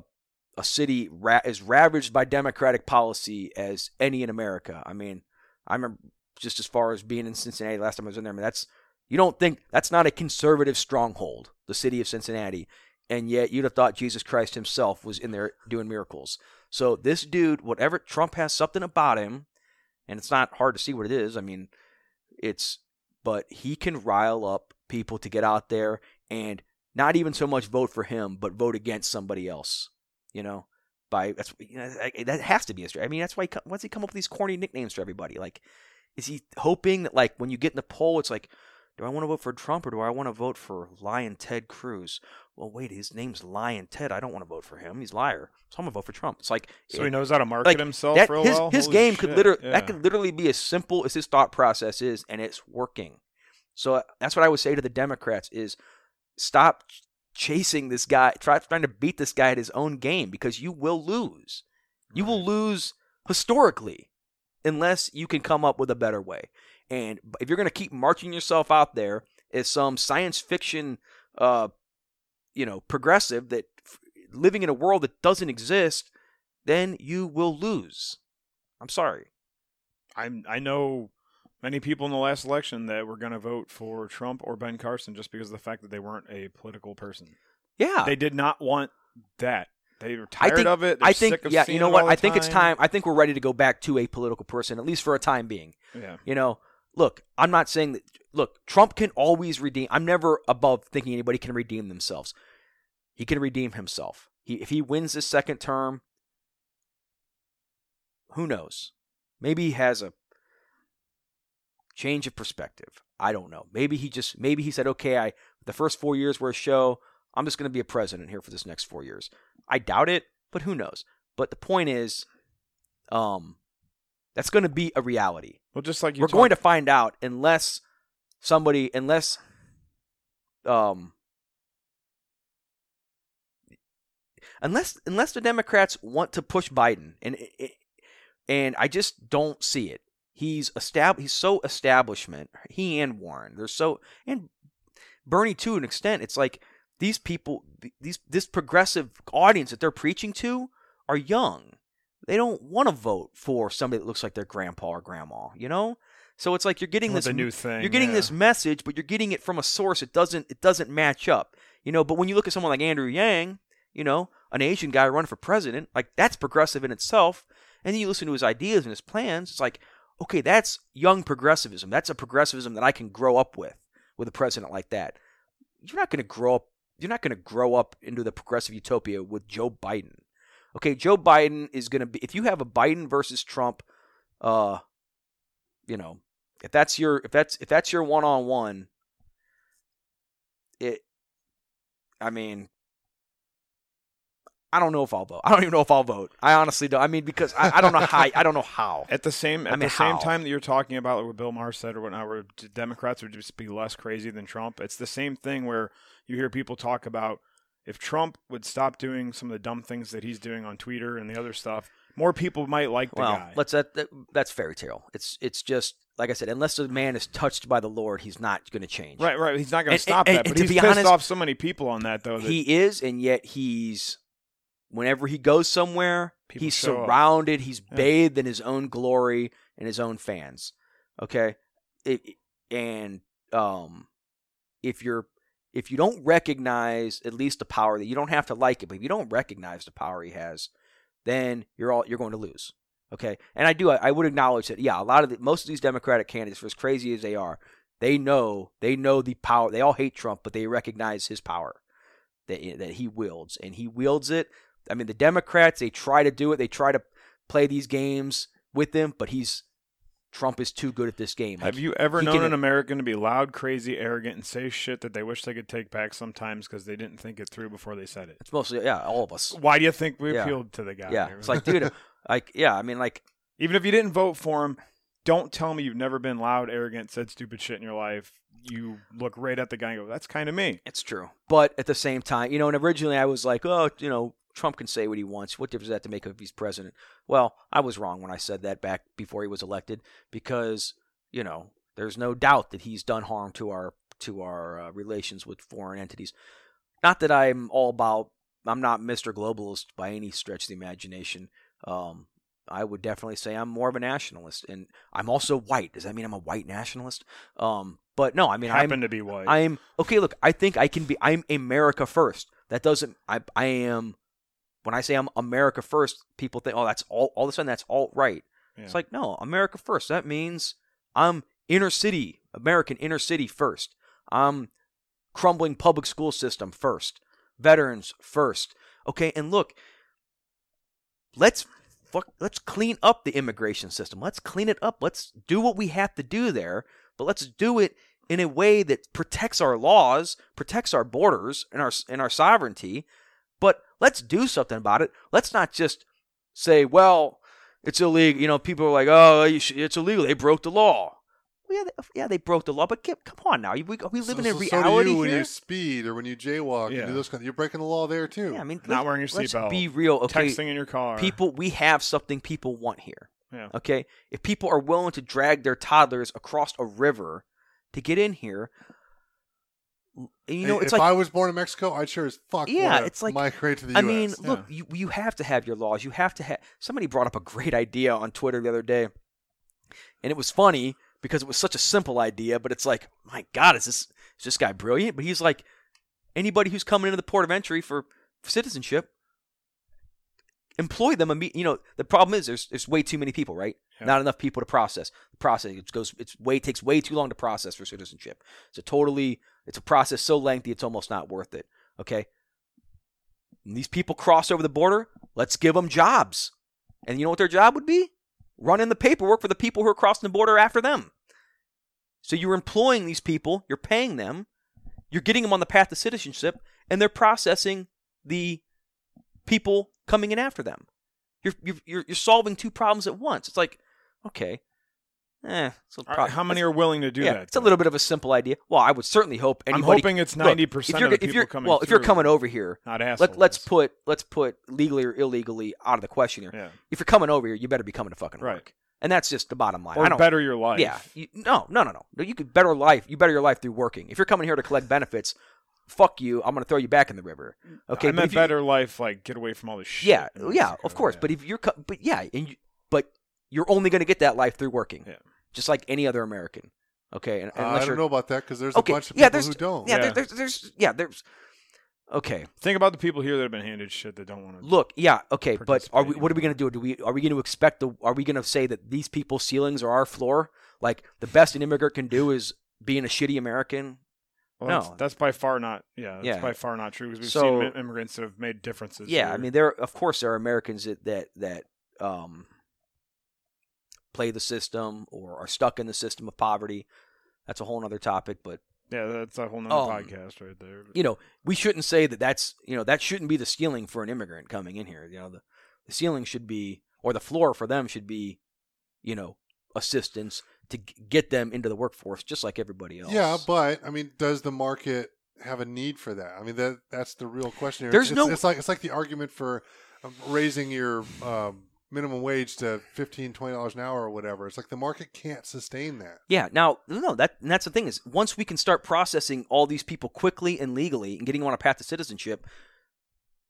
Speaker 2: a city ra- as ravaged by Democratic policy as any in America. I mean, I remember just as far as being in Cincinnati last time I was in there. I mean, that's you don't think that's not a conservative stronghold, the city of Cincinnati, and yet you'd have thought Jesus Christ Himself was in there doing miracles. So this dude, whatever Trump has something about him and it's not hard to see what it is. I mean, it's but he can rile up people to get out there and not even so much vote for him, but vote against somebody else. You know, by that's you know, that has to be a. I mean, that's why he, once he come up with these corny nicknames for everybody. Like, is he hoping that like when you get in the poll, it's like, do I want to vote for Trump or do I want to vote for Lyin' Ted Cruz? Well, wait, his name's Lyin' Ted. I don't want to vote for him. He's a liar. So I'm gonna vote for Trump. It's like
Speaker 3: So
Speaker 2: it-
Speaker 3: he knows how to market
Speaker 2: like,
Speaker 3: himself
Speaker 2: that,
Speaker 3: real
Speaker 2: his,
Speaker 3: well.
Speaker 2: his
Speaker 3: Holy
Speaker 2: game could literally
Speaker 3: yeah.
Speaker 2: that could literally be as simple as his thought process is, and it's working. So uh, that's what I would say to the Democrats: is stop chasing this guy, try trying to beat this guy at his own game because you will lose. You will lose historically unless you can come up with a better way. And if you're going to keep marching yourself out there as some science fiction, uh, you know, progressive that f- living in a world that doesn't exist, then you will lose. I'm sorry.
Speaker 3: I'm I know many people in the last election that were going to vote for Trump or Ben Carson just because of the fact that they weren't a political person.
Speaker 2: Yeah.
Speaker 3: They did not want that. They were
Speaker 2: I
Speaker 3: tired
Speaker 2: think-
Speaker 3: of it. They're
Speaker 2: I think, yeah, you know what? I think it's time. I think we're ready to go back to a political person, at least for a time being.
Speaker 3: Yeah.
Speaker 2: You know, look, I'm not saying that. Look, Trump can always redeem. I'm never above thinking anybody can redeem themselves. He can redeem himself. He, if he wins this second term, who knows? Maybe he has a change of perspective. I don't know. Maybe he just maybe he said, okay, I the first four years were a show. I'm just going to be a president here for this next four years. I doubt it, but who knows? But the point is, um, that's going to be a reality.
Speaker 3: Well, just like you
Speaker 2: We're
Speaker 3: talk-
Speaker 2: going to find out unless somebody, unless, um, unless unless the Democrats want to push Biden, and and I just don't see it. He's estab- He's so establishment. He and Warren, they're so and Bernie to an extent. It's like these people, these this progressive audience that they're preaching to are young. They don't want to vote for somebody that looks like their grandpa or grandma. You know, so it's like you're getting
Speaker 3: With
Speaker 2: this
Speaker 3: new thing.
Speaker 2: you're getting
Speaker 3: yeah.
Speaker 2: this message, but you're getting it from a source. It doesn't it doesn't match up. You know, but when you look at someone like Andrew Yang, you know, an Asian guy running for president, like that's progressive in itself. And then you listen to his ideas and his plans, it's like, okay, that's young progressivism. That's a progressivism that I can grow up with with a president like that. You're not going to grow up you're not going to grow up into the progressive utopia with Joe Biden. Okay, Joe Biden is going to be if you have a Biden versus Trump uh you know, if that's your if that's if that's your one on one, it. I mean, I don't know if I'll vote. I don't even know if I'll vote. I honestly don't. I mean, because I, I don't know how. I don't know how.
Speaker 3: At the same at
Speaker 2: I mean,
Speaker 3: the same
Speaker 2: how?
Speaker 3: time that you're talking about like what Bill Maher said or whatnot, where Democrats would just be less crazy than Trump. It's the same thing where you hear people talk about if Trump would stop doing some of the dumb things that he's doing on Twitter and the other stuff, more people might like the
Speaker 2: Well,
Speaker 3: guy.
Speaker 2: let's that, that that's fairy tale. It's it's just like I said. Unless the man is touched by the Lord, he's not going to change.
Speaker 3: Right, right. He's not going to stop
Speaker 2: and-
Speaker 3: that,
Speaker 2: and
Speaker 3: but he's pissed
Speaker 2: honest,
Speaker 3: off so many people on that though. That
Speaker 2: He is, and yet he's. Whenever he goes somewhere,
Speaker 3: People
Speaker 2: he's
Speaker 3: show up.
Speaker 2: surrounded. He's
Speaker 3: Yeah.
Speaker 2: bathed in his own glory and his own fans. Okay, it, and um, if you're if you don't recognize at least the power that you don't have to like it, but if you don't recognize the power he has, then you're all you're going to lose. Okay, and I do I, I would acknowledge that. Yeah, a lot of the, most of these Democratic candidates, for as crazy as they are, they know they know the power. They all hate Trump, but they recognize his power that eh, that he wields, and he wields it. I mean, the Democrats they try to do it. They try to play these games with him, but he's Trump is too good at this game.
Speaker 3: Have
Speaker 2: Like,
Speaker 3: you ever known
Speaker 2: can-
Speaker 3: an American to be loud, crazy, arrogant, and say shit that they wish they could take back sometimes because they didn't think it through before they said it?
Speaker 2: It's mostly yeah, all of us.
Speaker 3: Why do you think we
Speaker 2: Yeah.
Speaker 3: appealed to the guy?
Speaker 2: Yeah, it's like dude, like yeah. I mean, like
Speaker 3: even if you didn't vote for him, don't tell me you've never been loud, arrogant, said stupid shit in your life. You look right at the guy and go, "That's kind of me."
Speaker 2: It's true. But at the same time, you know, and originally I was like, oh, you know, Trump can say what he wants. What difference does that to make if he's president? Well, I was wrong when I said that back before he was elected because, you know, there's no doubt that he's done harm to our to our uh, relations with foreign entities. Not that I'm all about I'm not Mr. Globalist by any stretch of the imagination. Um, I would definitely say I'm more of a nationalist, and I'm also white. Does that mean I'm a white nationalist? Um, but no, I mean I'm
Speaker 3: Happen to be white.
Speaker 2: I'm okay. Look, I think I can be. I'm America first. That doesn't. I. I am. When I say I'm America first, people think, oh, that's all. All of a sudden, that's alt right. It's like, no, America first. That means I'm inner city, American inner city first. I'm crumbling public school system first. Veterans first. Okay, and look, let's fuck, let's clean up the immigration system. Let's clean it up. Let's do what we have to do there, but let's do it in a way that protects our laws, protects our borders and our and our sovereignty. But let's do something about it. Let's not just say, well, it's illegal. You know, people are like, oh, it's illegal. They broke the law. Well, yeah, they, yeah, they broke the law, but get, come on now. We, we live
Speaker 1: so,
Speaker 2: in a
Speaker 1: so,
Speaker 2: reality
Speaker 1: so do you when
Speaker 2: here.
Speaker 1: you speed or when you jaywalk.
Speaker 3: Yeah.
Speaker 1: You do those kind you're breaking the law there too.
Speaker 2: Yeah, I mean,
Speaker 3: Not wearing your
Speaker 2: let's
Speaker 3: seatbelt.
Speaker 2: Be real, okay?
Speaker 3: Texting in your car.
Speaker 2: People, we have something people want here.
Speaker 3: Yeah.
Speaker 2: Okay, if people are willing to drag their toddlers across a river to get in here, you know, it's
Speaker 1: if
Speaker 2: like
Speaker 1: I was born in Mexico, I'd sure as fuck
Speaker 2: Yeah, it's like-
Speaker 1: migrate to the
Speaker 2: I
Speaker 1: U.S.
Speaker 2: mean,
Speaker 3: yeah.
Speaker 2: look, you you have to have your laws. You have to have. Somebody brought up a great idea on Twitter the other day, and it was funny because it was such a simple idea, but it's like, my God, is this is this guy brilliant? But he's like, anybody who's coming into the port of entry for, for citizenship, employ them. imme- You know, the problem is there's there's way too many people, right?
Speaker 3: Yeah.
Speaker 2: Not enough people to process. The process it goes it's way takes way too long to process for citizenship. It's a totally it's a process so lengthy it's almost not worth it. Okay, and these people cross over the border. Let's give them jobs. And you know what their job would be? Running the paperwork for the people who are crossing the border after them. So you're employing these people, you're paying them, you're getting them on the path to citizenship, and they're processing the people coming in after them. You're you're, you're solving two problems at once. It's like, okay, eh. It's a
Speaker 3: All
Speaker 2: pro-
Speaker 3: right, how many are willing to do
Speaker 2: yeah,
Speaker 3: that?
Speaker 2: it's a little bit of a simple idea. Well, I would certainly hope
Speaker 3: I'm hoping it's ninety
Speaker 2: if
Speaker 3: percent
Speaker 2: you're
Speaker 3: of the
Speaker 2: if
Speaker 3: people
Speaker 2: you're
Speaker 3: coming.
Speaker 2: well, if you're coming over here,
Speaker 3: not assholes.
Speaker 2: let, let's put let's put legally or illegally out of the question here.
Speaker 3: yeah,
Speaker 2: If you're coming over here, you better be coming to fucking
Speaker 3: Right.
Speaker 2: work, and that's just the bottom line. I don't.
Speaker 3: better your life.
Speaker 2: Yeah, you, no, no, no, no, no. You could better life. You better your life through working. If you're coming here to collect benefits, fuck you. I'm gonna throw you back in the river. Okay,
Speaker 3: I meant
Speaker 2: if you-
Speaker 3: better life, like get away from all this shit.
Speaker 2: Yeah, yeah, of course. But if you're, but yeah, and you, but you're only gonna get that life through working.
Speaker 3: Yeah.
Speaker 2: just like any other American. Okay, and,
Speaker 1: Uh, I
Speaker 2: you're
Speaker 1: don't know about that because there's
Speaker 2: okay,
Speaker 1: a bunch of
Speaker 2: yeah,
Speaker 1: people
Speaker 2: there's
Speaker 1: who don't.
Speaker 2: yeah,
Speaker 3: Yeah.
Speaker 2: There, there's there's yeah, there's okay.
Speaker 3: think about the people here that have been handed shit that don't want to.
Speaker 2: Look, yeah, okay, but are we? What are we going to do? Do we? Are we going to expect the? Are we going to say that these people's ceilings are our floor? Like the best an immigrant can do is being a shitty American.
Speaker 3: Well,
Speaker 2: no.
Speaker 3: that's, that's by far not. Yeah, that's
Speaker 2: Yeah.
Speaker 3: by far not true because we've
Speaker 2: So-
Speaker 3: seen immigrants that have made differences.
Speaker 2: Yeah, I mean, there of course there are Americans that that that um play the system or are stuck in the system of poverty. That's a whole other topic, but
Speaker 3: yeah, that's a whole nother
Speaker 2: Um,
Speaker 3: podcast right there.
Speaker 2: you know, we shouldn't say that that's you know that shouldn't be the ceiling for an immigrant coming in here. You know, the the ceiling should be or the floor for them should be, you know, assistance to g- get them into the workforce just like everybody else.
Speaker 1: Yeah, but I mean, does the market have a need for that? I mean, that that's the real question here.
Speaker 2: There's
Speaker 1: it's,
Speaker 2: no-
Speaker 1: It's like it's like the argument for um, raising your um, minimum wage to 15 20 dollars an hour or whatever. It's like the market can't sustain that.
Speaker 2: Yeah. Now, no, that that's the thing is once we can start processing all these people quickly and legally and getting them on a path to citizenship,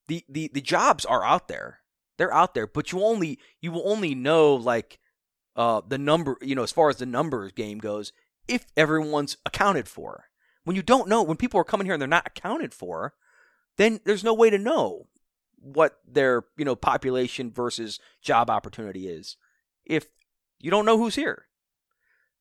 Speaker 2: the the the jobs are out there. They're out there, but you only you will only know like uh the number, you know, as far as the numbers game goes, if everyone's accounted for. When you don't know, when people are coming here and they're not accounted for, then there's no way to know what their, you know, population versus job opportunity is. If you don't know who's here.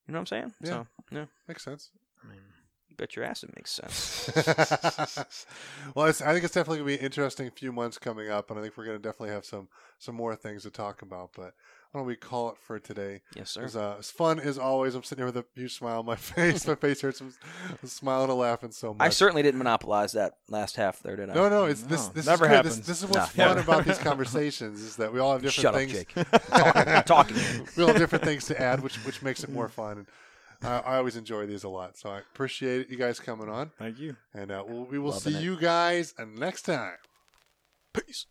Speaker 2: You know what I'm saying?
Speaker 1: Yeah.
Speaker 2: So, yeah,
Speaker 1: Makes sense.
Speaker 3: I mean,
Speaker 2: you bet your ass it makes sense.
Speaker 1: well, it's, I think it's definitely gonna be an interesting few months coming up, and I think we're gonna definitely have some some more things to talk about. But why don't we call it for today?
Speaker 2: yes,
Speaker 1: It
Speaker 2: sir.
Speaker 1: was, uh, it's fun as always. I'm sitting here with a huge smile on my face. my face hurts. I'm, I'm smiling and laughing so much.
Speaker 2: I certainly didn't monopolize that last half there, did I?
Speaker 1: No, no, it's this.
Speaker 3: No,
Speaker 1: This
Speaker 3: never
Speaker 1: is good. This,
Speaker 3: happens.
Speaker 1: this is what's
Speaker 2: No,
Speaker 1: fun
Speaker 3: never.
Speaker 1: about these conversations is that we all have different
Speaker 2: Shut
Speaker 1: things.
Speaker 2: up, Jake. talking. talking.
Speaker 1: we all have different things to add, which which makes it more fun. And I, I always enjoy these a lot, so I appreciate you guys coming on.
Speaker 3: thank you.
Speaker 1: And uh, we'll, we will
Speaker 2: Loving
Speaker 1: see
Speaker 2: it.
Speaker 1: you guys next time.
Speaker 2: Peace.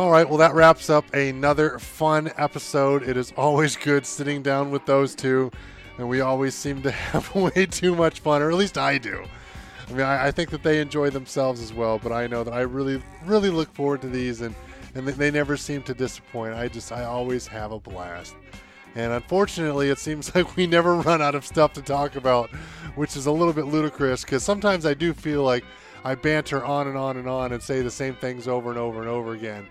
Speaker 1: All right, well, that wraps up another fun episode. It is always good sitting down with those two, and we always seem to have way too much fun, or at least I do. I mean, I, I think that they enjoy themselves as well, but I know that I really, really look forward to these, and, and they- they never seem to disappoint. I just, I always have a blast. And unfortunately, it seems like we never run out of stuff to talk about, which is a little bit ludicrous because sometimes I do feel like I banter on and on and on and say the same things over and over and over again.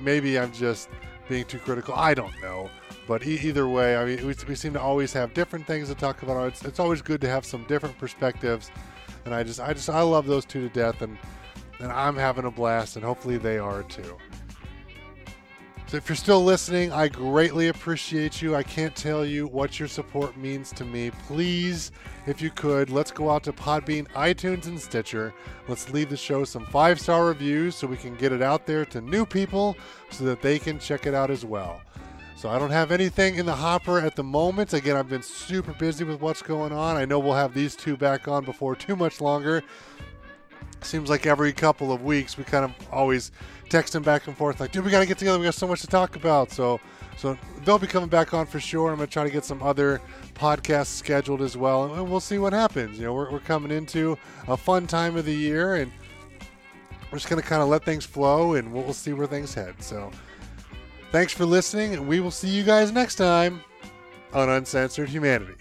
Speaker 1: Maybe I'm just being too critical. I don't know. But e- either way, I mean, we, we seem to always have different things to talk about. It's, it's always good to have some different perspectives. And I just, I just, I love those two to death. And, and I'm having a blast, and hopefully they are too. So if you're still listening, I greatly appreciate you. I can't tell you what your support means to me. Please, if you could, let's go out to Podbean, iTunes, and Stitcher. Let's leave the show some five star reviews so we can get it out there to new people so that they can check it out as well. So I don't have anything in the hopper at the moment. Again, I've been super busy with what's going on. I know we'll have these two back on before too much longer. Seems like every couple of weeks we kind of always texting back and forth like, dude, we got to get together. We got so much to talk about. So, so they'll be coming back on for sure. I'm gonna try to get some other podcasts scheduled as well, and we'll see what happens. You know, we're, we're coming into a fun time of the year, and we're just gonna kind of let things flow, and we'll, we'll see where things head. So, thanks for listening, and we will see you guys next time on Uncensored Humanity.